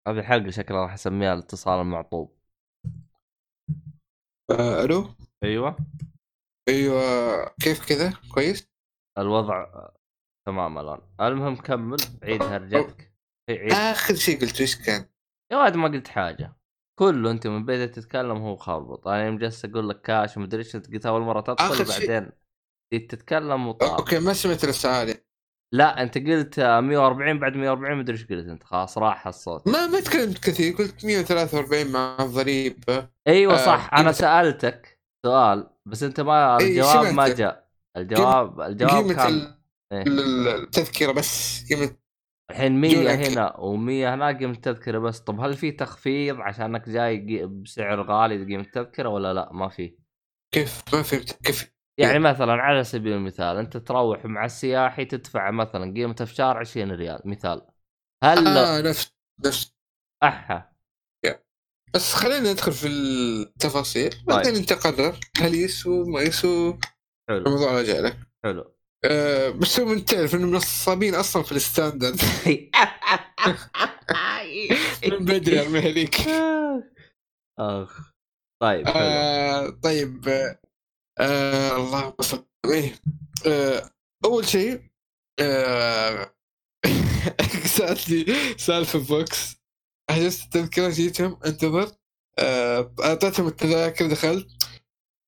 هذه الحلقة شكلها راح أسميها الاتصال المعطوب. آه، ألو؟ أيوه. أيوه كيف كذا؟ كويس؟ الوضع تمام الآن. المهم كمل. عيد هرجتك عيد. آخر شيء قلت إيش كان؟ يا ولد ما قلت حاجة. كله انت من بدأت تتكلم هو خربط. أنا يوم جالس أقول لك كاش ومدري إيش قلت أول مرة تدخل شيء- وبعدين جيت تتكلم وطار أوكي ما سمعت الاسعار لا أنت قلت آه، 140 بعد 140 مدري إيش قلت أنت. خلاص راح الصوت. ما ما تكلمت كثير قلت 143 مع الضريبه أيوه آه، صح. أنا قيمة- سألتك سؤال بس أنت ما إيه، الجواب ما. جاء. الجواب الجواب كان إيه. ال- التذكرة بس قيمة الحين 100 دون أكل. هنا و100 هناك قيمه التذكره بس. طب هل في تخفيض عشانك جاي بسعر غالي قيمه التذكره ولا لا؟ ما في. كيف؟ ما فهمت كيف؟ يعني مثلا على سبيل المثال أنت تروح مع السياحي تدفع مثلا قيمة الفشار 20 ريال مثال. هل آه نفس نفس. أحا. بس خلينا ندخل في التفاصيل بعدين انت قرر هل يسوى؟ ما يسوى؟ حلو. الموضوع راجع لك. حلو. آه بس هو من تعرف انه منصبين أصلا في الستاندرد. من بدري ارميها ليك آخ طيب حلو. آه طيب آه آه اللهم صل إيه. آه أول شيء آه سالتني سالفه بوكس حجزت التذكرة جيتهم انتظر. آه، أعطيتهم التذاكر دخلت.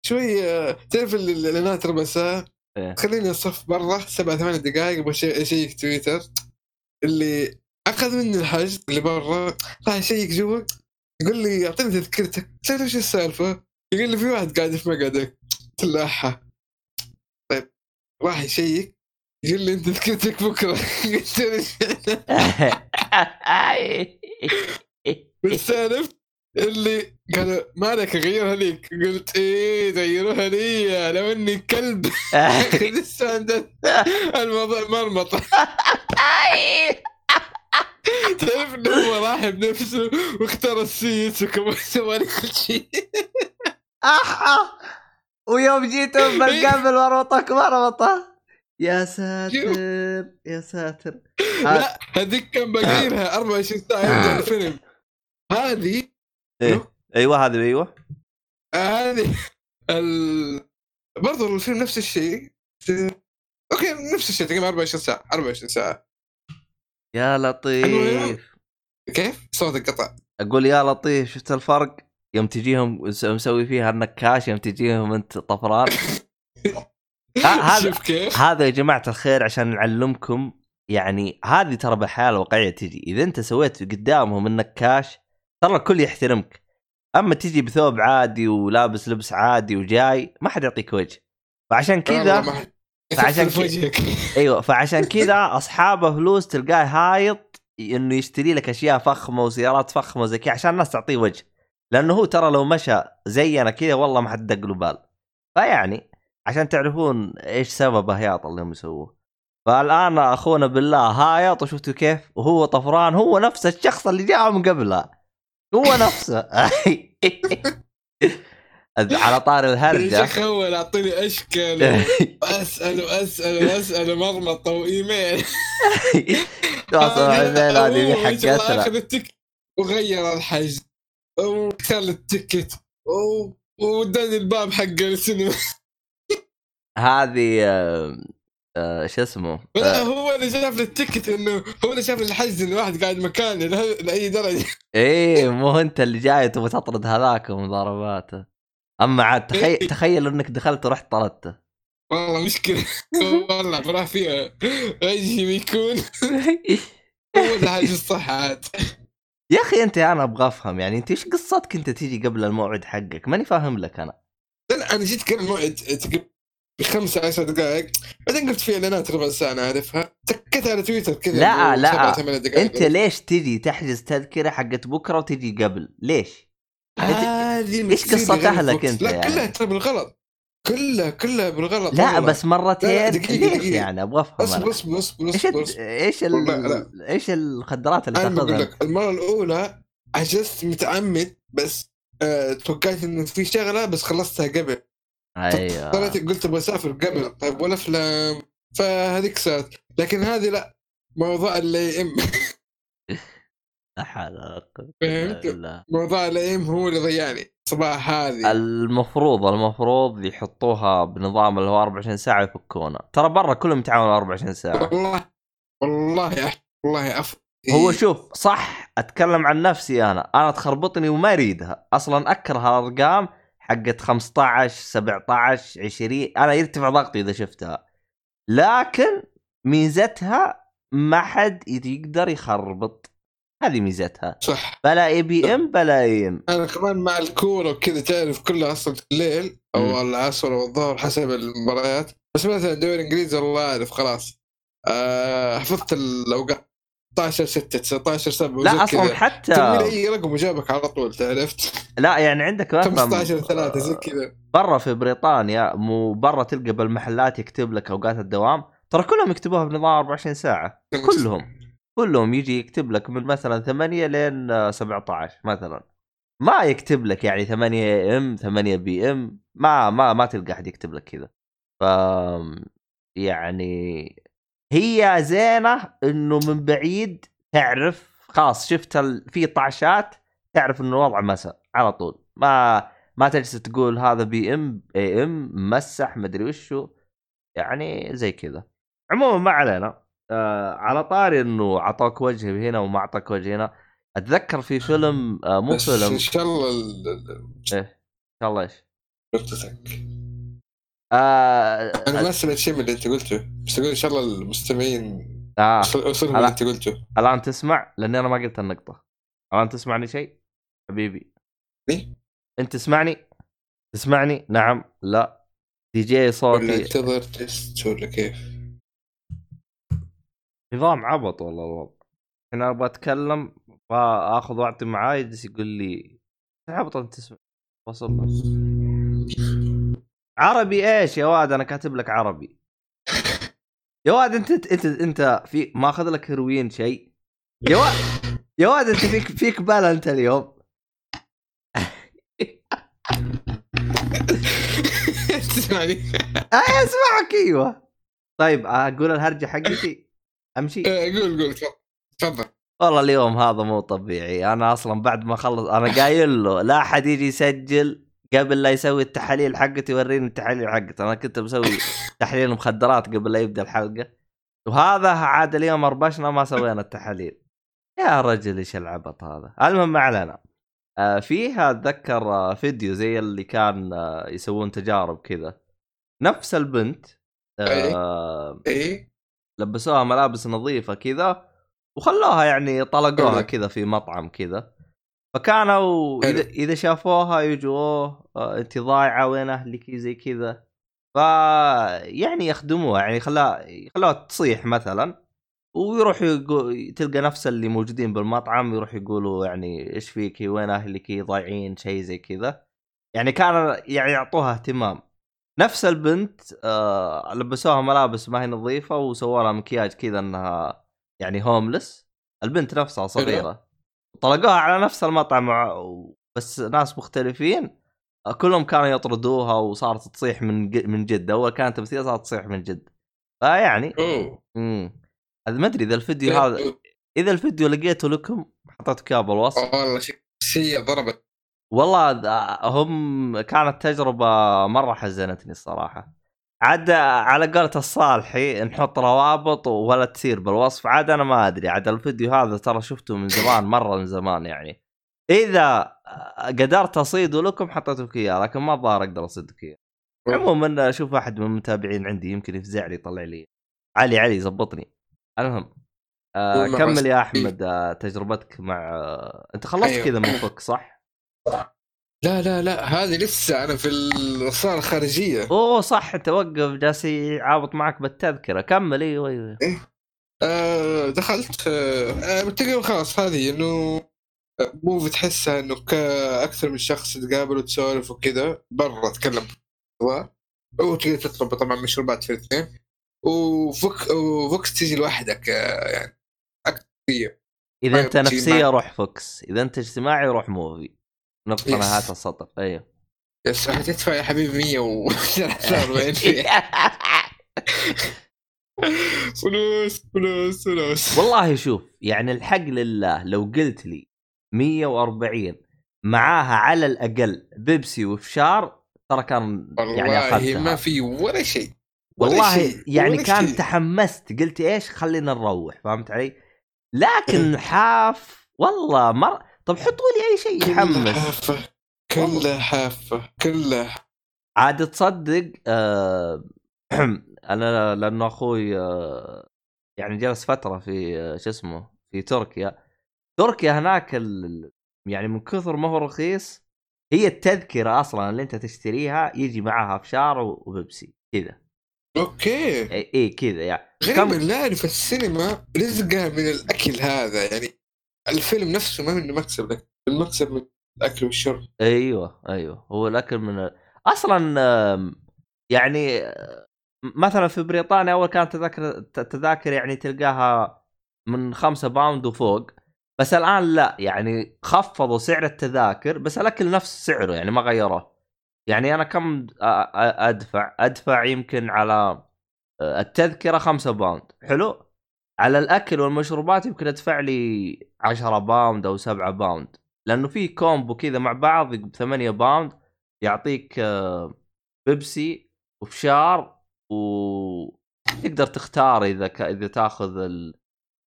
شوي آه، تعرف ال- الإعلانات ربع ساعة؟ إيه. خليني أصف برا سبع ثمان دقائق أشيك تويتر. اللي أخذ مني الحجز اللي برا راح يشيك جوا. يقول لي أعطيني تذكرتك. قلت له إيش السالفة؟ يقول لي في واحد قاعد في مقعدك. قلت له أحا. طيب راح يشيك. يقول لي أنت ذكرتك بكرة. قلت له بس عرفت اللي قالوا ما عليك اغيرها ليك قلت إيه غيروها لي لو اني كلب. لسه الموضوع مرمط. تعرف إنه هو راح بنفسه واختار السيس وكمان سوى لي كل شيء. ويوم جيتوا بالقلب مربطك مربطه يا ساتر يا ساتر. لا هذيك كان باقي لها 24 ساعة يبدا الفيلم. هذه إيه. أيوه هذه أيوه. هذه. ال... برضو الفيلم نفس الشيء. أوكي نفس الشيء تقريبا 24 ساعة 24 ساعة. يا لطيف. كيف؟ صوتك قطع. أقول يا لطيف شفت الفرق؟ يوم تجيهم مسوي فيها النكاش يوم تجيهم أنت طفران. هذا؟ هذا يا جماعة الخير عشان نعلمكم يعني هذه ترى بالحياة الواقعية تجي. إذا أنت سويت قدامهم النكاش ترى الكل يحترمك. أما تجي بثوب عادي ولابس لبس عادي وجاي ما حد يعطيك وجه. فعشان كذا فعشان كذا- أيوه فعشان كذا أصحابه فلوس تلقاه هايط إنه يشتري لك أشياء فخمة وسيارات فخمة وزي كذا عشان الناس تعطيه وجه. لأنه هو ترى لو مشى زينا كذا والله ما حد دق له بال. فيعني عشان تعرفون إيش سبب هياط اللي هم يسووه. فالآن أخونا بالله هايط وشفتوا كيف؟ وهو طفران هو نفس الشخص اللي جاء من قبله. هو نفسه. على طار يا الهرجه اول اعطيني أشكال. وأسأل وأسأل واسال مرمطه وايميل تواصل مع الايميل هذه حقتنا؟ أخذ وغير الحجز. وكسر التكت. وداني الباب حق السينما. هذه آه، آه، شو اسمه؟ لا آه، هو اللي شاف لي التكت إنه هو اللي شاف لي الحجز إنه واحد قاعد مكاني لأي درجة. إيه مو أنت اللي جاي تبغى تطرد هذاك ومضارباته أما عاد تخيل تخيل إنك دخلت ورحت طردته. والله مشكلة. والله بروح فيها. إيش يكون هو الحاجة الصح عاد. يا أخي أنت أنا أبغى أفهم يعني أنت إيش قصتك أنت تيجي قبل الموعد حقك؟ ماني فاهم لك أنا. لا أنا جيت قبل الموعد بخمس عشر دقائق بعدين قلت في اعلانات ربع ساعة أنا أعرفها تكت على تويتر كذا لا، لا. دقائق أنت ليش تجي تحجز تذكرة حقت بكرة وتجي قبل ليش هذه غير أهلك فوكس. أنت لا يعني؟ كلها ترى بالغلط كلها كلها بالغلط لا والله. بس مرتين لا، دقيقة، ليش دقيقة. يعني أبغى أفهم اصبر. اصبر اصبر إيش. إيش. إيش الخدرات اللي أنا بقول تأخذها لك المرة الأولى عجزت متعمد بس آه توقعت انه في شغلة بس خلصتها قبل أيوه. طلعت قلت أبغى أسافر قبل طيب ولا أفلام؟ فهذيك صارت لكن هذه لا موضوع اللي لا حول ولا قوة بالله. موضوع اللي ام هو اللي ضيعني. صباح هذه. المفروض المفروض يحطوها بنظام اللي هو 24 ساعة يفكونه ترى برا كلهم يتعاملوا 24 ساعة. والله والله والله افضل هو شوف صح أتكلم عن نفسي أنا. أنا تخربطني وما أريدها. أصلا أكره الأرقام حقت 15 17 20 أنا يرتفع ضغطي إذا شفتها. لكن ميزتها ما حد يقدر يخربط. هذه ميزتها. صح. بلا a PM بلا AM أنا كمان مع الكورة وكذا تعرف كلها أصلا الليل أو مم. العصر أو الظهر حسب المباريات. بس مثلا الدوري الإنجليزي الله أعرف خلاص. آه حفظت الأوقات. 16 6 19 7 لا أصلا حتى لي أي رقم وجابك على طول عرفت لا يعني عندك مثلا 15 3 زي كذا. برا في بريطانيا مو برا تلقى بالمحلات يكتب لك أوقات الدوام. ترى كلهم يكتبوها بنظام 24 ساعة. كلهم. كلهم يجي يكتب لك من مثلا 8 لين آه، 17 مثلا. ما يكتب لك يعني 8 AM 8 PM ما ما ما تلقى أحد يكتب لك كذا. ف يعني هي زينة إنه من بعيد تعرف خلاص شفت ال... في طعشات تعرف إنه الوضع مساء على طول. ما ما تجلس تقول هذا PM AM مسح مدري وشو يعني زي كذا. عموما ما علينا. آه على طاري إنه أعطوك وجه هنا وما اعطاك وجه هنا. أتذكر في فيلم آه مو فيلم. إن شاء الله ال- ال- إن شاء الله إيش؟ آه أنا ما سمعت شيء من اللي أنت قلته بس أقول إن شاء الله المستمعين آه وصل- وصلهم. اللي أنت قلته. ألان تسمع؟ لأني أنا ما قلت النقطة. ألان تسمعني شيء؟ حبيبي. إيه؟ أنت تسمعني؟ تسمعني؟ نعم. لا. دي جي ولا صوتي. انتظر تست ولا كيف؟ نظام عبط والله الوضع. أنا أبغى أتكلم أبغى آخذ واعطي معاه يجلس يقول لي عبط أنت تسمع؟ وصل. عربي إيش يا واد؟ أنا كاتب لك عربي. يا واد أنت أنت أنت في ماخذ لك هيروين شيء يا واد يا واد أنت فيك فيك بال أنت اليوم. تسمعني اي اسمعك أيوه. طيب أقول الهرجة حقتي؟ أمشي؟ آه، قول قول تفضل. والله اليوم هذا مو طبيعي. أنا أصلا بعد ما أخلص أنا قايل له لا أحد يجي يسجل. قبل لا يسوي التحاليل حقتي يوريني التحاليل حقتي. أنا كنت مسوي تحليل مخدرات قبل لا يبدأ الحلقة. وهذا عاد اليوم أربشنا ما سوينا التحاليل. يا رجل إيش العبط هذا. المهم ما علينا. آه فيها أتذكر آه فيديو زي اللي كان آه يسوون تجارب كذا. نفس البنت آه إيه. لبسوها ملابس نظيفة كذا وخلوها يعني طلقوها. كذا في مطعم كذا. فكانوا. اذا إذا شافوها يجوا آه، انت ضايعه وين اهلك زي كذا. ف يعني يخدموها يعني خلاها خلوها تصيح مثلا. ويروحوا يقو... تلقى نفس اللي موجودين بالمطعم يروح يقولوا يعني إيش فيكي وين أهلك؟ ضايعين؟ شيء زي كذا. يعني كان يعني يعطوها اهتمام. نفس البنت آه لبسوها ملابس ما هي نظيفة وسووا لها مكياج كذا إنها يعني هوملس البنت نفسها صغيرة. طلقوها على نفس المطعم بس ناس مختلفين كلهم كانوا يطردوها وصارت تصيح من من جد. أول كانت تمثيل صارت تصيح من جد. فيعني امم هذا ما أدري إذا الفيديو هذا إذا الفيديو لقيته لكم حطيت اياه بالوصف والله شخصية ضربت. والله هم كانت تجربة مرة حزنتني الصراحة. عاد على قولة الصالحي نحط روابط ولا تصير بالوصف. عاد أنا ما أدري عاد الفيديو هذا ترى شفته من زمان مرة من زمان يعني. إذا قدرت اصيده لكم حطيته لك إياه لكن ما الظاهر أقدر أصيدك إياه. عموما أشوف واحد من المتابعين عندي يمكن يفزع لي يطلع لي. علي علي زبطني. المهم آه كمل يا أحمد آه تجربتك مع آه أنت خلصت أيوه. كذا من فك صح؟ لا لا لا هذه لسه أنا في الصالة الخارجية. أوه صح انت وقف جالس يعابط معك بالتذكرة. كمل أيوه أيوه آه دخلت آه آه، تقريبا خلاص هذه إنه موفي تحسها إنه كاكثر من شخص تقابل وتسولف وكذا. برا تكلم وتقدر تطلب طبعا مشروبات في الاثنين. وفك وفوكس تجي لوحدك آه، يعني أكثر. إذا أنت طيب، نفسية معك. روح فوكس إذا أنت اجتماعي روح موفي. نقطة yes. نهايه السطر أيوه بس حتدفع يا حبيبي 100 و 43 فلوس فلوس فلوس والله شوف يعني الحق لله لو قلت لي 140 معاها على الأقل بيبسي وفشار ترى كان يعني والله ما في ولا شيء ولا والله شيء، يعني ولا كان شيء. تحمست قلت إيش خلينا نروح فهمت علي؟ لكن حاف والله مر طب حطوا لي أي شيء يحمس حافة كلها حافة كلها عاد تصدق آه أنا لأنه أخوي آه يعني جلس فترة في آه شو اسمه في تركيا. تركيا هناك ال... يعني من كثر ما هو رخيص هي التذكرة أصلا اللي أنت تشتريها يجي معها فشار وبيبسي كذا. okay. إي إيه كذا يعني. غريبا لا اعرف السينما رزقها من الأكل هذا يعني الفيلم نفسه ما منه مكسب لك المكسب من الأكل والشرب. أيوه أيوه. هو الأكل من أصلا يعني مثلا في بريطانيا أول كانت تذاكر تذاكر يعني تلقاها من خمسة pound وفوق بس الآن لا يعني خفضوا سعر التذاكر بس الأكل نفس سعره يعني ما غيروه. يعني أنا كم أدفع؟ أدفع يمكن على آه، التذكرة خمسة pound. حلو؟ على الأكل والمشروبات يمكن أدفع لي 10 pound أو 7 pound. لأنه في combo كذا مع بعض ب 8 pound يعطيك آه، بيبسي وفشار وتقدر تختار إذا ك... إذا تاخذ ال...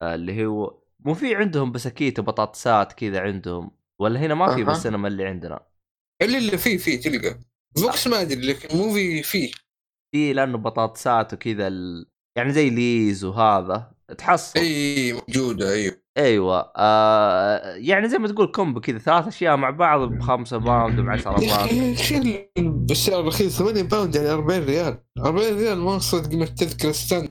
آه، اللي هو مو في عندهم بسكيت وبطاطسات كذا عندهم ولا هنا ما في أها. بالسينما اللي عندنا. اللي اللي فيه فيه تلقى. فوكس ما أدري لكن موفي فيه. في لأنه بطاطسات وكذا ال... يعني زي Lay's وهذا. تحصل. إي موجودة إيوه. أيوه آه يعني زي ما تقول combo كذا ثلاث أشياء مع بعض بخمسة pound ب 10 يا باوند بالسعر الرخيص 8 pound يعني 40 ريال. 40 ريال ما وصلت قيمة تذكرة standard.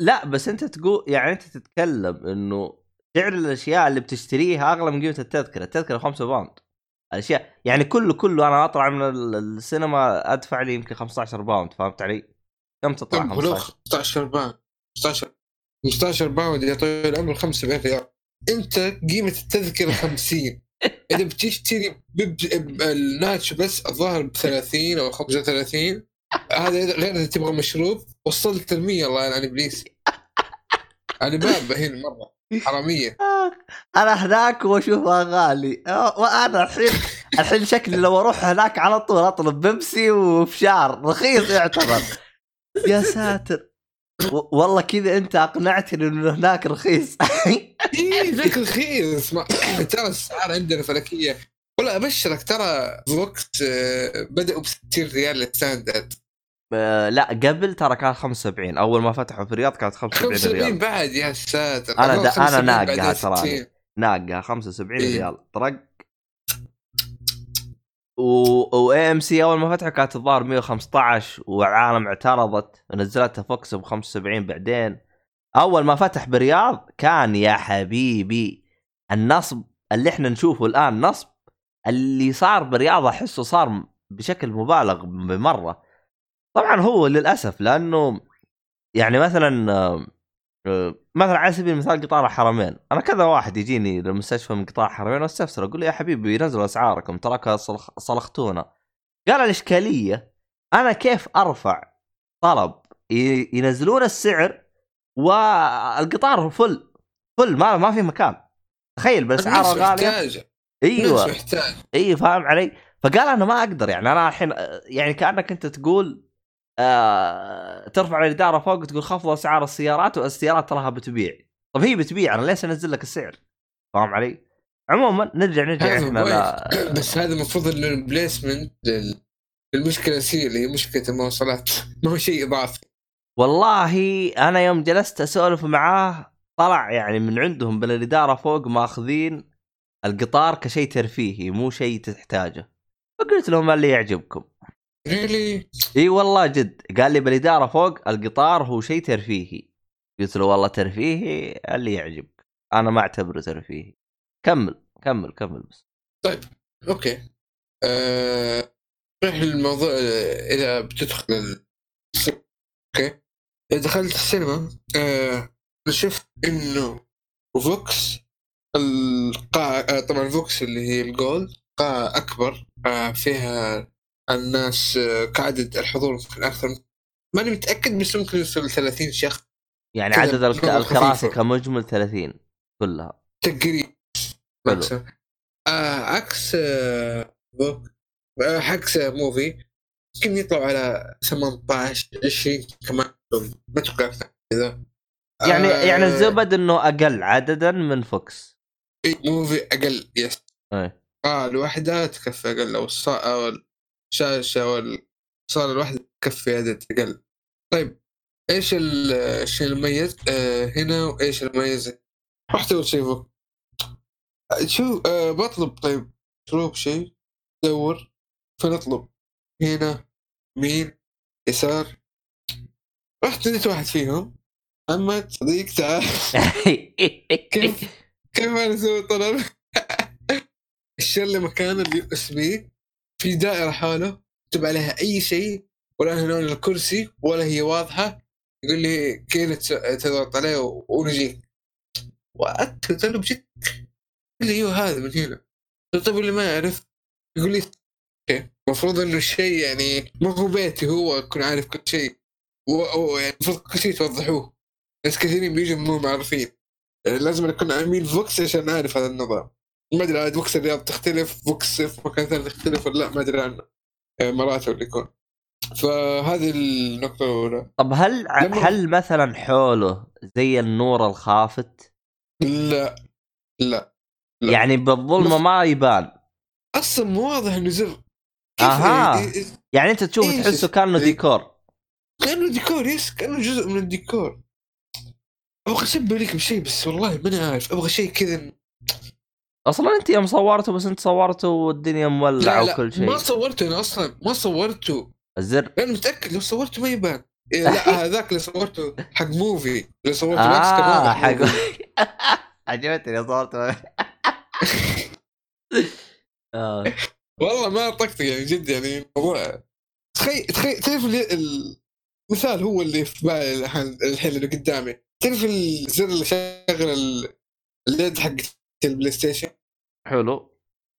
لا بس أنت تقول يعني أنت تتكلم إنه سعر الأشياء اللي بتشتريها أغلى من قيمة التذكرة، التذكرة 5 pound. الأشياء يعني كله كله أنا أطلع من ال- السينما أدفع لي يمكن 15 pound فهمت علي؟ كم تطلع طب ولو 15 15 pound. 15 15 pound يا طويل العمر 75 ريال. أنت قيمة التذكرة 50 إذا بتشتري ال nacho بس الظاهر ب 30 أو 35 هذا غير إذا تبغى مشروب. وصلت ال 100 الله يلعن إبليس. أنا بابا هنا مرة. حرامية. أنا هناك واشوفها غالي آه، وأنا الحين الحين شكلي لو أروح هناك على طول أطلب بيبسي وفشار رخيص يعتبر. يا ساتر. والله كذا انت اقنعتني إنه هناك رخيص إيه ذاك رخيص. ترى الاسعار عندنا فلكيه ولا أبشرك ترى فوكس آه، بدأوا ب 60 ريال ال standard آه، لا قبل ترى كان 75 أول ما فتحوا في الرياض كانت 75 75 ريال بعد يا ساتر دا- أنا 75 ناقها بعدين تراني. 60. ناقه 75 إيه. ريال طرق و AMC أول ما فتحوا كانت الظاهر 115 وعالم اعترضت نزلتها فوكس ب 75 بعدين. أول ما فتح برياض كان يا حبيبي النصب اللي إحنا نشوفه الآن نصب اللي صار برياض أحسه صار بشكل مبالغ بمرة. طبعا هو للأسف لأنه يعني مثلا مثلا على سبيل المثال قطار الحرمين أنا كذا واحد يجيني للمستشفى من قطار الحرمين وأستفسر أقول له يا حبيبي نزلوا أسعاركم تراك صلخ- صلختونا. قال الإشكالية أنا كيف أرفع طلب ينزلون السعر والقطار فل فل ما ما في مكان. تخيل باسعار الناس غالية. أيوه. أي فاهم علي؟ فقال أنا ما أقدر يعني أنا الحين يعني كأنك أنت تقول آه ترفع الإدارة فوق وتقول خفض أسعار السيارات والسيارات تراها بتبيع طب هي بتبيع أنا ليش أنزل لك السعر؟ فاهم علي؟ عموما نرجع نرجع إحنا لا. بس هذا المفروض إنه البليسمنت لل- للمشكله الاساسيه اللي هي مشكلة المواصلات ما هو شيء إضافي والله أنا يوم جلست أسولف معاه طلع يعني من عندهم من الإدارة فوق ماخذين القطار كشيء ترفيهي مو شيء تحتاجه فقلت لهم اللي يعجبكم really إي والله جد. قال لي بالإدارة فوق القطار هو شيء ترفيهي. قلت له والله ترفيهي اللي يعجبك. أنا ما أعتبره ترفيهي. كمل كمل كمل بس. okay. آه... نروح للموضوع آه، إذا بتدخل ال- okay. إذا دخلت السينما. أنا شفت إنه VOX القاعة آه طبعا VOX اللي هي ال gold قاعة أكبر آه فيها الناس آه كعدد الحضور ممكن أكثر. ماني متأكد بس ممكن يوصل 30 شخص. يعني عدد الكراسي. كمجمل 30 كلها. تقريبا. آه عكس آه عكس آه موفي. يمكن يطلعوا على 18 20 كمان. ما أتوقع أكثر كذا. يعني آه، يعني الزبدة إنه أقل عددا من VOX. إيه، Muvi أقل yes إيه. آه الواحدة تكفي أقل أو الصا أو الشاشة والصالة الواحدة تكفي عدد أقل طيب إيش ال- الشيء المميز؟ آه هنا وإيش المميز؟ رحت اول شيء آه، شو آه بطلب طيب. مشروب شيء دور. فنطلب. هنا يمين يسار. رحت لقيت واحد فيهم. محمد صديق تعال. كيف كيف أنا أسوي طلب؟ الزر اللي مكان ال USB في دائرة حوله مكتوب عليها أي شيء ولا هي لون الكرسي ولا هي واضحة. يقول لي تس- تضغط عليه ونجيك what قلت له بجد؟ قال لي أيوه هذا من هنا. طيب اللي ما يعرف؟ يقول لي okay المفروض إنه الشيء يعني ما هو بيتي هو أكون عارف كل شيء. يعني المفروض كل شيء توضحوه. ناس كثيرين بيجوا مو معروفين. يعني لازم نكون عاملين VOX عشان نعرف هذا النظام. ما أدري عاد VOX الرياض تختلف VOX في مكان ثاني تختلف ولا لا ما أدري عنه مراتب اللي يكون فهذه النقطة الأولى طب هل لما- هل مثلا حوله زي النور الخافت؟ لا لا لا. يعني بالظلمة مف- ما يبان أصلا مو واضح إنه زر أها. يعني- إيه- يعني أنت تشوف إيش تحسه كأنه إيه. ديكور كأنه ديكور yes كأنه جزء من الديكور أبغى أشبه لك بشيء بس والله ماني عارف أبغى شيء كذا أصلا أنت يوم صورته بس أنت صورته والدنيا مولعة وكل لا شيء. ما صورته أنا أصلا ما صورته. الزر. أنا متأكد لو صورته ما يبان. إيه لا هذاك اللي صورته حق Muvi اللي صورته كان آه واضح حق. عجبتني صورته. آه. والله ما طقطق يعني جد يعني الموضوع تخيل تخيل تعرف اللي- المثال هو اللي في بالي الحين الحين اللي قدامي. تعرف الزر اللي شغل ال- اليد حق ال PlayStation حلو.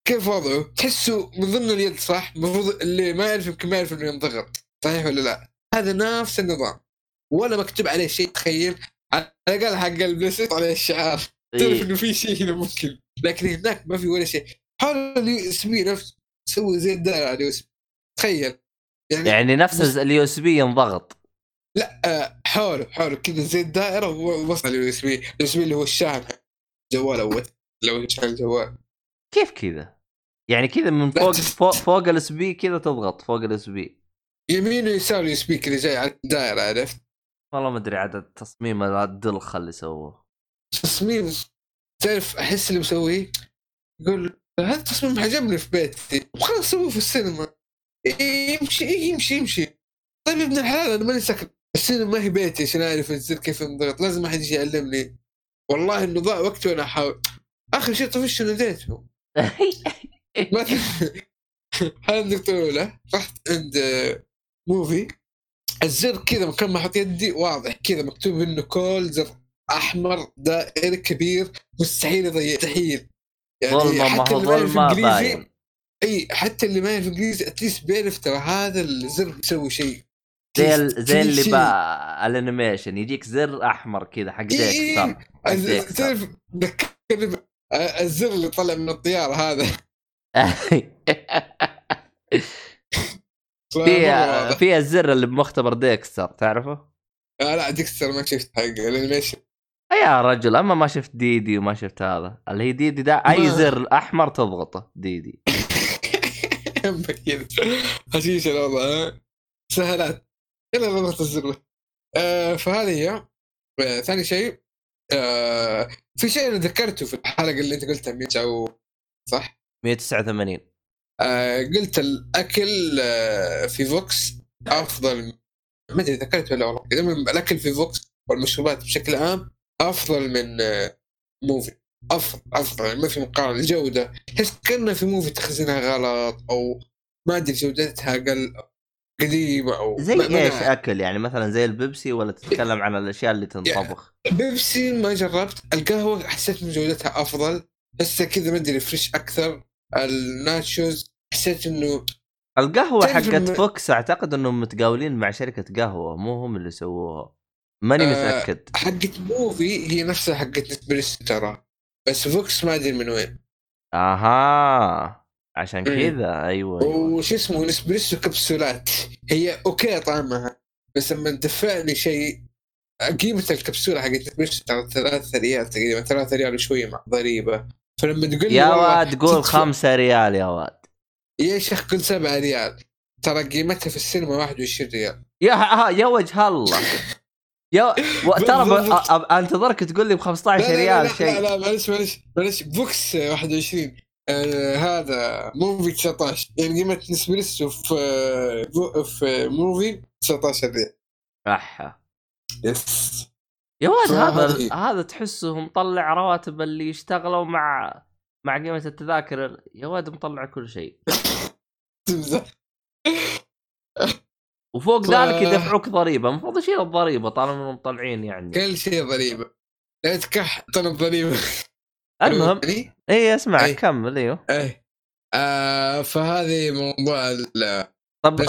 كيف وضعه؟ تحسه من ضمن اليد صح؟ المفروض اللي ما يعرف يمكن ما يعرف إنه ينضغط. صحيح ولا لا؟ هذا نفس النظام. ولا مكتوب عليه شيء تخيل. على الأقل حق ال PlayStation عليه الشعار. تعرف إيه. إنه في شيء هنا ممكن لكن هناك ما في ولا شيء. حول ال USB نفسه سوي زي الدائرة على ال USB. تخيل. يعني يعني نفس ال USB ينضغط. لا آه، حوله حوله كذا زي الدائرة ووصل ال USB. ال USB اللي هو الشاحن. حق الجوال أول. لو شحن الجوال كيف كذا؟ يعني كذا من فوق فوق, فوق ال USB كذا تضغط فوق ال USB يمين ويسار ال USB كذا جاي على الدائره عرفت؟ والله ما أدري عاد التصميم الدلخه اللي سووه. تصميم تعرف أحس اللي مسويه؟ يقول هذا التصميم عجبني في بيتي. خلاص سووه في السينما. يمشي يمشي يمشي. طيب يا ابن الحلال أنا ماني ساكن. السينما ما هي بيتي عشان أعرف كيف ينضغط لازم أحد يجي يعلمني. والله إنه ضاع وقتي وأنا أحاول. آخر شيء طفشت مثلا هذا النقطة الأولى رحت عند آه، Muvi الزر كذا مكان ما أحط يدي واضح كذا مكتوب إنه call زر أحمر دائري كبير. مستحيل يضيع مستحيل. يعني ظلمه ما حتى هو اللي ما يعرف ظلمة إنجليزي باين. إي حتى اللي ما يعرف إنجليزي at least بيعرف ترى هذا الزر بيسوي شيء. زي ال... زي اللي. بال animation يجيك زر أحمر كذا حق ديكستر تعرف ذكرني آه، الزر اللي طلع من الطيارة هذا. في. في الزر اللي بمختبر ديكستر تعرفه؟ آه لا ديكستر ما شفت حق ال animation. يا رجل أما ما شفت ديدي وما شفت هذا. اللي هي ديدي ده أي ما- زر أحمر تضغطه ديدي. حشيش الوضع؟ سهلات. يلا نضغط الزر آه فهذه هي. آه ثاني شيء. آه في شيء أنا ذكرته في الحلقة اللي أنت قلتها مية وشو صح؟ 189 آه قلت الأكل آه في VOX أفضل ما أدري ذكرت ولا والله الأكل في VOX والمشروبات بشكل عام أفضل من آه Muvi أفضل أفضل يعني ما في مقارنة الجودة تحس كانها في Muvi تخزينها غلط أو ما أدري جودتها أقل قديمة أو زي إيش أكل؟ يعني مثلا زي البيبسي ولا تتكلم عن الأشياء اللي تنطبخ؟ بيبسي ما جربت. القهوة حسيت من جودتها أفضل. بس كذا ما أدري fresh أكثر. الناتشوز حسيت إنه القهوة حقت الم- فوكس أعتقد إنهم متقاولين مع شركة قهوة مو هم اللي سووها. ماني آه، متأكد. حقت موفي هي نفسها حقت نسبريسو ترى بس فوكس ما أدري من وين. أها. عشان مم. كذا أيوه, أيوة. وش اسمه نسبريسو كبسولات. هي أوكي طعمها بس لما تدفع لي شيء قيمة الكبسولة حقت نسبريسو ترى ثلاثة ريال تقريبا ثلاثة ريال وشوية مع ضريبة. فلما تقول يا واد قول خمسة ريال يا واد. يا شيخ قل 7 ريال. ترى قيمتها في السينما 21 ريال. يا ها يا وجه الله. يا و... ترى ب... أنتظرك تقول لي ب 15 لا لا ريال شيء. لا لا معلش معلش معلش. فوكس 21 آه هذا موفي 19 يعني قيمة نسبريسو في آه، في موفي 19 ريال أحا. yes يا واد هذا فهذه- هذا تحسه مطلع رواتب اللي يشتغلوا مع مع قيمة التذاكر. يا واد مطلع كل شيء. وفوق ف- ذلك يدفعوك ضريبة. المفروض يشيل الضريبة طالما انهم مطلعين يعني. كل شيء ضريبة. لا تكح طلب ضريبة المهم اي أسمع أي. كمل إيوه. إيه. آه فهذه موضوع ال- طب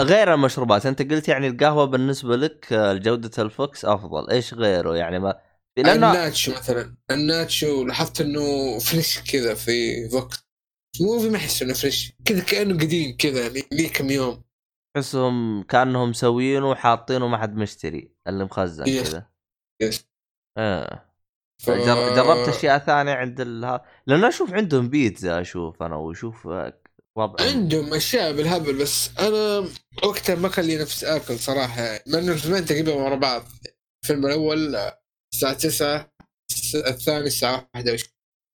غير المشروبات أنت قلت يعني القهوة بالنسبة لك آه، جودة الفوكس أفضل. إيش غيره يعني؟ ما لأنه الناتشو مثلا. الناتشو لاحظت إنه fresh كذا في فوكس موفي ما احس إنه fresh. كذا كأنه قديم كذا لي كم يوم. تحسهم كأنهم مسوينه وحاطينه ما حد مشتري. اللي مخزن. كذا. yes. إيه ف... جر... جربت أشياء ثانية عند ال... لأن أشوف عندهم بيتزا أشوف أنا وأشوف وضع عندهم أشياء بالهبل بس أنا وقتها ما كان لي نفس آكل صراحة يعني لأنه الفيلمين تقريبا ورا بعض. الفيلم الأول الساعة 9 الس- الثاني الساعة 11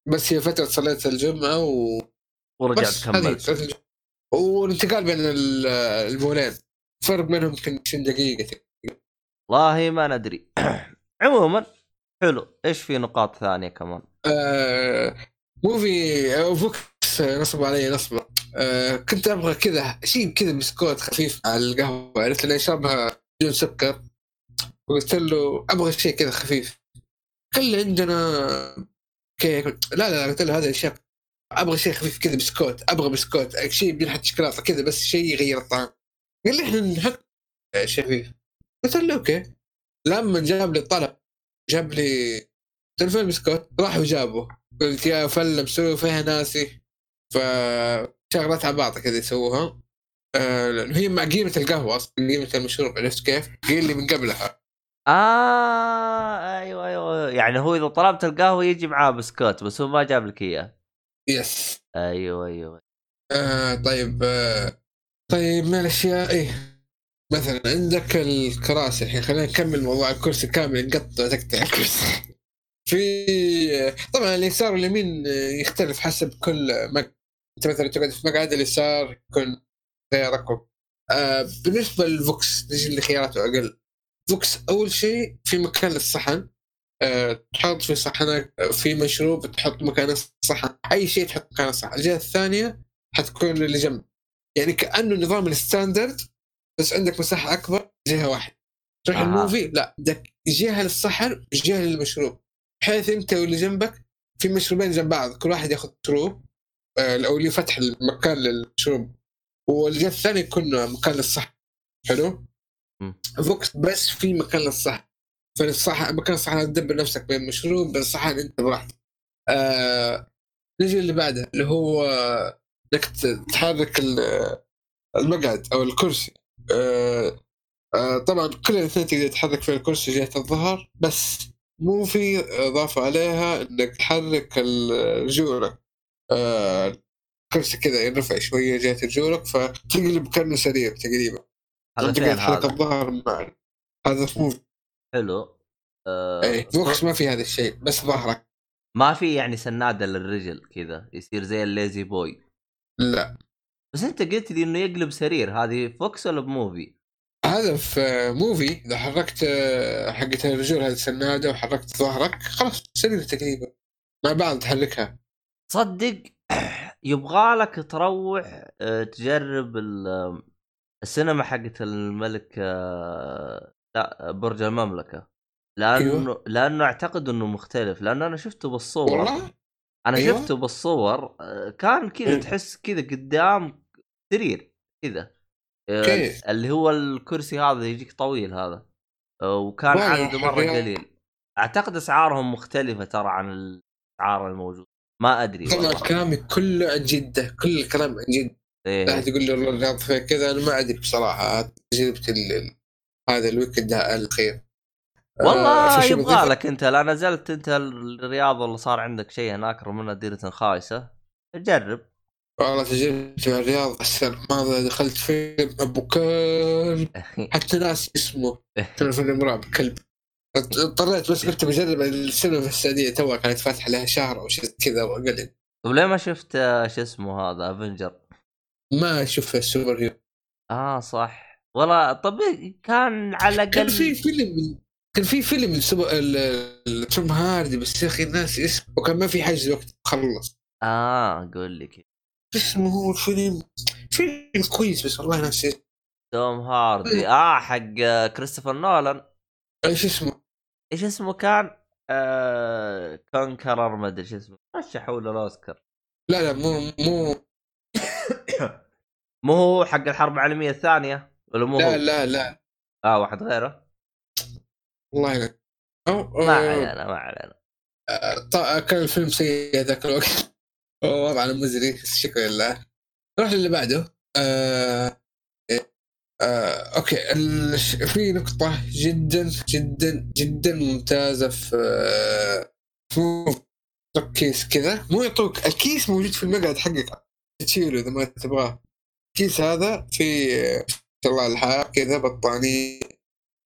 بس هي فترة صليت الجمعة و ورجعت كملت. والانتقال بين ال- المولين فرق بينهم يمكن 20 دقيقة والله ما ندري. عموما حلو. إيش في نقاط ثانية كمان؟ آه موفي آه، فوكس نصب علي نصبه آه كنت أبغى كذا شيء كذا بسكوت خفيف على القهوة. عرفت انه يشربها بدون سكر. قلت له أبغى شيء كذا خفيف. لي عندنا كيك. لا لا قلت له هذا الشيء أبغى شيء خفيف كذا بسكوت. أبغى بسكوت. شيء بينحط شوكولاتة كذا بس شيء يغير الطعم. قال لي إحنا نحط شيء خفيف. قلت له أوكي. لما جاب لي الطلب جاب لي تلفون بسكوت راح وجابه قلت يا فله مسوي فيها ناسي. فشغلات على بعض كذا يسووها. آه هي مع قيمة القهوة أصلا قيمة المشروب عرفت كيف؟ قيل لي من قبلها. آه أيوه أيوه. يعني هو إذا طلبت القهوة يجي معاه بسكوت بس هو ما جاب لك إياه. يس. أيوه أيوه. آه طيب آه طيب من الأشياء؟ إيه. مثلا عندك الكراسي الحين خلينا نكمل موضوع الكرسي كامل نقطع تقطع الكرسي. في طبعا اليسار واليمين يختلف حسب كل مقعد انت مثلا تقعد في مقعد اليسار يكون خياركم. آه بالنسبة للفوكس نجي لخياراته أقل؟ فوكس أول شيء في مكان للصحن. أه تحط في صحنك في مشروب تحط مكان الصحن. أي شيء تحط مكان الصحن. الجهة الثانية حتكون اللي جنب يعني كأنه نظام ال standard بس عندك مساحة أكبر جهة واحدة. تروح آه. الموفي لا عندك جهة للصحن وجهة للمشروب. بحيث أنت واللي جنبك في مشروبين جنب بعض كل واحد ياخذ مشروب آه، أو اللي فتح المكان للمشروب. والجهة الثانية يكون مكان للصحن. حلو؟ فوكس بس في مكان للصحن. فالصحن مكان الصحن تدبر نفسك بين مشروب بين صحن أنت براحتك. آه نجي اللي بعده اللي هو إنك تحرك ال- المقعد أو الكرسي. آه آه طبعا كل الاثنين تقدر تحرك في الكرسي جهة الظهر بس موفي إضافة عليها إنك تحرك الرجول. آه الكرسي كذا يرفع شوية جهة الرجول فتقلب كأنه سرير تقريبا. هذا تقدر تحرك الظهر هذا موفي حلو. آه اي فوكس ما في هذا الشيء بس ظهرك. ما في يعني سنادة للرجل كذا يصير زي ال lazy boy. لا. بس أنت قلت لي إنه يقلب سرير هذه فوكس ولا بموفي؟ هذا في موفي إذا حركت آه، حقت الرجول هذه السنادة وحركت ظهرك خلاص سرير تقريبا مع بعض تحركها تصدق يبغى لك تروح آه، تجرب ال- السينما حقت الملك آه، لا برج المملكة لأنه أيوه. لأنه أعتقد إنه مختلف لأنه أنا شفته بالصور والله أنا أيوه. شفته بالصور كان كذا إيه. تحس كذا قدام سرير كذا. آه،. اللي هو الكرسي هذا يجيك طويل هذا. آه، وكان عدده مرة. قليل. أعتقد أسعارهم مختلفة ترى عن الأسعار الموجودة. ما أدري طبعا كلامي كله عن جدة كل الكلام عن جدة. لا احد إيه. يقول لي والله فيها كذا أنا ما أدري بصراحة. تجربه هذا الويكند ده الاخير آه، والله يبغى؟ لك أنت. لا نزلت أنت الرياض ولا صار عندك شيء هناك رغم انها ديرة خايسه جرب. والله تجربتي مع الرياض السنة الماضيه دخلت فيلم أبو كلب. حتى ناسي اسمه. كان فيلم رعب كلب. اضطريت بس قلت بجرب السينما في السعودية. توها كانت فاتحة لها شهر أو شيء كذا واقل طيب ليه ما شفت آه، شو اسمه هذا Avenger ما أشوف ال super hero. آه صح. والله طب كان على كان في الاقل فيلم كان في فيلم توم هاردي بس يا أخي ناسي اسمه وكان ما في حجز وقت خلص. آه قول لي كذا. اسمه هو الفيلم فيلم كويس بس والله اسمه. توم هاردي. آه حق آه، كريستوفر نولان. إيش اسمه؟ إيش اسمه كان؟ آه كونكرر ما أدري شو اسمه. رشحوا له الأوسكار. لا لا مو مو مو هو حق الحرب العالمية الثانية؟ ولا مو لا هو؟ لا لا. آه واحد غيره. والله لا. أو ما علينا ما علينا. ط- كان الفيلم سيء ذاك الوقت. وضعنا مزري شكرا لله. نروح للي بعده. آه... آه... أوكي. في نقطة جدا جدا جدا ممتازة في آه، كيس كذا. مو يعطوك الكيس موجود في المقعد حقك. تشيله إذا ما تبغاه. الكيس هذا في آه، ما شاء الله الحار كذا بطانية.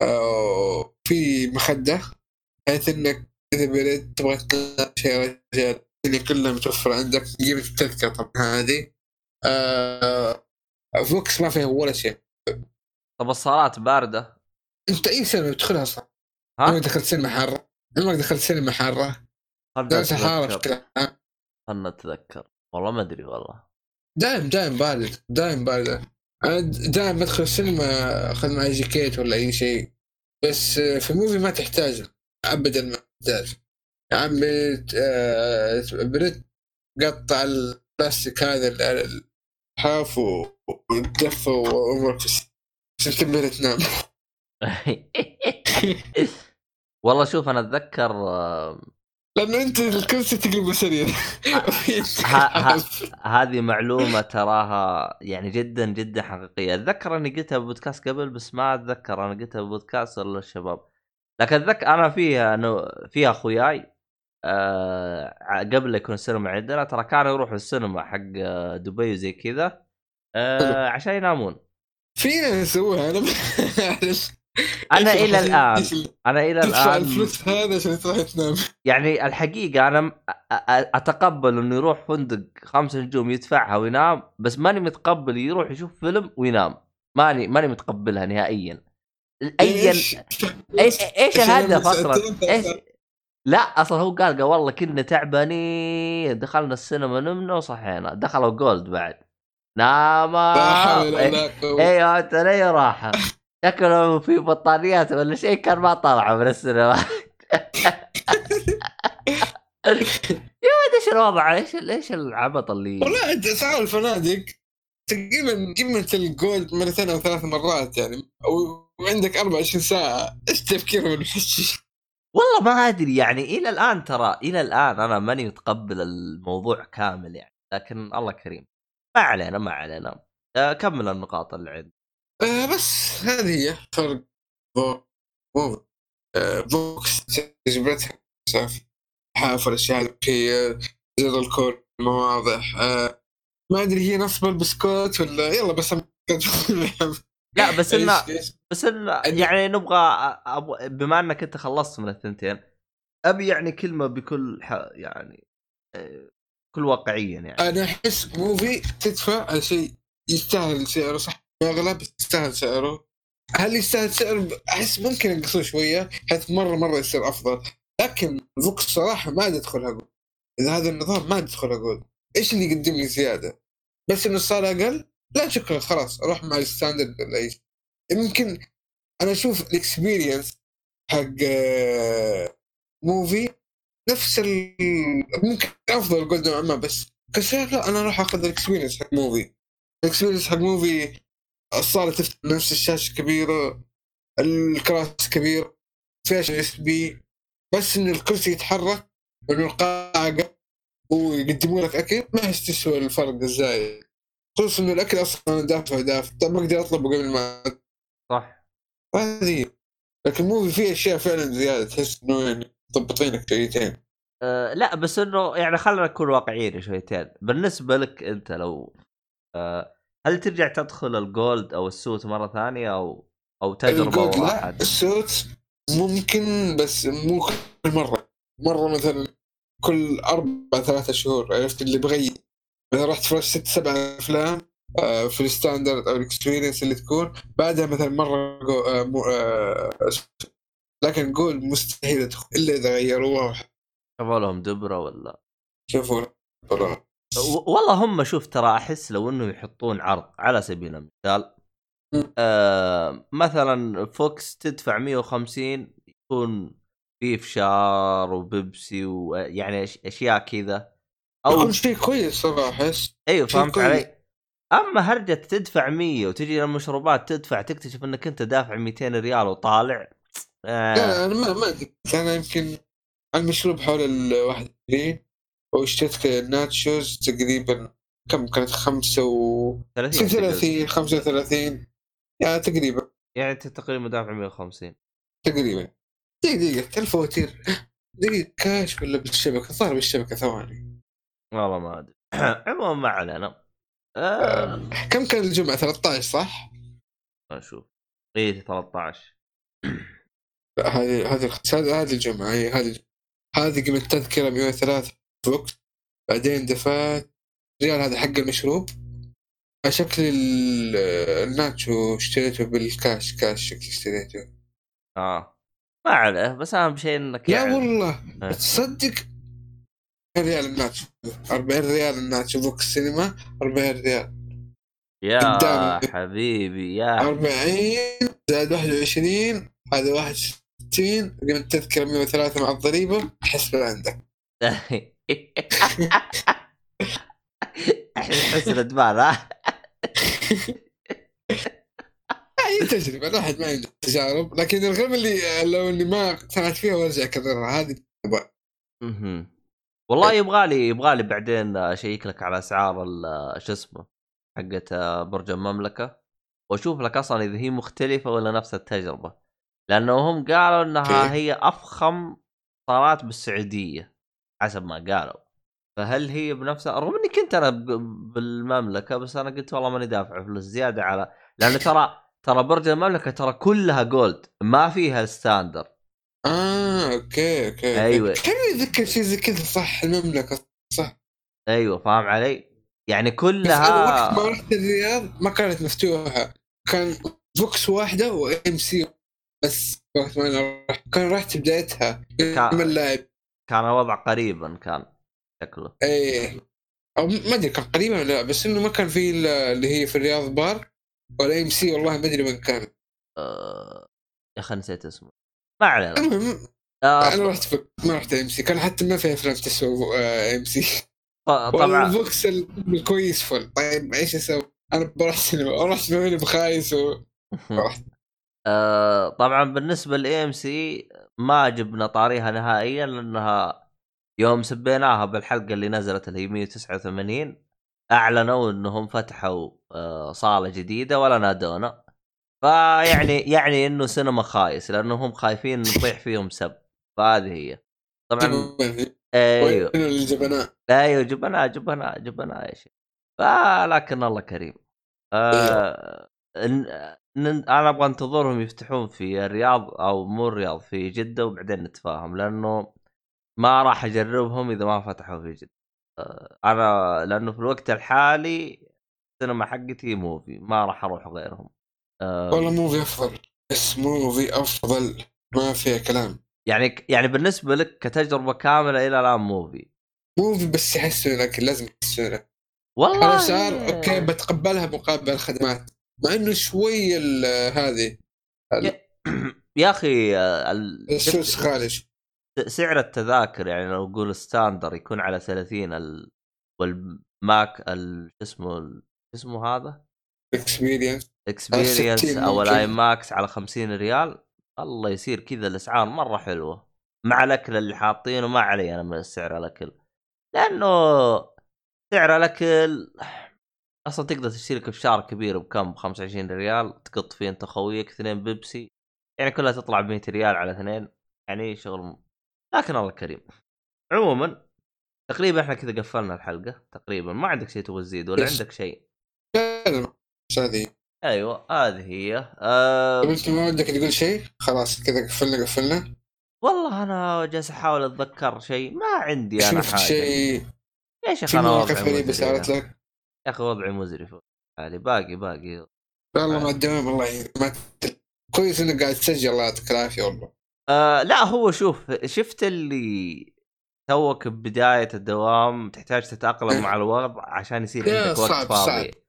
آه... في مخدة. بحيث إنك إذا بريد تبغى شيء رجال. اللي كلها متوفرة عندك قيمة التذكرة طبعا هذه. آه فوكس ما فيها ولا شيء. طب الصالات باردة؟ أنت أي سينما بتدخلها أصلا؟ ها؟ عمرك دخلت سينما حارة. عمرك دخلت سينما حارة؟ الحراره نتذكر. بشكل عام خلنا نتذكر. والله ما أدري والله. دايم دايم بارد دايم بارد أنا دايم بدخل السينما اخذ معي جاكيت ولا أي شيء. بس في ال Muvi ما تحتاجه ابدا ما تحتاج يا عمي آه، برد قطع البلاستيك هذا ال- اللحاف و- وتدفى وامرك في السينما عشان تقدر تنام والله شوف أنا أتذكر آه، لأنه أنت الكرسي تقلبه سرير ها- هذه معلومة تراها يعني جدا جدا حقيقية. أتذكر أني قلتها ببودكاست قبل بس ما أتذكر أنا قلتها ببودكاست ولا الشباب. لكن أتذكر أنا فيها انه فيها أخوياي. آه قبل لا يكون السينما عندنا ترى كانوا يروحوا السينما حق آه، دبي وزي كذا. آه عشان ينامون. في ناس يسووها أنا أنا إلى؟ الآن أنا إلى تدفع الآن الفلوس هذا عشان تروح تنام. يعني الحقيقة أنا أتقبل إنه يروح فندق خمس نجوم يدفعها وينام بس ماني متقبل يروح يشوف فيلم وينام. ماني ماني متقبلها نهائيا. ايا إيش؟ إيش إيش الهدف أصلا؟ إيش. لا أصلا هو قال قال والله كنا تعبانين دخلنا السينما نمنا وصحينا. دخلوا جولد بعد. قوة. أيوه أنت ليه راحه شكلهم في بطاريات ولا شيء كان ما طلعوا من السينما. يا ولد إيش الوضع؟ إيش إيش العبط اللي والله أنت اسعار الفنادق تقريبا قمة الجولد مرتين أو ثلاث مرات يعني وعندك 24 ساعة. إيش تفكيرهم الحشيش؟ والله ما أدري يعني إلى الآن ترى إلى الآن أنا ماني متقبل الموضوع كامل يعني لكن الله كريم. ما علينا ما علينا. آه، كمل النقاط اللي عندي آه بس هذه هي فرق مو فوكس جبرتها حافل الاشياء الذكيه زر الكور المواضح آه ما أدري هي نصب البسكوت ولا يلا بس لا بس انه؟ بس إنه يعني نبغى أبو بما إنك أنت خلصت من الثنتين أبي يعني كلمة بكل ح... يعني آه، كل واقعيا يعني. أنا أحس Muvi تدفع على شيء يستاهل سعره صح؟ اغلى بس يستاهل سعره. هل يستاهل سعره أحس ممكن ينقصوه شوية حيث مره مرة يصير أفضل. لكن VOX صراحة ما أدخل أقول. إذا هذا النظام ما أدخل أقول. إيش اللي يقدم لي زيادة؟ بس إنه صار أقل؟ لا شكرا خلاص أروح مع ال standard ولا يمكن أنا أشوف ال experience حق آه، Muvi نفس ال ممكن أفضل أقول نوعا ما بس كسعر لا أنا راح أخذ ال experience حق Muvi ال experience حق Muvi الصاله تفتح نفس الشاشة كبيرة الكراسي كبيره فيها USB بس إن الكرسي يتحرك وانه القاعة قد- ويقدموا لك أكل ما يستسوى الفرق الزايد. خصوصا إنه الأكل أصلا دافع دافع. طب ما أقدر أطلبه قبل ما صح. هذه. لكن Muvi فيه أشياء فعلا زيادة تحس إنه يعني مضبطينك شويتين. أه لا بس إنه يعني خلينا نكون واقعيين شويتين. بالنسبة لك أنت لو أه هل ترجع تدخل ال gold أو ال suite مرة ثانية أو أو تجربة ال gold لا واحد؟ ال suite ممكن بس مو كل مرة. مرة مثلا كل أربع ثلاثة شهور عرفت؟ اللي بغير. إذا رحت فرش ست سبع أفلام آه، في ال standard أو ال experience اللي تكون بعدها مثلا مرة جو آه، مو آه، لكن gold مستحيل ادخل إلا إذا غيروها شافوا لهم دبرة ولا؟ شوفوا والله هم شوف ترى أحس لو انه يحطون عرض على سبيل المثال. آه مثلا VOX تدفع 150 يكون في فشار وبيبسي ويعني أشياء كذا. أو يكون شيء كويس صراحة أيوه فهمت. علي. أما هرجة تدفع 100 وتجي للمشروبات تدفع تكتشف إنك أنت دافع 200 ريال وطالع. آه. لا أنا ما ما أدري. أنا يمكن المشروب حول ال 21 واشتريت ناتشوز تقريبا كم كانت؟ خمسة و 30 36 35 يعني تقريبا. يعني أنت تقريبا دافع 150 تقريبا. دقيقة دقيقة الفواتير دقيقة كاش ولا بالشبكة؟ صار بالشبكة ثواني. والله ما أدري. عموما ما علينا. آه كم كان الجمعة؟ 13 صح؟ نشوف. إيه 13 لا هذه هذه هذه هذه الجمعة هي هذه الجمعة. هذه قيمة التذكرة 103 وقت بعدين دفعت ريال هذا حق المشروب. شكل ال- الناتشو اشتريته بالكاش كاش شكل اشتريته. آه. ما عليه بس أهم شيء إنك لا يعني والله. آه. تصدق ريال ال nacho 40 ريال ال nacho VOX سينما 40 ريال. يا. حبيبي يا 40 زائد 21 هذا 61 قيمة التذكرة 103 مع الضريبة. أحس عندك. حسن مال ها؟ هي تجربة الواحد ما عنده تجارب. لكن الغرب اللي لو إني ما اقتنعت فيها وأرجع أكررها هذه مهم. والله يبغالي يبغالي بعدين أشيك لك على أسعار ال- شو اسمه حقت برج المملكة. وأشوف لك أصلا إذا هي مختلفة ولا نفس التجربة. لأنه هم قالوا إنها أوكي. هي أفخم صالات بالسعودية حسب ما قالوا. فهل هي بنفسها؟ رغم إني كنت أنا بالمملكة بس أنا قلت والله ماني دافع فلوس زيادة على لأنه ترى ترى برج المملكة ترى كلها gold ما فيها standard آه okay okay أيوة. كان يذكر شيء زي كذا صح المملكة صح. أيوه فاهم علي؟ يعني بس كلها وقت ما رحت الرياض ما كانت مفتوحة. كان VOX واحدة و AM C بس وقت ما أنا رحت. كان رحت بدايتها. كان- من اللاعب. كان الوضع قريبا كان شكله. إيه. أو ما أدري كان قريبا ولا لا بس إنه ما كان في اللي هي في الرياض بار ولا إم سي والله ما أدري وين كان. آه... يا أخي نسيت اسمه. ما علينا. المهم آه... أنا رحت فك... ما رحت ام سي كان حتى ما في افلام تسوى ام سي طبعا. البوكس الكويس فل طيب إيش أسوي؟ أنا بروح سينما أروح سينما بخايس و... رحت. آه... طبعا بالنسبة لاي ام سي ما جبنا طاريها نهائيا لأنها يوم سبيناها بالحلقة اللي نزلت اللي هي 189 أعلنوا إنهم فتحوا آه... صالة جديدة ولا نادونا. فيعني يعني إنه سينما خايس لانهم خايفين نطيح فيهم سب. فهذه هي. طبعا أيوه. الجبناء؟ أيوه جبناه جبناه جبناه يا شيخ. فلكن الله كريم. آه ن- أنا أبغى أنتظرهم يفتحون في الرياض أو مو الرياض في جدة وبعدين نتفاهم لأنه ما راح أجربهم إذا ما فتحوا في جدة. آه أنا لأنه في الوقت الحالي السينما حقتي Muvi ما راح أروح غيرهم. آه والله Muvi أفضل بس Muvi أفضل ما فيها كلام. يعني يعني بالنسبة لك كتجربة كاملة إلى الآن Muvi Muvi بس يحسن لكن لازم يحسن والله الاسعار okay بتقبلها مقابل الخدمات. مع إنه شوي ال- هذه يا أخي ال- ال suite غالي سعر التذاكر يعني لو نقول standard يكون على 30 ال... وال MAX ال... اسمه ال... اسمه هذا؟ experience experience 60 أو. ال I MAX على 50 ريال. الله يصير كذا الأسعار مرة حلوة. مع الأكل اللي حاطينه ما علي أنا من سعر الأكل. لأنه سعر الأكل أصلا تقدر تشتري لك فشار كبير بكم؟ ب 25 ريال تقط فيه أنت خويك اثنين بيبسي. يعني كلها تطلع ب 100 ريال على اثنين. يعني شغل م- لكن الله كريم. عموما تقريبا إحنا كذا قفلنا الحلقة تقريبا. ما عندك شيء تبغى تزيد ولا. عندك شيء بس هذه. أيوه هذه هي. أه طيب أنت ما ودك تقول شيء؟ خلاص كذا قفلنا قفلنا. والله أنا جالس أحاول أتذكر شيء. ما عندي أنا شفت حاجة. شيء؟ يا شيخ أنا مواقف غريبة صارت يا لك؟ أخي وضعي مزري في حالي. باقي باقي. والله مع الدوام الله يعين ما كويس إنك قاعد تسجل الله يعطيك العافية والله. آه لا هو شوف شفت اللي توك ببداية الدوام تحتاج تتأقلم مع الوضع عشان يصير يا عندك وقت فاضي. آه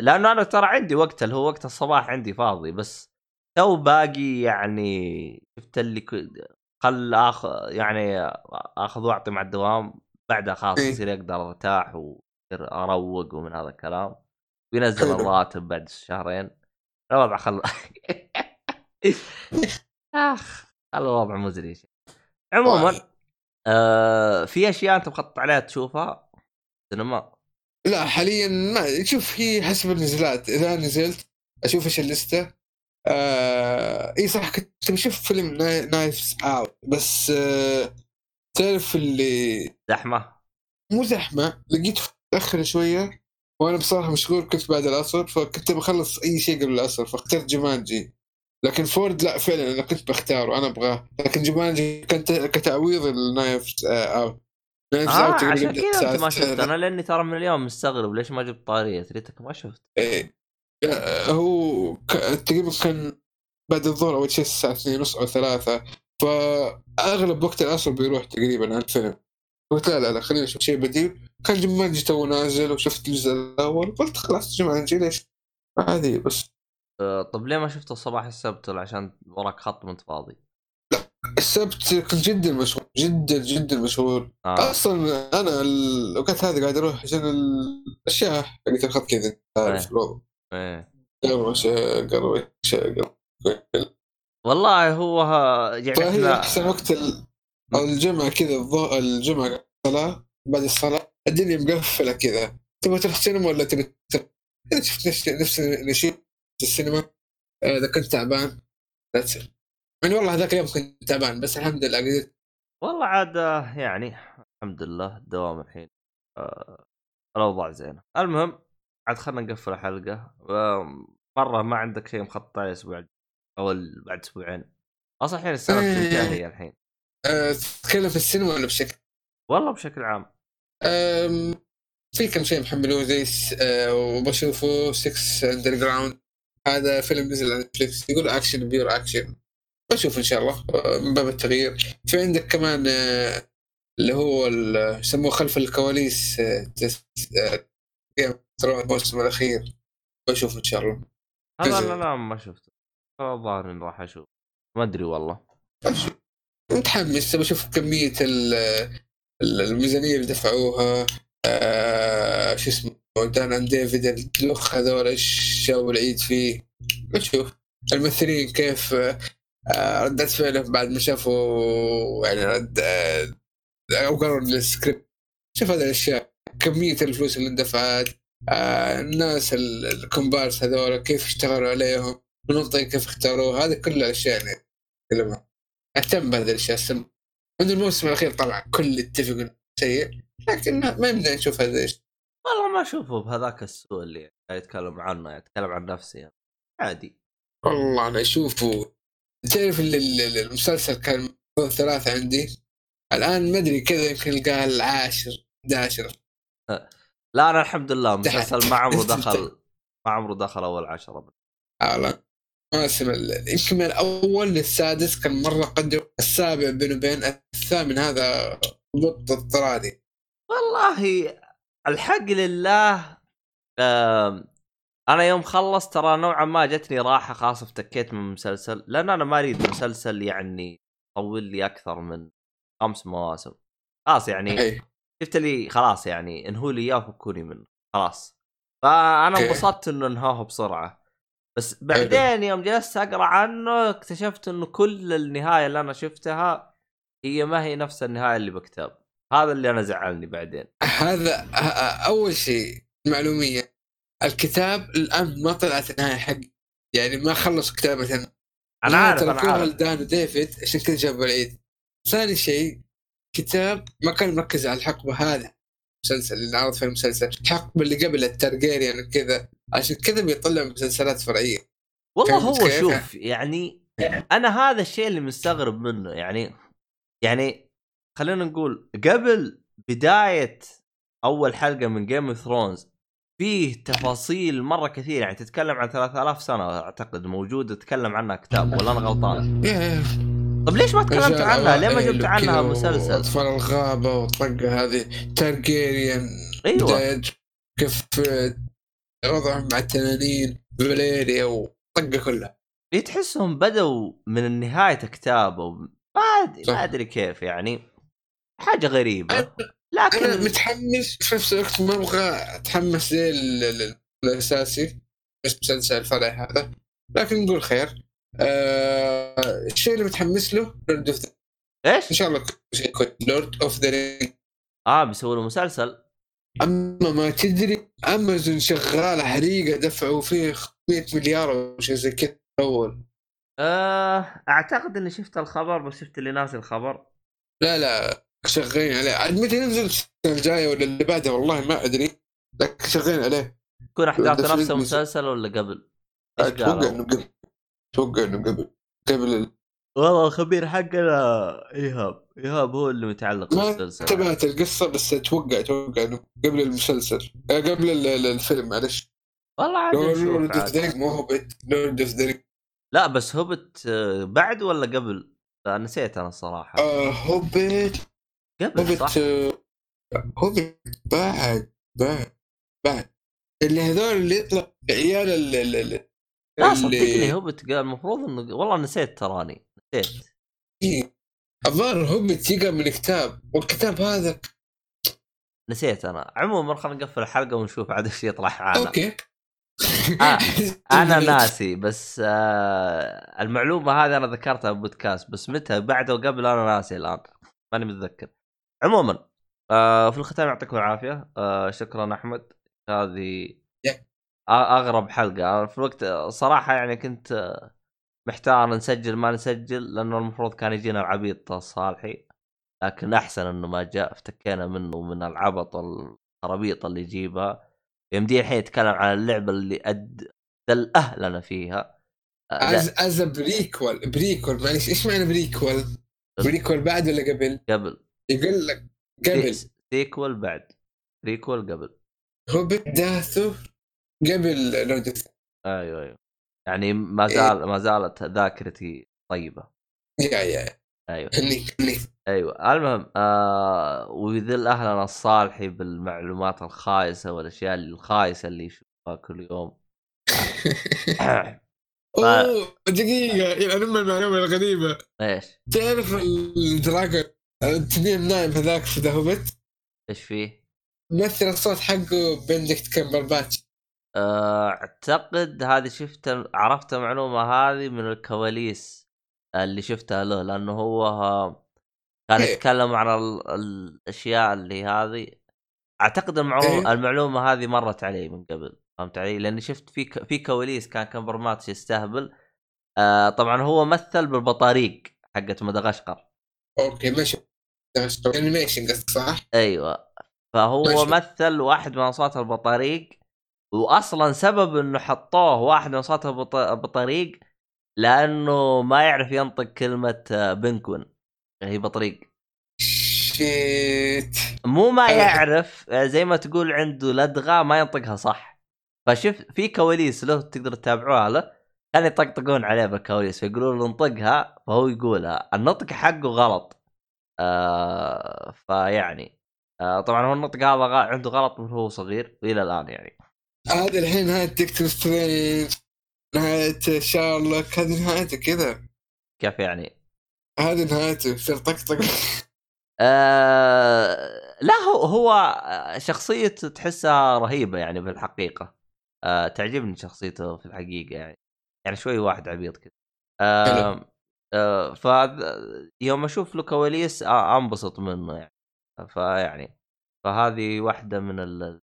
لأنه أنا ترى عندي وقت اللي هو وقت الصباح عندي فاضي بس تو باقي يعني شفت اللي. خل اخذ يعني آخذ واعطي مع الدوام بعدها خلاص إيه. يصير أقدر أرتاح ويصير أروق ومن هذا الكلام وينزل. الراتب بعد شهرين الوضع خل آخ الوضع مزري. عموما والله. آه في أشياء أنت مخطط عليها تشوفها سينما لا حاليا ما شوف هي حسب النزلات. إذا نزلت أشوف إيش اللسته آه... إي صح كنت بشوف فيلم Kni... Knives Out بس آه... تعرف اللي زحمة؟ مو زحمة لقيته متأخر شوية وأنا بصراحة مشغول كنت بعد العصر فكنت بخلص أي شيء قبل العصر فاخترت Jumanji لكن فورد لا فعلا أنا كنت بختاره أنا أبغاه. لكن Jumanji كان ت- كتعويض ال Knives Out Out عشان كذا أنت ما شفت. أنا لأني ترى من اليوم مستغرب ليش ما جبت طارية ريتك ما شفت. آه، هو تقريبا كان بعد الظهر أول شيء الساعة 2 ونص أو 3 فأغلب وقت العصر بيروح تقريبا على الفيلم. قلت لا لا لا خلينا نشوف شيء بديل. كان جمانجي تو نازل وشفت الجزء الأول. قلت خلاص جمانجي ليش؟ هذه بس. آه طب ليه ما شفته الصباح السبت عشان وراك خط وانت فاضي السبت كنت جدا مشغول جدا جدا مشغول. آه. أصلا أنا الاوقات هذه قاعد أروح عشان الأشياء حقت الخط كذا إيه. الوضع. إيه. والله هو ها- يعني فهي أحسن وقت ال... الجمعة كذا الظهر الجمعة الصلاة بعد الصلاة الدنيا مقفلة كذا. تبغى تروح سينما ولا تبي إذا شفت نفس نشيط في السينما آه، إذا كنت تعبان ذاتس يعني والله هذاك اليوم كنت تعبان بس الحمد لله قدرت. والله عاد آه، يعني الحمد لله الدوام الحين آه الأوضاع زينة. المهم عاد خلينا نقفل الحلقة. آه، مرة ما عندك شيء مخطط عليه الأسبوع أو بعد أسبوعين؟ أصلا الحين السنة إيه. بتنتهي الحين. أه تتكلم في السينما ولا بشكل؟ والله بشكل عام. في كم شيء محملوه زي أه وبشوفه 6 Underground هذا فيلم نزل على Netflix يقول action pure action بشوف إن شاء الله أه، من باب التغيير. في عندك كمان أه، اللي هو يسموه خلف الكواليس of Thrones الموسم الأخير. بشوف إن شاء الله. جزء. لا لا ما شفته. الظاهر اني راح أشوف. ما أدري والله. متحمس. بشوف كمية ال- ال- الميزانية اللي دفعوها. آه شو اسمه Dan and David الدلوخ هذول إيش جابوا العيد فيه. بشوف. الممثلين كيف آه ردات فعلهم بعد ما شافوا يعني رد آه أو قروا السكريبت شوف هذه الأشياء كمية الفلوس اللي اندفعت آه الناس ال- الكومبارس هذول كيف اشتغلوا عليهم المنطقة كيف اختاروها هذه كل الأشياء يعني كلمة أهتم بهذه الأشياء السم من الموسم الأخير طبعا كل اتفق إنه سيء لكن ما يمنع نشوف هذا إيش. والله ما أشوفه بهذاك السوء اللي قاعد يتكلم عنه يتكلم عن نفسه يعني. عادي. والله أنا أشوفه تعرف ال- ال- ال- المسلسل كان ثلاثة عندي؟ الآن ما أدري كذا يمكن القاه العاشر 11 لا أنا الحمد لله. مسلسل ما عمره دخل ما عمره دخل أول عشرة. مواسم ال- يمكن من الأول للسادس كان مرة قدم السابع بينه وبين الثامن هذا بط اضطراري. والله الحق لله أنا يوم خلص ترى نوعا ما جتني راحة خاصه افتكيت من المسلسل لأن أنا ما أريد مسلسل يعني يطول لي أكثر من خمس مواسم. خلاص يعني اي شفت لي خلاص يعني انهوا لي إياه وفكوني منه. خلاص. فأنا. انبسطت إنه انهوه بسرعة. بس بعدين يوم جلست أقرأ عنه اكتشفت إنه كل النهاية اللي أنا شفتها هي ما هي نفس النهاية اللي بكتاب هذا اللي أنا زعلني بعدين. هذا أول شيء معلومية. الكتاب الآن ما طلعت النهاية حق يعني ما خلص كتابه أنا عارف أنا عارف. لدان وديفيد عشان كذا جابوا العيد. ثاني شيء كتاب ما كان مركز على الحقبة هذا المسلسل اللي عرض في المسلسل. الحقبة اللي قبل الترجيريان وكذا. عشان كذا بيطلع مسلسلات فرعية. والله هو كيف؟ شوف يعني أنا هذا الشيء اللي مستغرب منه يعني يعني خلينا نقول قبل بداية أول حلقة من Game of Thrones فيه تفاصيل مرة كثير يعني تتكلم عن 3000 سنة أعتقد موجوده تتكلم عنها كتاب ولا أنا غلطان يا طب ليش ما تكلمت عنها؟ ليه ما أوائل جبت عنها مسلسل؟ واطفال الغابة والطقه هذه Targaryen أيوه. كيف وضعهم مع التنانين فاليريا والطقه كلها ليه تحسهم بدوا من النهايه كتاب ما أدري. ما أدري كيف يعني. حاجة غريبة. أنا لكن متحمس في نفس الوقت ما أبغى أتحمس زي ال- ال- الأساسي بس مسلسل الفرع هذا. لكن نقول خير. آه الشيء اللي متحمس له Lord of إيش؟ إن شاء الله شيء كويس Lord of the Ring آه بيسووا له مسلسل. أما ما تدري أمازون شغالة حريقة دفعوا فيه 100 مليار أو شيء زي كذا أول. آه أعتقد إني شفت الخبر بس شفت اللي ناسي الخبر لا لا. شغالين عليه. عاد متى ينزل السنة الجايه ولا اللي بعدها والله ما أدري. لكن شغالين عليه. يكون احداث نفس المسلسل ولا قبل؟ أتوقع؟ إنه قبل. أتوقع إنه قبل. قبل ال- والله الخبير حقنا إيهاب. إيهاب هو اللي متعلق ما بالسلسله تابعت القصة بس أتوقع أتوقع إنه قبل المسلسل. آه، قبل ال- ال- الفيلم معلش. والله عاد نشوف Lord of مو Hobbit Lord of لا بس هوبت آه، بعد ولا قبل؟ نسيت أنا الصراحة. هوبت قبل صح؟ Hobbit Hobbit بعد بعد بعد. اللي هذول اللي يطلع عيال ال ال- ال- لا صدقني هوبت قال المفروض إنه والله نسيت تراني نسيت. إيه. الظاهر هوبت يقرأ من كتاب والكتاب هذا نسيت أنا. عموما خلينا نقفل الحلقة ونشوف عاد إيش يطلع معنا. أوكي. آه، أنا ناسي بس آه المعلومة هذه أنا ذكرتها بودكاست بس متى؟ بعد وقبل أنا ناسي الآن. ماني متذكر. عموما آه في الختام يعطيكم العافية. آه شكرا أحمد. هذه أغرب حلقة. في الوقت صراحة يعني كنت آه، محتار نسجل ما نسجل لأنه المفروض كان يجينا العبيط الصالحي لكن أحسن إنه ما جاء افتكينا منه من العبط الخرابيط اللي يجيبها يمديه الحين يتكلم عن اللعبة اللي ذل أهلنا فيها. is is prequel prequel معلش إيش معنى prequel؟ prequel بعد ولا قبل؟ قبل. يقول لك قبل. se- sequel بعد. prequel قبل. هوبت داثو قبل لورد أيوه أيوه. يعني ما إيه. زال ما زالت ذاكرتي طيبة. yeah yeah. أيوه. هنيك هنيك أيوه. المهم آه ويذل اهلنا الصالحي بالمعلومات الخايسة والأشياء الخايسة اللي يشوفها كل يوم. أوه دقيقة. يعني أما المعلومة الغريبة. إيش؟ تعرف ال dragon؟ التنين النايم هذاك في The Hobbit إيش فيه؟ مثل الصوت حقه Benedict Cumberbatch آه، أعتقد هذه شفت عرفت المعلومة هذه من الكواليس اللي شفتها له لأنه هو آه، كان إيه. يتكلم عن ال- الأشياء اللي هذه أعتقد المعلومه إيه. المعلومة هذه مرت علي من قبل فهمت علي؟ لأني شفت في ك- في كواليس كان Cumberbatch يستهبل آه طبعا هو مثل بالبطاريق حقت مدغشقر okay ماشي animation قصدك صح؟ أيوه. فهو. مثل واحد من أصوات البطاريق واصلا سبب إنه حطوه واحد من أصوات البط- البطاريق لأنه ما يعرف ينطق كلمة آه، penguin هي بطريق. shit. مو ما يعرف آه، زي ما تقول عنده لدغة ما ينطقها صح. فشوف في كواليس له تقدر تتابعوها له كان يطقطقون عليه بالكواليس فيقولون له انطقها فهو يقولها. النطق حقه غلط. آه فيعني آه طبعا هو النطق هذا عنده غلط من هو صغير والى الآن يعني. هذا الحين نهاية دكتور سترينج نهاية شارلوك هذه نهايته كذا. كيف يعني؟ هذه نهايته يصير طقطق آه لا هو هو شخصيته تحسها رهيبة يعني بالحقيقة آه تعجبني شخصيته في الحقيقة يعني يعني شوي واحد عبيط كذا. آه آه ف يوم أشوف له كواليس آه أنبسط منه يعني. فيعني فهذه واحدة من ال-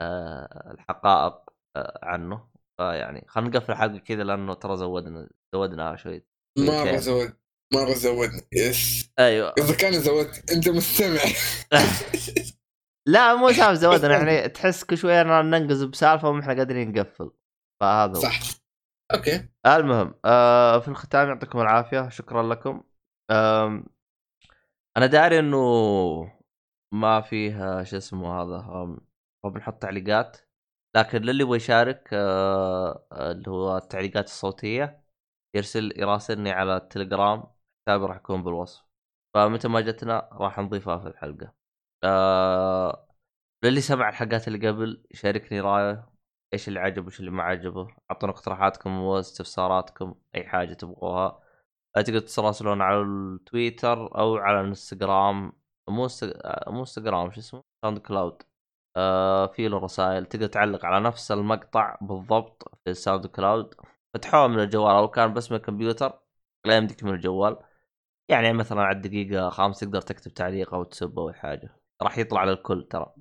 آه الحقائق آه عنه. فيعني خلينا نقفل الحلقة كذا لأنه ترى زودنا زودنا شوي. مرة زود مرة زودنا. يس. أيوه. إذا كان زودت أنت مستمع. لا مو سالفه زودنا يعني تحس كل شوية ننقز بسالفة وما إحنا قادرين نقفل. فهذا هو. صح. أوكي. المهم آه في الختام يعطيكم العافية. شكرا لكم. آم، أنا داري إنه ما فيه شو اسمه هذا هو بنحط تعليقات. لكن للي يبغى يشارك آه اللي هو التعليقات الصوتية يرسل يراسلني على التليجرام. حسابي راح يكون بالوصف. فمتى ما جتنا راح نضيفها في الحلقة. آه للي سمع الحلقات اللي قبل يشاركني رأيه. إيش اللي عجبه وإيش اللي ما عجبه. اعطونا اقتراحاتكم واستفساراتكم أي حاجة تبغوها. تقدر تراسلون على التويتر أو على الإنستغرام. مو. مو إنستغرام شو اسمه؟ SoundCloud آه في له رسائل. تقدر تعلق على نفس المقطع بالضبط في ال SoundCloud فتحوها من الجوال أو كان بس من الكمبيوتر لا يمديك من الجوال. يعني مثلا على الدقيقة خامس تقدر تكتب تعليق أو تسب أو حاجة. راح يطلع للكل ترى.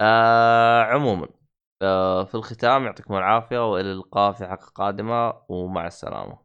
آه عموما. آه في الختام يعطيكم العافية وإلى اللقاء في حلقة قادمة ومع السلامة.